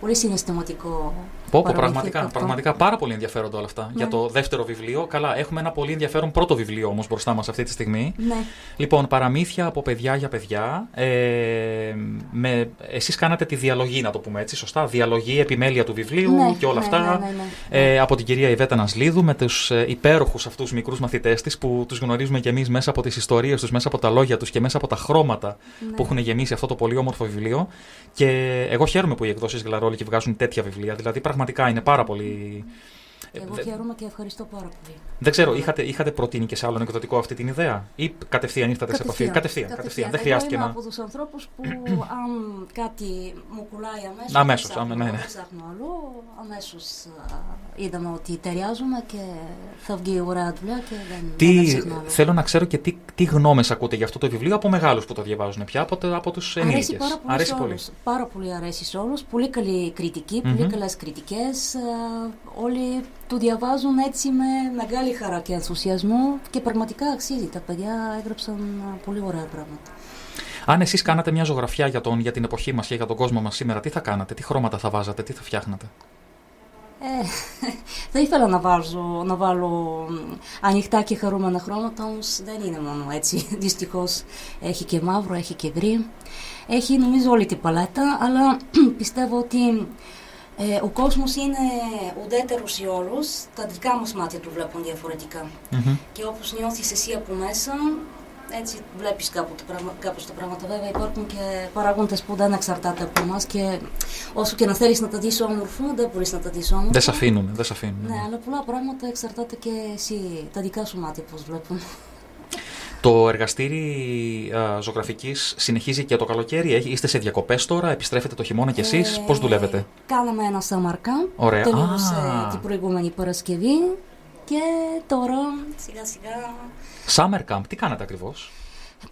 πολύ συναισθηματικό. Πω, πω, παραμύθι πραγματικά, αυτό. πραγματικά πάρα πολύ ενδιαφέροντα όλα αυτά. Ναι. Για το δεύτερο βιβλίο. Καλά, έχουμε ένα πολύ ενδιαφέρον πρώτο βιβλίο όμως μπροστά μας αυτή τη στιγμή. Ναι. Λοιπόν, παραμύθια από παιδιά για παιδιά. Ε, με, εσείς κάνατε τη διαλογή, να το πούμε έτσι, σωστά; Διαλογή, επιμέλεια του βιβλίου Ναι, και όλα ναι, αυτά. ναι, ναι, ναι. Ε, από την κυρία Ιβέτα Νασλίδου, με τους ε, υπέροχους αυτούς μικρούς μαθητές της που τους γνωρίζουμε κι εμείς μέσα από τις ιστορίες τους, μέσα από τα λόγια τους και μέσα από τα χρώματα Ναι. που έχουν γεμίσει αυτό το πολύ όμορφο βιβλίο. Και εγώ χαίρομαι που οι εκδόσεις Γλαρόλη βγάζουν τέτοια βιβλία. Δηλαδή, πραγματικά είναι πάρα πολύ. Εγώ Ε, χαίρομαι και ευχαριστώ πάρα πολύ. Δεν ξέρω, είχατε, είχατε προτείνει και σε άλλον εκδοτικό αυτή την ιδέα; Ή κατευθείαν ήρθατε σε επαφή; Κατευθείαν, κατευθείαν. Δεν χρειάστηκε Εγώ να. είμαι από τους ανθρώπους που *clears throat* αν κάτι μου κουλάει αμέσως, Αμέσως, δεν ψάχνω, αμέ- ναι, ναι. δεν ψάχνω αλλού, αμέσως α, είδαμε ότι ταιριάζουμε και θα βγει ωραία δουλειά και δεν, δεν Τι, ψάχνω άλλο. θέλω να ξέρω και τι, τι γνώμες ακούτε για αυτό το βιβλίο από μεγάλους που το διαβάζουν πια, από, το- από τους Αρέσει ενήλικες; πάρα πολύ Αρέσει σε πολύ. όλους. Πάρα πολύ αρέσει σε όλους. Πολύ καλή κριτική, πολύ Μμμ. καλές κριτικές. Α, όλοι το διαβάζουν έτσι με μεγάλη χαρά και ενθουσιασμό και πραγματικά αξίζει. Τα παιδιά έγραψαν α, πολύ ωραία πράγματα. Αν εσείς κάνατε μια ζωγραφιά για, τον, για την εποχή μας και για τον κόσμο μας σήμερα, τι θα κάνατε, τι χρώματα θα βάζατε, τι θα φτιάχνατε; Ε, *laughs* θα ήθελα να, βάζω, να βάλω μ, ανοιχτά και χαρούμενα χρώματα, όμως δεν είναι μόνο έτσι. *laughs* Δυστυχώς έχει και μαύρο, έχει και γκρι. Έχει νομίζω όλη την παλέτα, αλλά *clears throat* πιστεύω ότι ε, ο κόσμος είναι ουδέτερος σε όλους. Τα δικά μας μάτια του βλέπουν διαφορετικά. Μμμ. Και όπως νιώθεις εσύ από μέσα, έτσι βλέπεις κάπου τα πραγμα- κάπως τα πράγματα. Βέβαια υπάρχουν και παράγοντες που δεν εξαρτάται από εμάς και όσο και να θέλεις να τα δεις όμορφο, δεν μπορείς να τα δεις όμορφο. Δεν σε αφήνουν, δεν σε αφήνουν. Ναι, αλλά πολλά πράγματα εξαρτάται και εσύ, τα δικά σου μάτια πώς βλέπουν. Το εργαστήρι α, ζωγραφικής συνεχίζει και το καλοκαίρι, Έχει- είστε σε διακοπές τώρα, επιστρέφετε το χειμώνα κι εσείς, Ε, πώς δουλεύετε; Κάναμε ένα summer camp, Ωραία. τελείωσε Α. την προηγούμενη Παρασκευή και τώρα σιγά σιγά Summer Camp, τι κάνατε ακριβώς;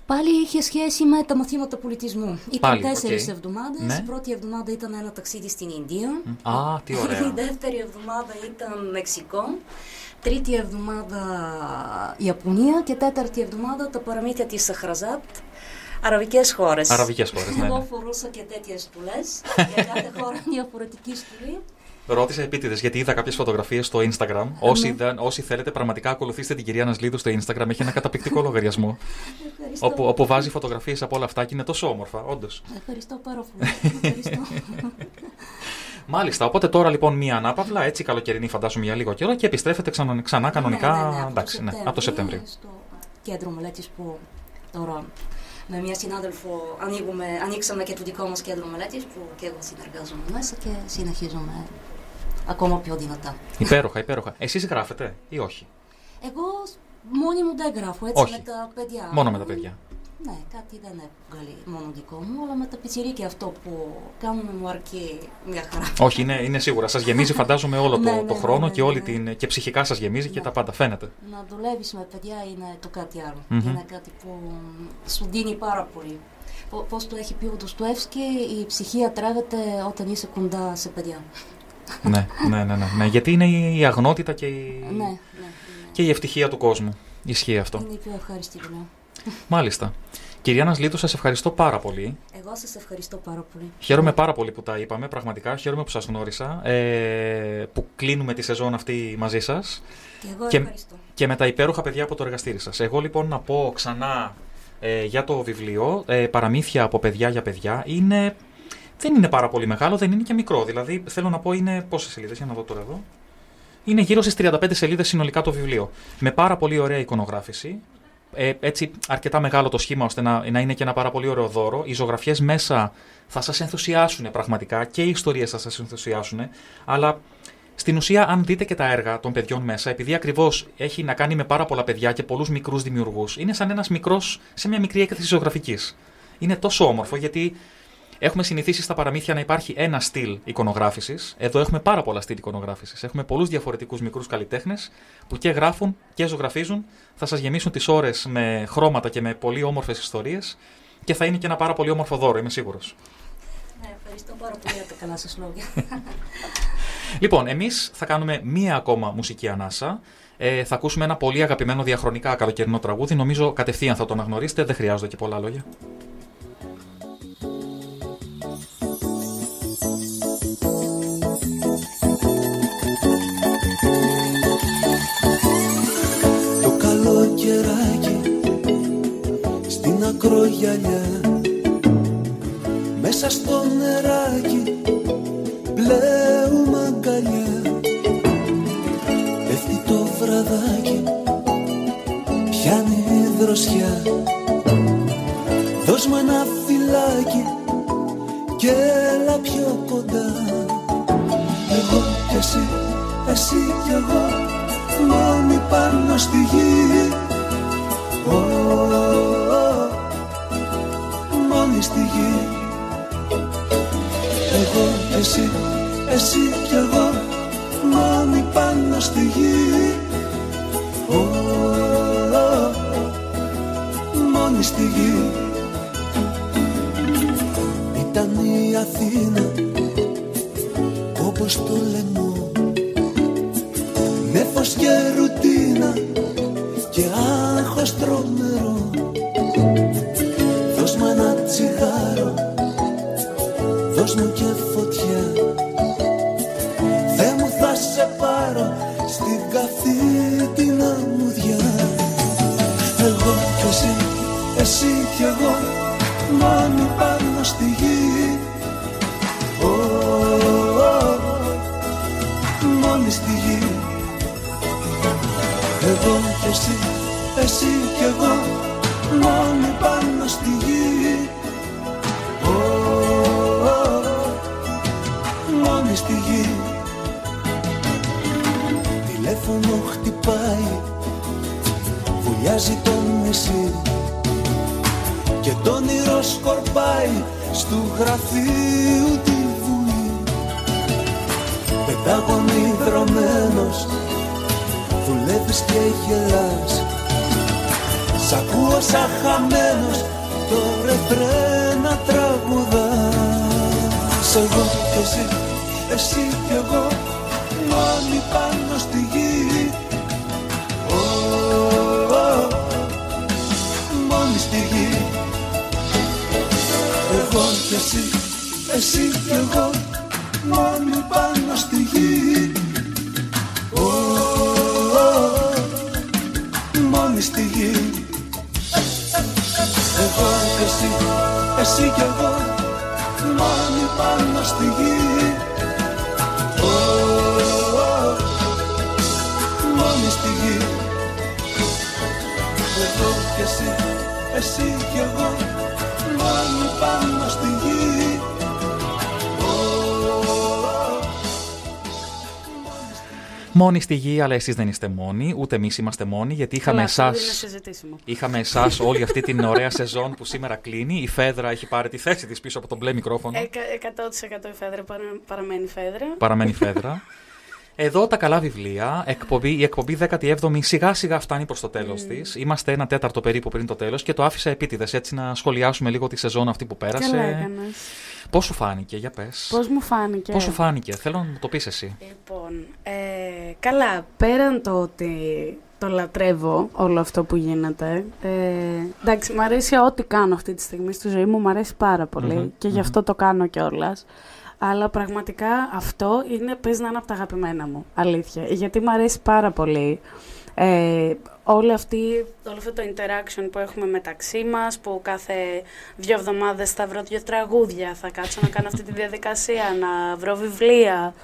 Πάλι είχε σχέση με τα μαθήματα πολιτισμού. Ήταν Πάλι, τέσσερις οκ. εβδομάδες. Ναι. Η πρώτη εβδομάδα ήταν ένα ταξίδι στην Ινδία. Α, τι ωραία. *laughs* Η δεύτερη εβδομάδα ήταν Μεξικό. Τρίτη εβδομάδα Ιαπωνία και τέταρτη εβδομάδα τα παραμύθια της Σαχραζάτ. Αραβικές χώρες. Αραβικές χώρες, ναι, Εγώ ναι. φορούσα και τέτοιες στουλές. Για κάθε χώρα διαφορετική στουλή. Ρώτησα επίτηδε γιατί είδα κάποιε φωτογραφίε στο Instagram. Όσοι, δεν, όσοι θέλετε, πραγματικά ακολουθήστε την κυρία Νασλίδου στο Instagram. Έχει ένα καταπληκτικό λογαριασμό. Ευχαριστώ. όπου, όπου βάζει φωτογραφίε από όλα αυτά και είναι τόσο όμορφα, όντω. Ευχαριστώ πάρα πολύ. Ευχαριστώ. Μάλιστα, οπότε τώρα λοιπόν μία ανάπαυλα, έτσι καλοκαιρινή φαντάζομαι για λίγο καιρό και επιστρέφετε ξανά, ξανά κανονικά. Ναι, ναι, ναι, από το εντάξει, ναι, από το Σεπτέμβριο. Στο κέντρο μελέτης που τώρα με μια συνάδελφο ανοίγουμε, ανοίξαμε και το δικό μας κέντρο μελέτης που και εγώ συνεργάζομαι μέσα και συνεχίζουμε ακόμα πιο δυνατά. Υπέροχα, υπέροχα. Εσείς γράφετε ή όχι; Εγώ μόνη μου δεν γράφω, έτσι Όχι. με τα παιδιά. Μόνο με τα παιδιά. Ναι, κάτι δεν έβγαλε μόνο δικό μου, αλλά με τα πιτσιρίκια αυτό που κάνουμε μου αρκεί μια χαρά. Όχι, είναι, είναι σίγουρα. Σας γεμίζει, *laughs* φαντάζομαι, όλο το, Ναι, ναι, το ναι, χρόνο ναι, και, όλη την, και ψυχικά σας γεμίζει και τα πάντα. Φαίνεται. Να δουλεύεις με παιδιά είναι το κάτι άλλο. Μμμ. Είναι κάτι που σου δίνει πάρα πολύ. Πο- Πώς το έχει πει ο Ντοστοεύσκη, η ψυχή ατρέβεται όταν είσαι κοντά σε παιδιά. ναι, ναι, ναι, ναι, ναι. Γιατί είναι η αγνότητα και η, Ναι, ναι, και η ευτυχία του κόσμου. Ισχύει αυτό. είναι η πιο ευχάριστη δουλειά. Μάλιστα. Κυρία Νασλίτου, σας ευχαριστώ πάρα πολύ. Εγώ σας ευχαριστώ πάρα πολύ. Χαίρομαι πάρα πολύ που τα είπαμε, πραγματικά. Χαίρομαι που σας γνώρισα, ε, που κλείνουμε τη σεζόν αυτή μαζί σας. Και εγώ και, ευχαριστώ. και με τα υπέροχα παιδιά από το εργαστήρι σας. Εγώ λοιπόν να πω ξανά ε, για το βιβλίο, ε, παραμύθια από παιδιά για παιδιά, είναι... Δεν είναι πάρα πολύ μεγάλο, δεν είναι και μικρό. Δηλαδή, θέλω να πω, είναι πόσες σελίδες, για να δω τώρα εδώ. Είναι γύρω στις 35 σελίδες συνολικά το βιβλίο. Με πάρα πολύ ωραία εικονογράφηση. Ε, έτσι, αρκετά μεγάλο το σχήμα ώστε να, να είναι και ένα πάρα πολύ ωραίο δώρο. Οι ζωγραφιές μέσα θα σας ενθουσιάσουν πραγματικά και οι ιστορίες θα σας ενθουσιάσουν. Αλλά στην ουσία, αν δείτε και τα έργα των παιδιών μέσα, επειδή ακριβώς έχει να κάνει με πάρα πολλά παιδιά και πολλούς μικρούς δημιουργούς, είναι σαν ένας μικρός σε μια μικρή έκθεση ζωγραφικής. Είναι τόσο όμορφο γιατί Έχουμε συνηθίσει στα παραμύθια να υπάρχει ένα στυλ εικονογράφησης. Εδώ έχουμε πάρα πολλά στυλ εικονογράφησης. Έχουμε πολλούς διαφορετικούς μικρούς καλλιτέχνες που και γράφουν και ζωγραφίζουν. Θα σας γεμίσουν τις ώρες με χρώματα και με πολύ όμορφες ιστορίες. Και θα είναι και ένα πάρα πολύ όμορφο δώρο, είμαι σίγουρος. Ναι, ευχαριστώ πάρα πολύ για τα καλά σας λόγια. *laughs* Λοιπόν, εμείς θα κάνουμε μία ακόμα μουσική ανάσα. Ε, θα ακούσουμε ένα πολύ αγαπημένο διαχρονικά καλοκαιρινό τραγούδι. Νομίζω κατευθείαν θα το αναγνωρίσετε, δεν χρειάζονται και πολλά λόγια. Καλοκαιράκι στην ακρογιαλιά. Μέσα στο νεράκι πλέουμε αγκαλιά. Πέφτει το βραδάκι πιάνει η δροσιά. Δώσ' μου ένα φυλάκι και έλα πιο κοντά. Εγώ κι εσύ, εσύ κι εγώ μόνοι πάνω στη γη. Ω, ω, μόνοι στη γη. Εγώ κι εσύ, εσύ κι εγώ μόνοι πάνω στη γη. Ω, ω, μόνοι στη γη. Ήταν η Αθήνα όπως το λαιμό νέφος και ρουτίνα και άγχος τρομερό. Δώσ' μου ένα τσιγάρο, νησί και το όνειρο σκορπάει στου γραφείου τη βουλή. Πετάγωνη δρομένος δουλεύεις και γελάς. Σ' ακούω σαν χαμένος το ρεφρέ να τραγουδάς. Εγώ κι εσύ, εσύ κι εγώ μόνοι πάνω Εγώ κι εσύ, εσύ κι εγώ μόνοι πάνω στη γη. Ω, μόνοι στη γη. Εγώ και εσύ, εσύ κι εγώ Μόνοι πάνω στη γη. Ω, Μόνοι στη γη. Εγώ και εσύ, εσύ κι εγώ Μόνοι πάνω στη γη Μόνοι στη γη, αλλά εσείς δεν είστε μόνοι, ούτε εμείς είμαστε μόνοι, γιατί είχαμε Καλά, αυτό εσά. είναι συζητήσιμο. Είχαμε εσάς όλη αυτή την ωραία σεζόν που σήμερα κλείνει. Η Φέδρα έχει πάρει τη θέση της πίσω από τον μπλε μικρόφωνο. Εκα- 100% η Φέδρα παρα- παραμένει Φέδρα. Παραμένει Φέδρα. Εδώ τα καλά βιβλία. Εκπομπή, η εκπομπή 17η σιγά σιγά φτάνει προς το τέλος Mm. της. Είμαστε ένα τέταρτο περίπου πριν το τέλος και το άφησα επίτηδες έτσι να σχολιάσουμε λίγο τη σεζόν αυτή που πέρασε. Καλά έκανες. Πώς σου φάνηκε, για πες. Πώς μου φάνηκε; Πώς σου φάνηκε, θέλω να μου το πεις εσύ. Λοιπόν, ε, καλά, πέραν το ότι το λατρεύω όλο αυτό που γίνεται. Ε, εντάξει, μου αρέσει ό,τι κάνω αυτή τη στιγμή στη ζωή μου, μου αρέσει πάρα πολύ Μμμ, και γι' μμμ. αυτό το κάνω κιόλας. Αλλά πραγματικά αυτό είναι, παίζει να είναι από τα αγαπημένα μου, αλήθεια. Γιατί μου αρέσει πάρα πολύ. Ε, όλη αυτή, όλο αυτό το interaction που έχουμε μεταξύ μας, που κάθε δύο εβδομάδες θα βρω δύο τραγούδια, θα κάτσω να κάνω αυτή τη διαδικασία, να βρω βιβλία,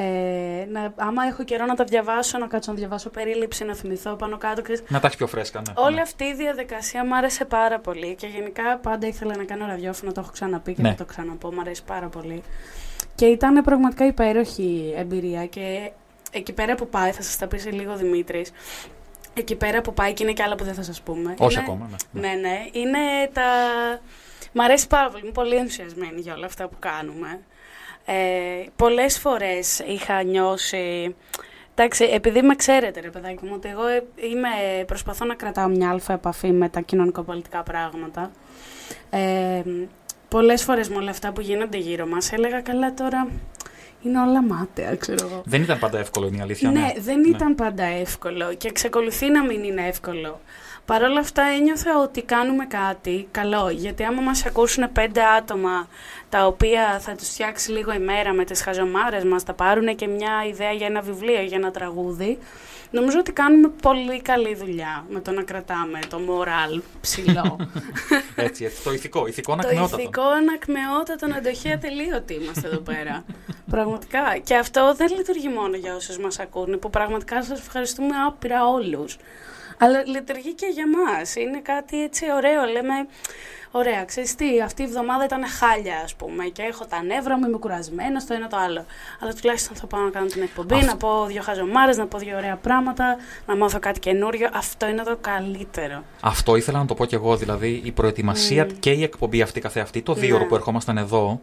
ε, να, άμα έχω καιρό να τα διαβάσω, να κάτσω να διαβάσω περίληψη, να θυμηθώ πάνω κάτω. ξέρεις. Να τα έχεις πιο φρέσκα, ναι. Όλη ναι. αυτή η διαδικασία μου άρεσε πάρα πολύ και γενικά πάντα ήθελα να κάνω ραδιόφωνο, το έχω ξαναπεί και Ναι. θα το ξαναπώ, μου αρέσει πάρα πολύ. Και ήταν πραγματικά υπέροχη εμπειρία και εκεί πέρα που πάει, θα σας τα πει σε λίγο ο Δημήτρης, εκεί πέρα που πάει και είναι και άλλα που δεν θα σας πούμε. Όχι είναι, ακόμα, ναι. Ναι, ναι, είναι τα... Μ' αρέσει πάρα πολύ, είμαι πολύ ενθουσιασμένη για όλα αυτά που κάνουμε. Ε, πολλές φορές είχα νιώσει... Εντάξει, επειδή με ξέρετε ρε παιδάκι μου, ότι εγώ ε, είμαι, προσπαθώ να κρατάω μια αλφα επαφή με τα κοινωνικοπολιτικά πράγματα. Ε, πολλές φορές με όλα αυτά που γίνονται γύρω μας έλεγα καλά τώρα είναι όλα μάταια, ξέρω εγώ. Δεν ήταν πάντα εύκολο, είναι η αλήθεια. Ναι, δεν ήταν πάντα εύκολο και εξακολουθεί να μην είναι εύκολο. Παρ' όλα αυτά ένιωθα ότι κάνουμε κάτι καλό, γιατί άμα μας ακούσουν πέντε άτομα τα οποία θα τους φτιάξει λίγο η μέρα με τις χαζομάρες μας, θα πάρουν και μια ιδέα για ένα βιβλίο, για ένα τραγούδι, νομίζω ότι κάνουμε πολύ καλή δουλειά με το να κρατάμε το moral ψηλό. *laughs* Έτσι, έτσι, το ηθικό, ηθικό το ανακμεότατο. ηθικό ανακμεότατο αντοχή ατελείωτη είμαστε εδώ πέρα. *laughs* πραγματικά. Και αυτό δεν λειτουργεί μόνο για όσους μας ακούν, που πραγματικά σας ευχαριστούμε άπειρα όλους. Αλλά λειτουργεί και για μας. Είναι κάτι έτσι ωραίο. Λέμε, ωραία, ξέρεις τι, αυτή η εβδομάδα ήταν χάλια, ας πούμε, και έχω τα νεύρα μου, είμαι κουρασμένα στο ένα το άλλο. Αλλά τουλάχιστον θα πάω να κάνω την εκπομπή, Αυτό. να πω δύο χαζομάρες, να πω δύο ωραία πράγματα, να μάθω κάτι καινούριο. Αυτό είναι το καλύτερο. Αυτό ήθελα να το πω κι εγώ. Δηλαδή, η προετοιμασία Mm. και η εκπομπή αυτή καθεαυτή, το δύο Ναι. ώρο που ερχόμασταν εδώ,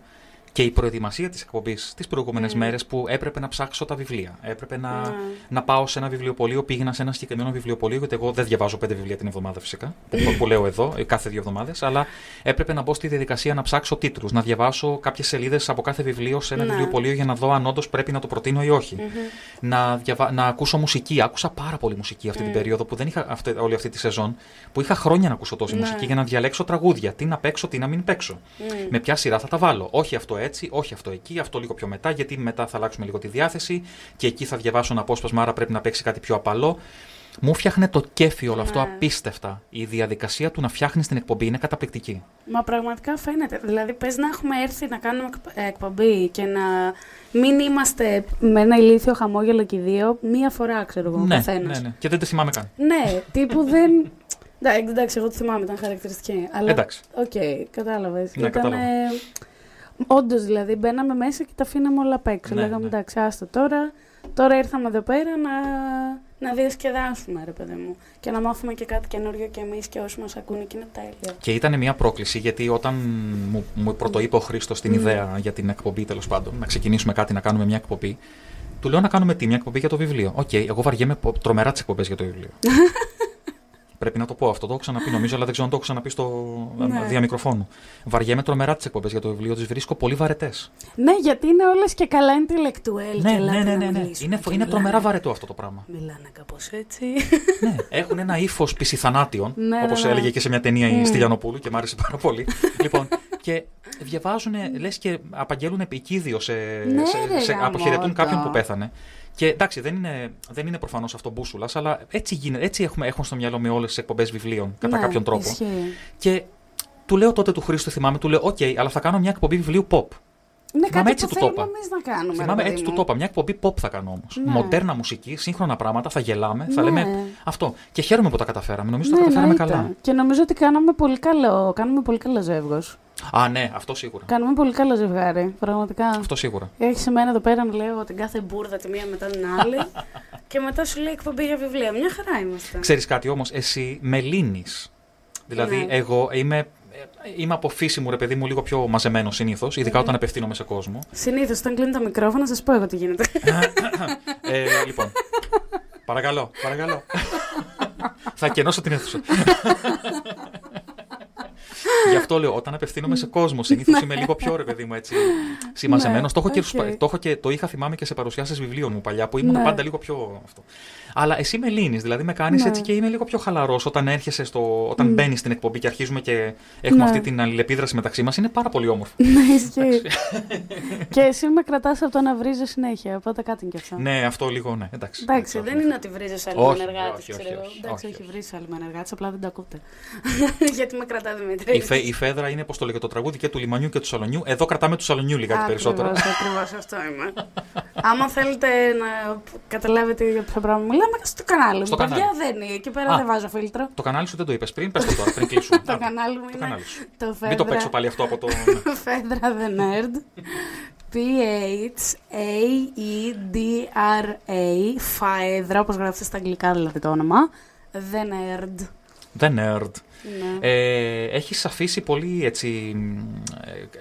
και η προετοιμασία της εκπομπής τις προηγούμενες Mm. μέρες που έπρεπε να ψάξω τα βιβλία. Έπρεπε να, Ναι. να πάω σε ένα βιβλιοπωλείο. Πήγαινα σε ένα συγκεκριμένο βιβλιοπωλείο, γιατί εγώ δεν διαβάζω πέντε βιβλία την εβδομάδα φυσικά, που, που λέω εδώ, ε, κάθε δύο εβδομάδες. Αλλά έπρεπε να μπω στη διαδικασία να ψάξω τίτλους, να διαβάσω κάποιες σελίδες από κάθε βιβλίο σε ένα Ναι. βιβλιοπωλείο για να δω αν όντως πρέπει να το προτείνω ή όχι. Μμμ. Να, διαβα... να ακούσω μουσική. Άκουσα πάρα πολύ μουσική αυτή την Mm. περίοδο που δεν είχα αυτή, όλη αυτή τη σεζόν, που είχα χρόνια να ακούσω τόση Ναι. μουσική για να διαλέξω τραγούδια. Τι να παίξω, τι να μην παίξω. Mm. Με ποια σειρά θα τα βάλω. Όχι αυτό έτσι, όχι αυτό εκεί, αυτό λίγο πιο μετά, γιατί μετά θα αλλάξουμε λίγο τη διάθεση και εκεί θα διαβάσω ένα απόσπασμα, άρα πρέπει να παίξει κάτι πιο απαλό. Μου φτιάχνε το κέφι όλο αυτό Ναι. απίστευτα. Η διαδικασία του να φτιάχνεις την εκπομπή είναι καταπληκτική. Μα πραγματικά φαίνεται. Δηλαδή, πες να έχουμε έρθει να κάνουμε εκπ- ε, εκπομπή και να μην είμαστε με ένα ηλίθιο χαμόγελο και οι δύο μία φορά, ξέρω εγώ, ο ναι, καθένας. ναι, ναι. Και δεν τη θυμάμαι καν. Ναι, τύπου δεν. Εντάξει, εντάξει, εγώ το θυμάμαι, ήταν χαρακτηριστική. Αλλά... Εντάξει. Οκ, κατάλαβες. Ναι, κατάλαβα. Όντως δηλαδή, μπαίναμε μέσα και τα αφήναμε όλα απ' έξω. Ναι, Λέγαμε ναι. εντάξει, άστο τώρα. Τώρα ήρθαμε εδώ πέρα να, να διασκεδάσουμε, ρε παιδί μου. Και να μάθουμε και κάτι καινούριο κι εμείς και όσοι μας ακούνε και είναι τέλεια. Και ήταν μια πρόκληση γιατί όταν μου, μου πρωτοείπε ο Χρήστος την Mm. ιδέα για την εκπομπή, τέλος πάντων, να ξεκινήσουμε κάτι, να κάνουμε μια εκπομπή, του λέω να κάνουμε τι, μια εκπομπή για το βιβλίο. Οκ, εγώ βαριέμαι πο- τρομερά τις εκπομπές για το βιβλίο. *laughs* Πρέπει να το πω αυτό, το έχω ξαναπεί νομίζω, αλλά δεν ξέρω αν το έχω ξαναπεί στο Ναι. διαμικροφόνου. Βαριέμαι τρομερά τις εκπομπές για το βιβλίο, τι βρίσκω πολύ βαρετές. Ναι, γιατί είναι όλες και καλά intellectual. Ναι, και ναι, ελάτε ναι, να ναι, ναι. μιλήσουμε Είναι, και είναι τρομερά μιλάνε. βαρετό αυτό το πράγμα. Μιλάνε κάπως έτσι. ναι, έχουν ένα ύφος πισιθανάτιων, Ναι, όπως ναι, ναι. έλεγε και σε μια ταινία η Mm. Στυλιανοπούλου και μ' άρεσε πάρα πολύ. *laughs* λοιπόν, και διαβάζουν, λες και απαγγέλουν επικίδιο σε. Ναι, σε, ρε, σε- γαμώτο. αποχαιρετούν κάποιον που πέθανε. Και εντάξει, δεν είναι, δεν είναι προφανώς αυτό μπούσουλας, αλλά έτσι, γίνεται, έτσι έχουμε, έχουμε στο μυαλό με όλες τις εκπομπές βιβλίων, κατά Ναι, κάποιον τρόπο. ισχύει. Και του λέω τότε του Χρήστο, θυμάμαι, του λέω: Οκ, αλλά θα κάνω μια εκπομπή βιβλίου pop. Ναι, Θυμάμαι κάτι έτσι που του το θέλουμε είπα. εμείς να κάνουμε. ρε Θυμάμαι παιδί έτσι μου. του το είπα. Μια εκπομπή pop θα κάνω όμως. Ναι. Μοντέρνα μουσική, σύγχρονα πράγματα, θα γελάμε, θα Ναι. λέμε αυτό. Και χαίρομαι που τα καταφέραμε. Νομίζω Ναι, τα καταφέραμε εννοείται. καλά. Και νομίζω ότι κάναμε πολύ καλό, κάνουμε πολύ καλό ζεύγος. Α, ναι, αυτό σίγουρα. Κάνουμε πολύ καλό ζευγάρι, πραγματικά. Αυτό σίγουρα. Έχεις εμένα εδώ πέρα να λέω την κάθε μπούρδα τη μία μετά την άλλη. *laughs* και μετά σου λέει εκπομπή για βιβλία. Μια χαρά είμαστε. Ξέρεις κάτι όμως, εσύ με λύνεις. Δηλαδή, Ναι. εγώ είμαι, ε, είμαι από φύση μου, ρε παιδί μου, λίγο πιο μαζεμένο συνήθως, ειδικά Ναι. όταν απευθύνομαι σε κόσμο. Συνήθως, όταν κλείνει τα μικρόφωνα, σας πω εγώ τι γίνεται. *laughs* ε, λοιπόν. παρακαλώ, παρακαλώ. *laughs* Θα κενώσω την αίθουσα. *laughs* Γι' αυτό λέω, όταν απευθύνομαι σε κόσμο, συνήθως είμαι λίγο πιο ρε παιδί μου έτσι συμμαζεμένο. Ναι, το, έχω και, οκ. στους- το, έχω και, το είχα θυμάμαι και σε παρουσιάσεις βιβλίων μου παλιά που ήμουν Ναι. πάντα λίγο πιο αυτό. Αλλά εσύ με λύνεις, δηλαδή με κάνεις Ναι. έτσι και είμαι λίγο πιο χαλαρός όταν έρχεσαι στο. όταν Μμ. μπαίνεις στην εκπομπή και αρχίζουμε και έχουμε Ναι. αυτή την αλληλεπίδραση μεταξύ μας. Είναι πάρα πολύ όμορφο. Ναι, ισχύει. *laughs* και εσύ με κρατάς από το να βρίζω συνέχεια, οπότε κάτι είναι και αυτό. ναι, αυτό λίγο, ναι, εντάξει. Εντάξει, δεν είναι ότι βρίζεις άλλη Όχι, με ενεργάτη. όχι, όχι, ξέρω εγώ. όχι, Εντάξει, όχι, όχι, βρίζεις άλλη με ενεργάτη, απλά δεν τα ακούτε. *laughs* Γιατί με κρατά Δημήτρη. Η, φε, η Φέδρα είναι, πώς το λέγεται, το τραγούδι και του λιμανιού και του σαλονιού. Εδώ κρατάμε του σαλονιού λιγάκι περισσότερο. Ακριβώς αυτό είμαι. *laughs* Άμα θέλετε να καταλάβετε για ποιο πράγμα μιλάμε, στο κανάλι μου. Στο Παιδιά κανάλι. δεν είναι. Εκεί πέρα Α. δεν βάζω φίλτρο. Το κανάλι σου δεν το είπες πριν, πες το τώρα, πριν κλείσουμε. *laughs* Το Άντε, κανάλι μου το είναι κανάλι σου. το Μην το Φέδρα. παίξω πάλι αυτό από το. *laughs* Φέδρα the Nerd. P-H-A-E-D-R-A. Φαέδρα, όπως γράφεται στα αγγλικά δηλαδή το όνομα. The Nerd. The Nerd. Ναι. Ε, έχεις αφήσει πολύ έτσι,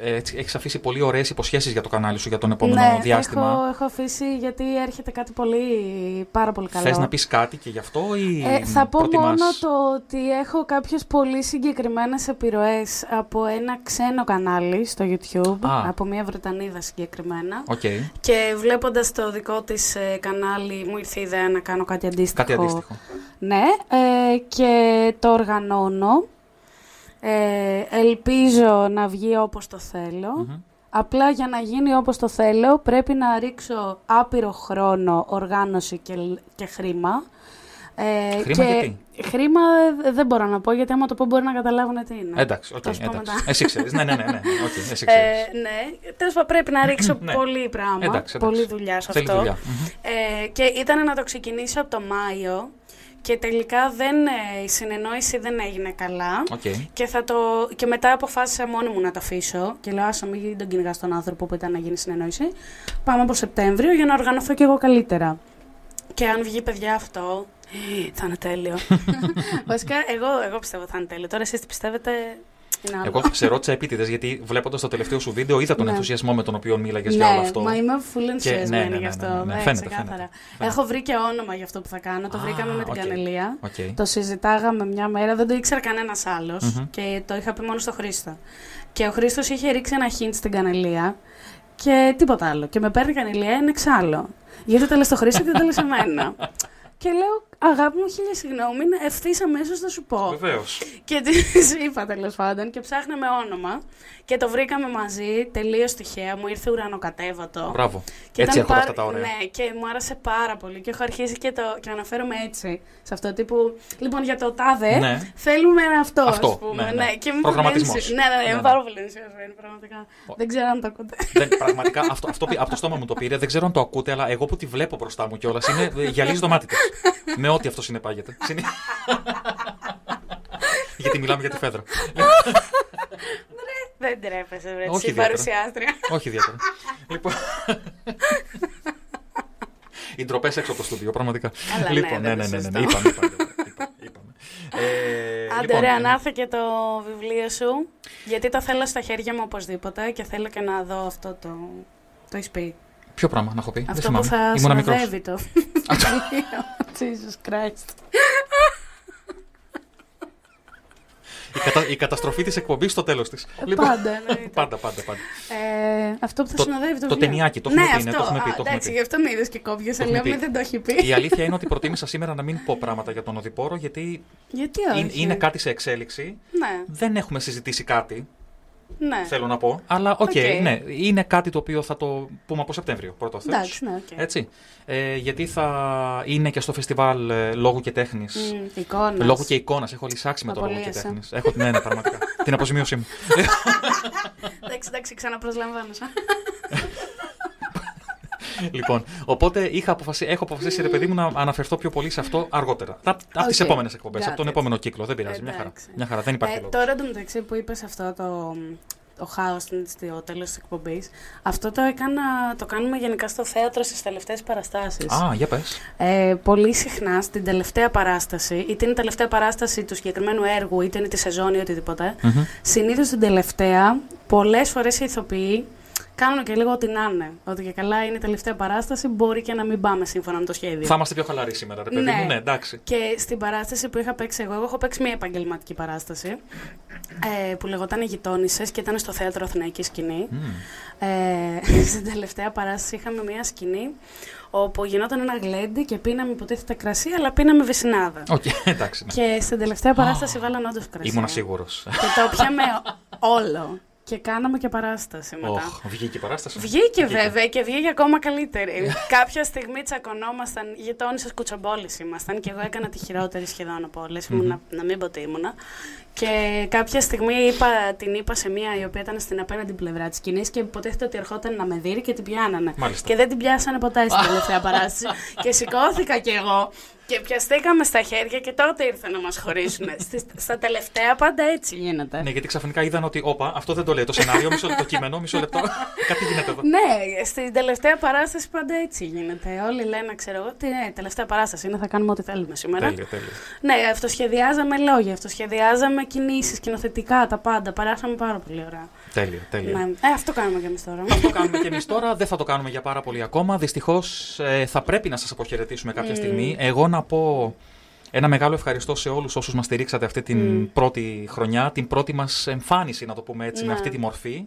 ε, έτσι, έχεις αφήσει πολύ ωραίες υποσχέσεις για το κανάλι σου για τον επόμενο ναι, διάστημα. Έχω, έχω αφήσει γιατί έρχεται κάτι πολύ, πάρα πολύ καλό. Θες να πεις κάτι και γι' αυτό ή Ε, θα πω προτιμάς- μόνο το ότι έχω κάποιες πολύ συγκεκριμένες επιρροές από ένα ξένο κανάλι στο YouTube, Α. από μια Βρετανίδα συγκεκριμένα. Οκ. Και βλέποντας το δικό της ε, κανάλι μου ήρθε η ιδέα να κάνω κάτι αντίστοιχο. Κάτι αντίστοιχο. Ναι, ε, και το οργανώνω. Ε, ελπίζω να βγει όπως το θέλω Απλά για να γίνει όπως το θέλω πρέπει να ρίξω άπειρο χρόνο, οργάνωση και, και χρήμα. Ε, Χρήμα και γιατί; Χρήμα ε, δεν μπορώ να πω γιατί άμα το πω μπορεί να καταλάβουν τι είναι. Εντάξει, οκ, Θα σου πω εντάξει. μετά. Εσύ ξέρεις. Ναι, ναι, ναι, ναι. οκ, εσύ ξέρεις. Ε, ναι, τέλος πάντων πρέπει να ρίξω Ναι. πολύ πράγμα. Εντάξει, εντάξει. Πολύ δουλειά σε Θέλει αυτό. δουλειά. Μμμ. Ε, και ήταν να το ξεκινήσω από το Μάιο και τελικά δεν, ε, η συνεννόηση δεν έγινε καλά. Οκ. Και, θα το, και μετά αποφάσισα μόνη μου να το αφήσω. Και λέω, άσε μην τον κυνηγάς τον άνθρωπο που ήταν να γίνει συνεννόηση. Πάμε από Σεπτέμβριο για να οργανωθώ κι εγώ καλύτερα. Και αν βγει παιδιά αυτό, *gasps* θα είναι τέλειο. *laughs* Βασικά, εγώ, εγώ πιστεύω ότι θα είναι τέλειο. Τώρα εσείς τι πιστεύετε, είναι άλλο. Εγώ σε ρώτησα επίτηδες γιατί βλέποντας το τελευταίο σου βίντεο είδα τον Ναι. ενθουσιασμό με τον οποίο μίλαγες ναι, για όλο αυτό. μα είμαι full Και- ενθουσιασμένη ναι, ναι, γι' ναι, αυτό. ναι, ναι, Ναι, φαίνεται, ξεκάθαρα. φαίνεται. Έχω βρει και όνομα για αυτό που θα κάνω. Το βρήκαμε με την οκ. Κανελία. Οκ. Το συζητάγαμε μια μέρα, δεν το ήξερε κανένας άλλος Μμμ. και το είχα πει μόνο στο Χρήστο. Και ο Χρήστος είχε ρίξει ένα hint στην Κανελία και τίποτα άλλο. Και με παίρνει η Κανελία έναν έξαλλο. Γιατί το λες στο Χρήστο και δεν το λες σε μένα. *laughs* και λέω, αγάπη μου, χίλια συγγνώμη, ευθύς αμέσως θα σου πω. Βεβαίως. Και της *laughs* είπα τέλος πάντων και ψάχναμε όνομα και το βρήκαμε μαζί τελείως τυχαία. Μου ήρθε ουρανοκατέβατο. Μπράβο. Και Έτσι ήταν έρχονται πάρα- αυτά τα ωραία. Ναι, και μου άρεσε πάρα πολύ. Και έχω αρχίσει και, το, και αναφέρομαι έτσι. Σε αυτό τύπου. Λοιπόν, για το τάδε Ναι. θέλουμε αυτό, Αυτό, ας πούμε. ναι, ναι. Και είμαι πολύ Προγραμματισμός. ενθουσι- Ναι, ναι, ναι, Ναι, είμαι ναι. πάρα πολύ ενθουσιασμένη, πραγματικά. Δεν ξέρω αν το ακούτε. Δεν, πραγματικά αυτό, αυτό πή- από το στόμα μου το πήρε. Δεν ξέρω αν το ακούτε, αλλά εγώ που τη βλέπω μπροστά μου κιόλας είναι ε, γυαλίζει το μάτι της. *laughs* με ό,τι αυτό συνεπάγεται. Συνε- *laughs* γιατί μιλάμε για τη φέδρα. Δεν τρέπεσαι, βρε. Όχι Εσύ ιδιαίτερα. παρουσιάστρια. Όχι ιδιαίτερα. λοιπόν. Οι ντροπές έξω από το στούντιο, πραγματικά. Καλά, ναι, λοιπόν, δεν ναι, ναι, είναι ναι, ναι, σωστό. είπαμε, είπαμε, είπαμε, είπαμε. Ε, Άντε, λοιπόν, ωραία, ε, να έρθει και το βιβλίο σου. Γιατί το θέλω στα χέρια μου οπωσδήποτε και θέλω και να δω αυτό το. Το έχει πει. Ποιο πράγμα να έχω πει, δεν Αυτό που θυμάμαι. θα Ήμουνα μικρός. συνοδεύει το βιβλίο. *laughs* Jesus Christ. Η, κατα... η καταστροφή της εκπομπής στο τέλος της. Πάντα, εννοείται. πάντα, πάντα, πάντα. Ε, αυτό που θα Το- συνοδεύει το, το βιβλίο. ταινιάκι, το έχουμε ναι, πει, ναι, αυτό. το έχουμε πει, Α, το έχουμε εντάξει, πει. γι' αυτό με είδες και κόβιε. Το Λέω, έχουμε μη πει. δεν το έχει πει. Η αλήθεια είναι ότι προτίμησα σήμερα να μην πω πράγματα για τον Οδοιπόρο, γιατί Γιατί είναι, όχι; είναι κάτι σε εξέλιξη. Ναι, Δεν έχουμε συζητήσει κάτι, ναι. θέλω να πω. Αλλά οκ, Οκ. ναι, είναι κάτι το οποίο θα το πούμε από Σεπτέμβριο, πρώτα ο Θεός. Εντάξει, ναι, οκ. Έτσι. Ε, γιατί θα είναι και στο φεστιβάλ ε, λόγου και τέχνης. Μμ, εικόνας. Λόγου και εικόνας. Έχω λυσάξει με το λόγο και Απολύεσαι. τέχνης. Έχω ναι, ναι, πραγματικά. *laughs* την αποζημίωσή μου. Εντάξει, εντάξει, ξαναπροσλαμβάνω. *laughs* λοιπόν, οπότε είχα αποφασίσει, έχω αποφασίσει, ρε παιδί μου, να αναφερθώ πιο πολύ σε αυτό αργότερα. Από τις Οκ. επόμενες εκπομπές, από τον Got it. επόμενο κύκλο. Δεν πειράζει. Μια χαρά. Εντάξει. Μια χαρά. Δεν υπάρχει Ε, λόγος. τώρα εντωμεταξύ που είπες αυτό το, το χάος στο τέλος της εκπομπής, αυτό το, έκανα, το κάνουμε γενικά στο θέατρο στις τελευταίες παραστάσεις. Α, για πες. Ε, πολύ συχνά στην τελευταία παράσταση, είτε είναι η τελευταία παράσταση του συγκεκριμένου έργου, είτε είναι τη σεζόν ή οτιδήποτε, Μμμ. συνήθως στην τελευταία, πολλές φορές οι ηθοποιοί κάνουν και λίγο ό,τι να είναι. Ότι και καλά είναι η τελευταία παράσταση, μπορεί και να μην πάμε σύμφωνα με το σχέδιο. Θα είμαστε πιο χαλαροί σήμερα, ρε παιδί Ναι. μου. Ναι, εντάξει. Και στην παράσταση που είχα παίξει εγώ, εγώ έχω παίξει μια επαγγελματική παράσταση ε, που λεγόταν Οι Γειτόνισσες και ήταν στο θέατρο Αθηναϊκή Σκηνή. Ε, *laughs* στην τελευταία παράσταση είχαμε μια σκηνή όπου γινόταν ένα γλέντι και πίναμε υποτίθεται κρασί, αλλά πίναμε βυσινάδα. Οκ, *laughs* εντάξει. ναι. Και στην τελευταία παράσταση βάλαν όντως κρασί. Ήμουνα σίγουρος. Και το πιάμε *laughs* όλο. Και κάναμε και παράσταση μετά. Οχ, βγήκε η παράσταση. Βγήκε βέβαια και βγήκε ακόμα καλύτερη. Κάποια στιγμή τσακωνόμασταν, γειτόνισε κουτσομπόλης ήμασταν και εγώ έκανα τη χειρότερη σχεδόν από όλες. να, να μην πω τι ήμουνα. Και κάποια στιγμή είπα, την είπα σε μία η οποία ήταν στην απέναντι πλευρά της σκηνής και υποτίθεται ότι ερχόταν να με δει και την πιάνανε. Μάλιστα. Και δεν την πιάσανε ποτέ στην *laughs* τελευταία παράσταση. και σηκώθηκα κι εγώ και πιαστήκαμε στα χέρια και τότε ήρθαν να μας χωρίσουν. *laughs* Στις- στα τελευταία πάντα έτσι γίνεται. Ναι, γιατί ξαφνικά είδαν ότι, όπα, αυτό δεν το λέει το σενάριο, μισό λεπτό κείμενο, μισό λεπτό. *laughs* Κάτι γίνεται εδώ. Ναι, στην τελευταία παράσταση πάντα έτσι γίνεται. Όλοι λένε, ξέρω εγώ, τι ναι, τελευταία παράσταση είναι, θα κάνουμε ό,τι θέλουμε σήμερα. Τέλεια, τέλεια. Ναι, αυτοσχεδιάζαμε λόγια, αυτοσχεδιάζαμε κινήσεις, σκηνοθετικά, τα πάντα. Περάσαμε πάρα πολύ ωραία. Τέλεια, τέλεια. Ναι. Ε, αυτό κάνουμε κι εμείς τώρα. Αυτό κάνουμε και εμείς τώρα. Δεν θα το κάνουμε για πάρα πολύ ακόμα. Δυστυχώς θα πρέπει να σας αποχαιρετήσουμε κάποια Μμμ. στιγμή. Εγώ να πω ένα μεγάλο ευχαριστώ σε όλους όσους μας στηρίξατε αυτή την Μμ. πρώτη χρονιά, την πρώτη μας εμφάνιση, να το πούμε έτσι, με Ναι. αυτή τη μορφή.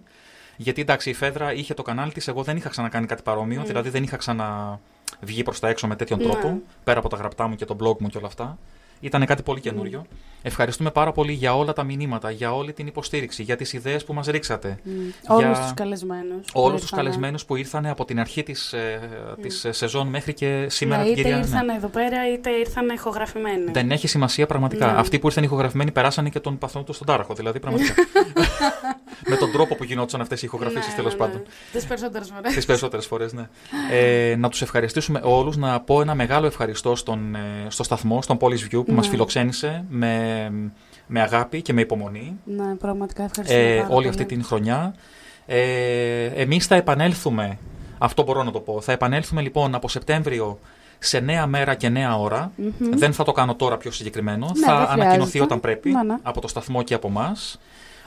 Γιατί εντάξει, η Φέδρα είχε το κανάλι της, εγώ δεν είχα ξανακάνει κάτι παρόμοιο, Μμ. δηλαδή δεν είχα ξαναβγεί προς τα έξω με τέτοιον Ναι. τρόπο, πέρα από τα γραπτά μου και το blog μου και όλα αυτά. Ήταν κάτι πολύ καινούριο. Ευχαριστούμε πάρα πολύ για όλα τα μηνύματα, για όλη την υποστήριξη, για τις ιδέες που μας ρίξατε. Όλους για- τους καλεσμένους. Όλους τους καλεσμένους που ήρθαν από την αρχή της της ε, σεζόν μέχρι και σήμερα Ναι, την είτε κυρία. ήρθαν εδώ πέρα, είτε ήρθαν ηχογραφημένοι. Δεν έχει σημασία πραγματικά. Ναι. Αυτοί που ήρθαν ηχογραφημένοι περάσανε και τον παθόν τους στον τάραχο. Δηλαδή πραγματικά. *laughs* Με τον τρόπο που γινόντουσαν αυτές οι ηχογραφήσεις Ναι, τέλος ναι, ναι. πάντων. Τις περισσότερες φορές. Τις περισσότερες φορές, ναι. Ε, να τους ευχαριστήσουμε όλους, να πω ένα μεγάλο ευχαριστώ στον, ε, στο σταθμό, στον Polish View που μας Ναι. φιλοξένησε με, με αγάπη και με υπομονή Ναι, πραγματικά ευχαριστούμε. ε, πάρα όλη πολύ. αυτή την χρονιά. Ε, εμείς θα επανέλθουμε, αυτό μπορώ να το πω, θα επανέλθουμε λοιπόν από Σεπτέμβριο σε νέα μέρα και νέα ώρα. Μμμ. Δεν θα το κάνω τώρα πιο συγκεκριμένο. Ναι, θα δεν ανακοινωθεί χρειάζεται. όταν πρέπει Ναι, ναι. από το σταθμό και από εμάς.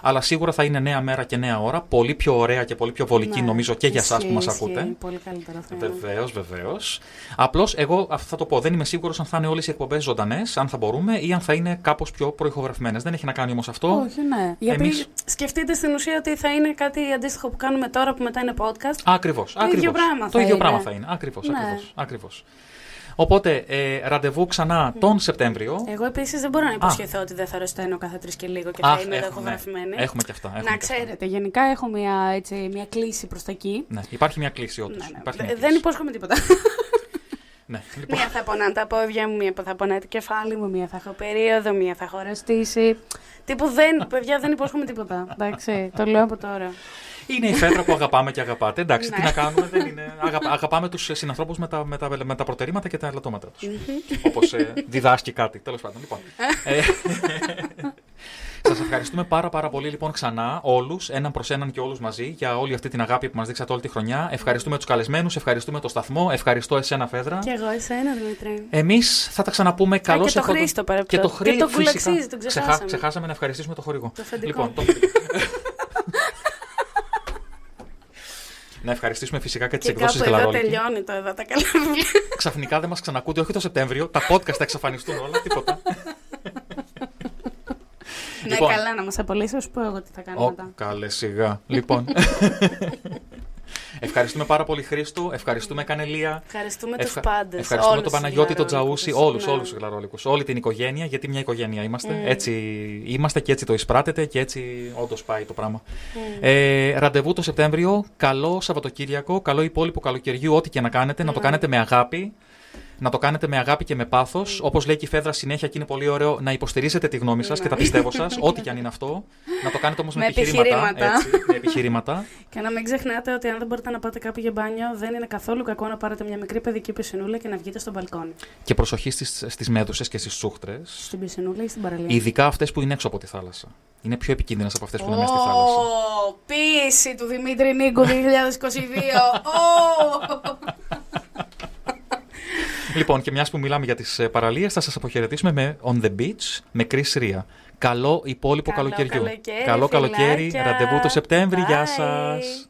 Αλλά σίγουρα θα είναι νέα μέρα και νέα ώρα. Πολύ πιο ωραία και πολύ πιο βολική Ναι, νομίζω και για εσάς που ισχύει, μας ισχύει. ακούτε. Πολύ καλύτερο θα είναι. Βεβαίως, βεβαίως. Απλώς εγώ αυτό θα το πω. Δεν είμαι σίγουρος αν θα είναι όλες οι εκπομπές ζωντανές, αν θα μπορούμε ή αν θα είναι κάπως πιο προηχογραφημένες. Δεν έχει να κάνει όμως αυτό. Όχι, ναι. Γιατί Εμείς- σκεφτείτε στην ουσία ότι θα είναι κάτι αντίστοιχο που κάνουμε τώρα που μετά είναι podcast. Ακριβώς. Το ίδιο πράγμα Το θα ίδιο είναι. πράγμα θα είναι. Ακριβώς. Ναι. Ακριβώς, ακριβώς. Οπότε, ε, ραντεβού ξανά τον Σεπτέμβριο. Εγώ επίσης δεν μπορώ να υποσχεθώ ότι δεν θα ρωσταίνω κάθε τρεις και λίγο και θα Αχ, είμαι εδώ έχουμε, ηχογραφημένη. έχουμε και αυτά, έχουμε να και αυτά. ξέρετε, γενικά έχω μια, έτσι, μια κλίση προς τα εκεί. Ναι, υπάρχει μια κλίση όντως. Ναι, ναι. Δεν υπόσχομαι τίποτα. Ναι, *laughs* λοιπόν. μία θα πονάνε τα πόδια μου, μία θα πονάει το κεφάλι μου, μία θα έχω περίοδο, μία θα έχω αρρωστήσει. Τύπου δεν, παιδιά, δεν υπόσχομαι τίποτα. Εντάξει, το λέω από τώρα. Είναι η φέτρα που αγαπάμε και αγαπάτε. Εντάξει, τι Ναι. να κάνουμε, δεν είναι. Αγαπα- αγαπάμε τους συνανθρώπους με τα, με, τα, με τα προτερήματα και τα ελαττώματα τους. Όπως διδάσκει κάτι. Τέλος πάντων. Λοιπόν. ε, *laughs* Σας ευχαριστούμε πάρα πάρα πολύ λοιπόν ξανά όλους, έναν προς έναν και όλους μαζί, για όλη αυτή την αγάπη που μας δείξατε όλη τη χρονιά. Ευχαριστούμε τους καλεσμένους, ευχαριστούμε το σταθμό, ευχαριστώ εσένα, Φέδρα. Και εγώ εσένα, Δημήτρη. Εμείς θα τα ξαναπούμε καλώ και το Χρήστο, Και παρεπτό. το Και Χρήστο. τον Κουλαξίζη, τον ξεχάσαμε. ξεχάσαμε να ευχαριστήσουμε το χορηγό. Το αφεντικό. Λοιπόν, το... *laughs* να ευχαριστήσουμε φυσικά και τις Και εκδόσεις κάπου εδώ Γλαρόλικη. τελειώνει το εδώ τα καλά βιβλία. *laughs* Ξαφνικά δεν μας ξανακούτε, όχι το Σεπτέμβριο. Τα podcast θα εξαφανιστούν όλα, τίποτα. Ναι, Λοιπόν. καλά, να μας απολύσεις, θα σου πω εγώ τι θα κάνω Ω, μετά. καλέ σιγά. λοιπόν. *laughs* Ευχαριστούμε πάρα πολύ Χρήστο, ευχαριστούμε Κανελία. Ευχαριστούμε Ευχα- τους πάντες, Ευχαριστούμε όλους τον τους Παναγιώτη, τον γλαρόλικους. Τζαούσι, όλους Ναι. όλους τους γλαρόλικους. Όλη την οικογένεια, γιατί μια οικογένεια είμαστε. Mm. Έτσι είμαστε και έτσι το εισπράτετε και έτσι όντως πάει το πράγμα. Mm. Ε, ραντεβού το Σεπτέμβριο. Καλό Σαββατοκύριακο, καλό υπόλοιπο καλοκαιριού, ό,τι και να κάνετε, να το Mm. κάνετε με αγάπη. Να το κάνετε με αγάπη και με πάθος. Όπως λέει και η Φέδρα συνέχεια και είναι πολύ ωραίο να υποστηρίζετε τη γνώμη σας Ναι. και τα πιστεύω σας, *laughs* ό,τι και αν είναι αυτό. Να το κάνετε όμως με, Με επιχειρήματα. Έτσι, με επιχειρήματα. *laughs* Και να μην ξεχνάτε ότι αν δεν μπορείτε να πάτε κάπου για μπάνιο, δεν είναι καθόλου κακό να πάρετε μια μικρή παιδική πισινούλα και να βγείτε στο μπαλκόνι. και προσοχή στις, στις μέδουσες και στις τσούχτρες. Στην πισινούλα ή στην παραλία. Ειδικά αυτές που είναι έξω από τη θάλασσα. Είναι πιο επικίνδυνες από αυτές που είναι μέσα στη θάλασσα. Ω, Ποίηση του Δημήτρη Νίκου 2022. *laughs* Ω. Λοιπόν, και μιας που μιλάμε για τις ε, παραλίες, θα σας αποχαιρετήσουμε με On the Beach με Chris Ria. Καλό υπόλοιπο Καλό καλοκαιριού. καλοκαίρι, Καλό καλοκαίρι. φιλάκια. Ραντεβού το Σεπτέμβρη. Γεια Bye.